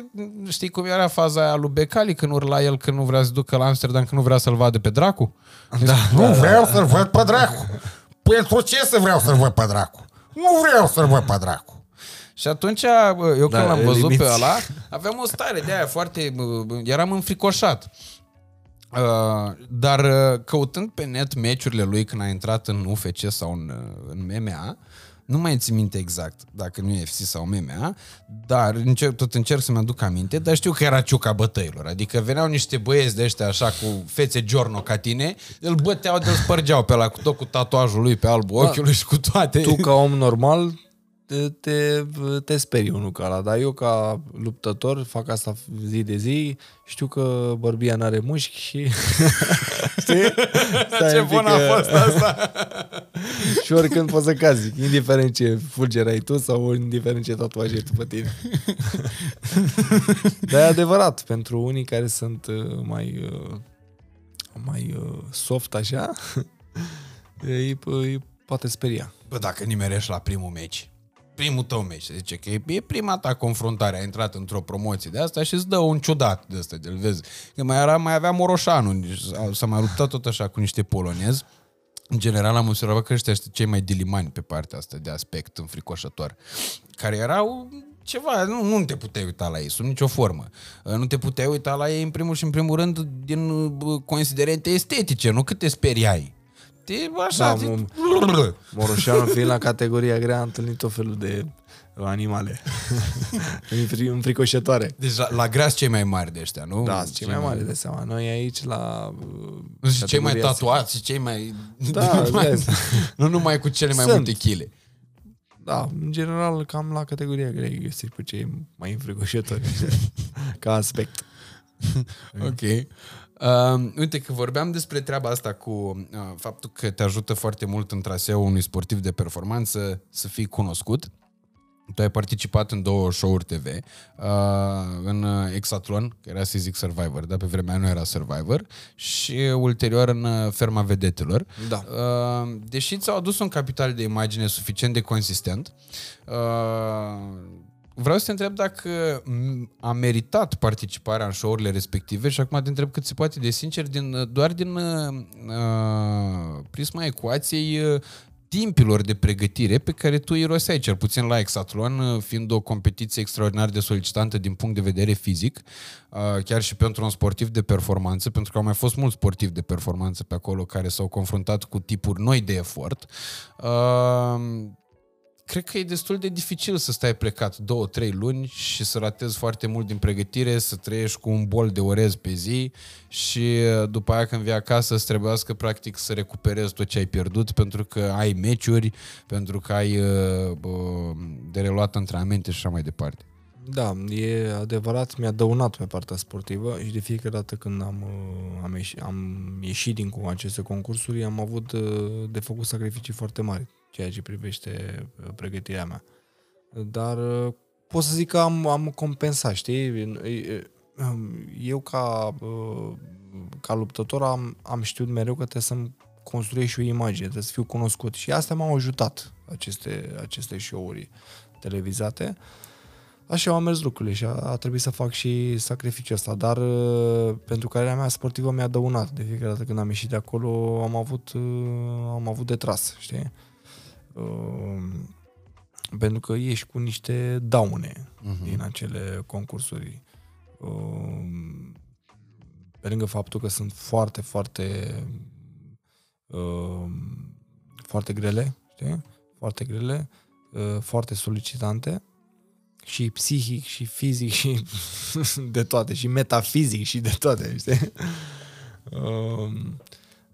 știi cum era faza aia lui Becali când urla el că nu vrea să ducă la Amsterdam, că nu vrea să-l vadă pe dracu? Da, da, nu da, vreau da. să-l văd pe dracu. Pentru ce să vreau să-l văd pe dracu? Nu vreau să-l văd pe dracu. Și atunci, eu când da, l-am văzut limiți. pe ăla, aveam o stare de aia foarte... Eram înfricoșat. Uh, dar uh, căutând pe net meciurile lui când a intrat în UFC sau în, uh, în MMA, nu mai țin minte exact dacă nu e FC sau MMA, dar încerc, tot încerc să-mi aduc aminte, dar știu că era ciuca bătăilor. Adică veneau niște băieți de ăștia așa cu fețe giorno ca tine, îl băteau, de spărgeau pe la cu tot cu tatuajul lui pe albul ochiului și cu toate. Tu ca om normal te, te sperii unul ca ăla, dar eu ca luptător fac asta zi de zi, știu că bărbia n-are mușchi și... <laughs> Știi? <laughs> Ce bun a fost asta! <laughs> și oricând poți să cazi, indiferent ce fulger ai tu sau indiferent ce tatuaje ai tu pe tine. dar e adevărat, pentru unii care sunt uh, mai, uh, mai uh, soft așa, îi, îi poate speria. Bă, dacă nimerești la primul meci, primul tău meci, se zice că e prima ta confruntare, a intrat într-o promoție de asta și îți dă un ciudat de ăsta, de vezi. Că mai, era, mai avea Moroșanu, s-a mai luptat tot așa cu niște polonezi. În general am observat că ăștia cei mai dilimani pe partea asta de aspect înfricoșător, care erau ceva, nu, nu te puteai uita la ei sub nicio formă. Nu te puteai uita la ei în primul și în primul rând din uh, considerente estetice, nu cât te speriai E așa, Da, da, mă- Moroșanu fiind la categoria grea, a întâlnit tot felul de animale <laughs> Înfri- înfricoșătoare. Deci la, la grea sunt cei mai mari de ăștia, nu? Da, sunt cei mai mari, de seama. Noi aici la... uh, Și cei mai categoria tatuați și cei mai... Da, <laughs> vezi. nu numai cu cele mai Sunt. multe chile. Da, în general, cam la categoria grea îi găsești pe cei mai înfricoșători. <laughs> ca aspect. Ok. Uh, uite că vorbeam despre treaba asta cu uh, faptul că te ajută foarte mult în traseul unui sportiv de performanță să fii cunoscut. Tu ai participat în două show-uri TV, uh, în uh, Exatlon, că era să zic Survivor, dar pe vremea nu era Survivor, și ulterior în uh, Ferma Vedetelor. Da. Uh, deși ți-au adus un capital de imagine suficient de consistent, uh, vreau să te întreb dacă m, a meritat participarea în show-urile respective și acum te întreb cât se poate de sincer, din, doar din uh, uh, prisma ecuației uh, timpilor de pregătire pe care tu îi roseai, cel puțin la Exatlon, uh, fiind o competiție extraordinar de solicitantă din punct de vedere fizic, uh, chiar și pentru un sportiv de performanță, pentru că au mai fost mulți sportivi de performanță pe acolo care s-au confruntat cu tipuri noi de efort. Uh, cred că e destul de dificil să stai plecat două, trei luni și să ratezi foarte mult din pregătire, să trăiești cu un bol de orez pe zi și uh, după aia când vii acasă să trebuiască practic să recuperezi tot ce ai pierdut pentru că ai meciuri, pentru că ai uh, uh, de reluat antrenamente și așa mai departe. Da, e adevărat, mi-a dăunat pe partea sportivă și de fiecare dată când am, uh, am, ieșit, am ieșit din cu aceste concursuri am avut uh, de făcut sacrificii foarte mari, ceea ce privește uh, pregătirea mea. Dar uh, pot să zic că am, am compensat, știi? Eu ca, uh, ca luptător am, am știut mereu că trebuie să-mi construiesc și o imagine, trebuie să fiu cunoscut și asta m-au ajutat aceste, aceste show-uri televizate. Așa au mers lucrurile și a, a trebuit să fac și sacrificiul ăsta, dar uh, pentru cariera mea sportivă mi-a dăunat. De fiecare dată când am ieșit de acolo am avut, uh, am avut de tras, știi? Uh, pentru că ești cu niște daune uh-huh. din acele concursuri. Uh, pe lângă faptul că sunt foarte, foarte uh, foarte grele, știi? Foarte grele, uh, foarte solicitante și psihic și fizic și <laughs> de toate și metafizic și de toate, știi?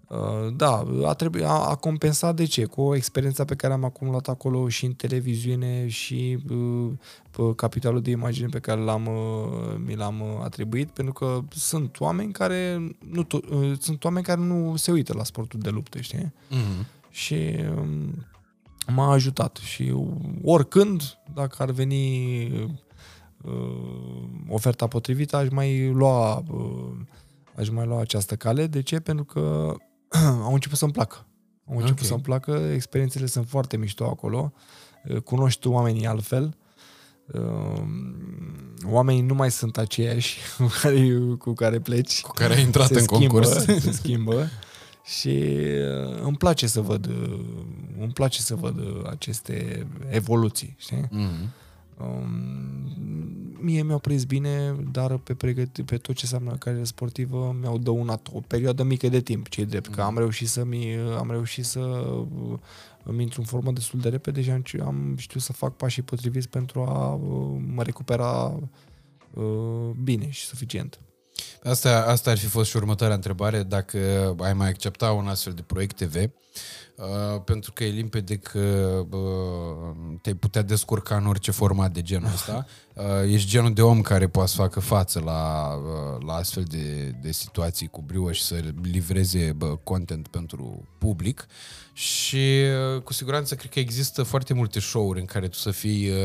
Uh, uh, da, a, trebui, a, a compensat de ce? Cu experiența pe care am acumulat acolo și în televiziune și uh, pe capitalul de imagine pe care l-am, uh, mi l-am uh, atribuit, pentru că sunt oameni care nu to- uh, sunt oameni care nu se uită la sportul de luptă, știi? Mm-hmm. și um, m-a ajutat și oricând, dacă ar veni uh, oferta potrivită, aș mai lua uh, aș mai lua această cale. De ce? Pentru că <clears throat> au început să-mi placă. Au început Ok. să-mi placă, experiențele sunt foarte mișto acolo, Uh, cunoști tu oamenii altfel, Uh, oamenii nu mai sunt aceiași cu <laughs> care, cu care pleci Cu care ai intrat se în schimbă, concurs. <laughs> Se schimbă și uh, îmi place să văd uh, îmi place să văd uh, aceste evoluții, știi? Mm-hmm. Um, mie mi-au prins bine, dar pe, pregăti, pe tot ce înseamnă carieră sportivă mi-au dăunat o perioadă mică de timp, ce drept, că am reușit să mi, am reușit să uh, îmi intru în formă destul de repede și am, am știut să fac pașii potriviți pentru a uh, mă recupera uh, bine și suficient. Asta, asta ar fi fost și următoarea întrebare, dacă ai mai accepta un astfel de proiect TV, uh, pentru că e limpede că uh, te-ai putea descurca în orice format de genul ăsta. <laughs> Uh, ești genul de om care poate să facă față la, uh, la astfel de, de situații cu brio și să livreze bă, content pentru public și uh, cu siguranță cred că există foarte multe show-uri în care tu să fii uh,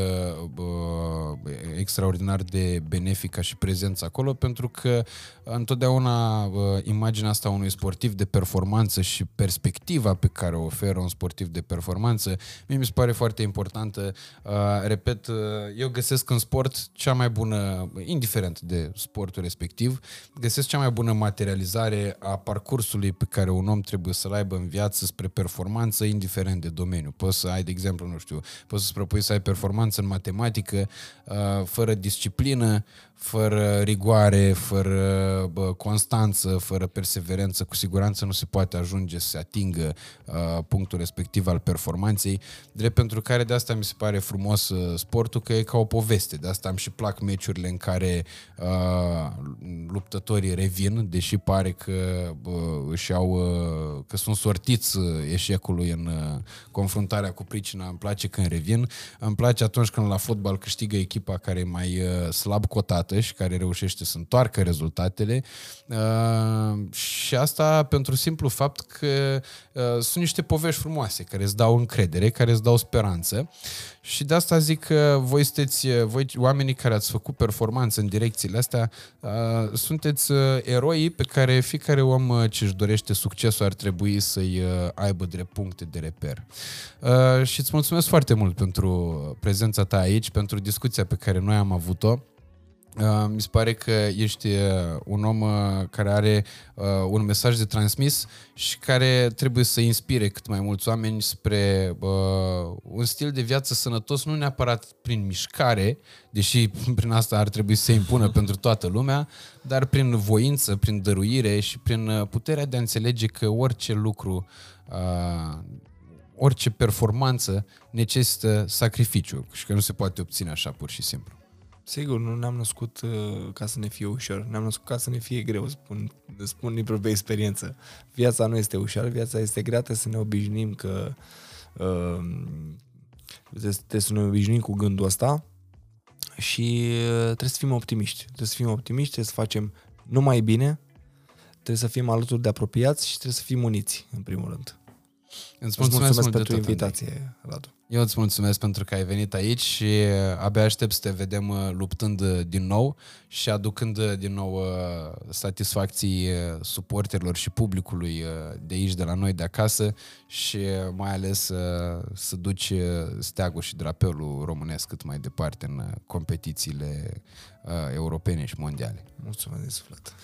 uh, extraordinar de benefic ca și prezență acolo, pentru că întotdeauna uh, imaginea asta unui sportiv de performanță și perspectiva pe care o oferă un sportiv de performanță, mie mi se pare foarte importantă. Uh, repet, uh, eu găsesc în sport cea mai bună, indiferent de sportul respectiv, găsesc cea mai bună materializare a parcursului pe care un om trebuie să-l aibă în viață spre performanță, indiferent de domeniu. Poți să ai, de exemplu, nu știu, poți să-ți propui să ai performanță în matematică, uh, fără disciplină, fără rigoare, fără fără bă, constanță, fără perseverență, cu siguranță nu se poate ajunge să se atingă uh, punctul respectiv al performanței, drept pentru care de asta mi se pare frumos uh, sportul, că e ca o poveste. De asta îmi și plac meciurile în care uh, luptătorii revin, deși pare că bă, își au, uh, că sunt sortiți uh, eșecului în uh, confruntarea cu pricina. Îmi place când revin. Îmi place atunci când la fotbal câștigă echipa care e mai uh, slab cotată și care reușește să întoarcă rezultatele. Uh, și asta pentru simplu fapt că uh, sunt niște povești frumoase care îți dau încredere, care îți dau speranță. Și de asta zic că voi sunteți, uh, voi oamenii care ați făcut performanță în direcțiile astea, uh, sunteți uh, eroi pe care fiecare om uh, ce își dorește succesul ar trebui să-i uh, aibă drept puncte de reper. Uh, și îți mulțumesc foarte mult pentru prezența ta aici, pentru discuția pe care noi am avut-o. Uh, mi se pare că ești uh, un om uh, care are uh, un mesaj de transmis și care trebuie să inspire cât mai mulți oameni spre uh, un stil de viață sănătos, nu neapărat prin mișcare, deși prin asta ar trebui să se impună <laughs> pentru toată lumea, dar prin voință, prin dăruire și prin uh, puterea de a înțelege că orice lucru uh, orice performanță necesită sacrificiu și că nu se poate obține așa pur și simplu. Sigur, nu ne-am născut uh, ca să ne fie ușor, ne-am născut ca să ne fie greu, spun, spun din propria experiență. Viața nu este ușoară, viața este grea, trebuie să ne obișnim că uh, trebuie să ne obișnuim cu gândul ăsta și uh, trebuie să fim optimiști. Trebuie să fim optimiști, trebuie să facem numai bine, trebuie să fim alături de apropiați și trebuie să fim uniți, în primul rând. Îți Mulțumesc, mulțumesc, mulțumesc mult de pentru tot, invitație, Radu. Eu îți mulțumesc pentru că ai venit aici și uh, abia aștept să te vedem uh, luptând uh, din nou și aducând din nou satisfacții suporterilor și publicului de aici, de la noi, de acasă și mai ales să duci steagul și drapelul românesc cât mai departe în competițiile europene și mondiale. Mulțumesc de suflet.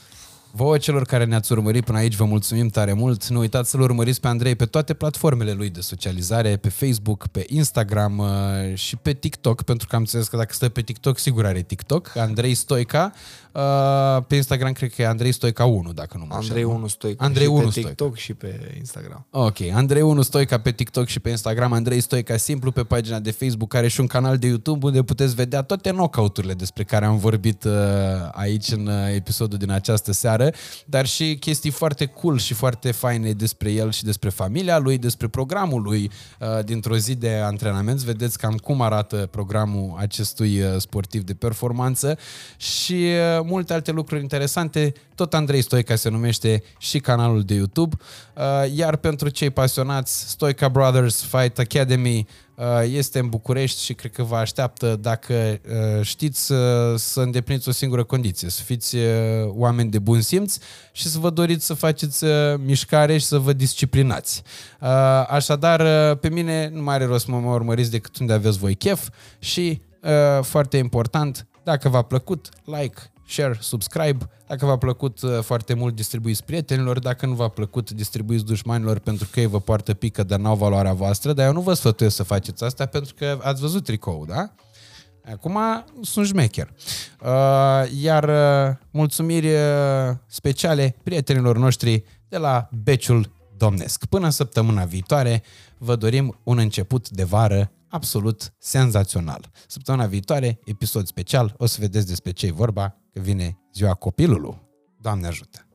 Vouă celor care ne-ați urmărit până aici, vă mulțumim tare mult. Nu uitați să-l urmăriți pe Andrei pe toate platformele lui de socializare, pe Facebook, pe Instagram uh, și pe TikTok, pentru că am înțeles că dacă stă pe TikTok, sigur are TikTok. Andrei Stoica. Uh, Pe Instagram cred că e Andrei Stoica 1, dacă nu mă înșel. Andrei 1 Stoica Andrei și 1 pe Stoica. TikTok și pe Instagram. Ok, Andrei 1 Stoica pe TikTok și pe Instagram, Andrei Stoica simplu pe pagina de Facebook, care și un canal de YouTube unde puteți vedea toate knockout-urile despre care am vorbit uh, aici în uh, episodul din această seară, dar și chestii foarte cool și foarte faine despre el și despre familia lui, despre programul lui uh, dintr-o zi de antrenament. Vedeți cam cum arată programul acestui uh, sportiv de performanță și uh, multe alte lucruri interesante. Tot Andrei Stoica se numește și canalul de YouTube. Uh, Iar pentru cei pasionați, Stoica Brothers Fight Academy uh, este în București și cred că vă așteaptă dacă uh, știți uh, să îndepliniți o singură condiție, să fiți uh, oameni de bun simț și să vă doriți să faceți uh, mișcare și să vă disciplinați. Uh, Așadar, uh, pe mine nu mai are rost să mă urmăriți decât unde aveți voi chef și, uh, foarte important, dacă v-a plăcut, like, share, subscribe. Dacă v-a plăcut uh, foarte mult, distribuiți prietenilor. Dacă nu v-a plăcut, distribuiți dușmanilor pentru că ei vă poartă pică, dar n-au valoarea voastră. Dar eu nu vă sfătuiesc să faceți asta pentru că ați văzut tricou, da? Acum sunt șmecher. Uh, Iar uh, mulțumiri uh, speciale prietenilor noștri de la Beciul Domnesc. Până săptămâna viitoare, vă dorim un început de vară absolut senzațional. Săptămâna viitoare, episod special, o să vedeți despre ce e vorba, că vine ziua copilului. Doamne ajută!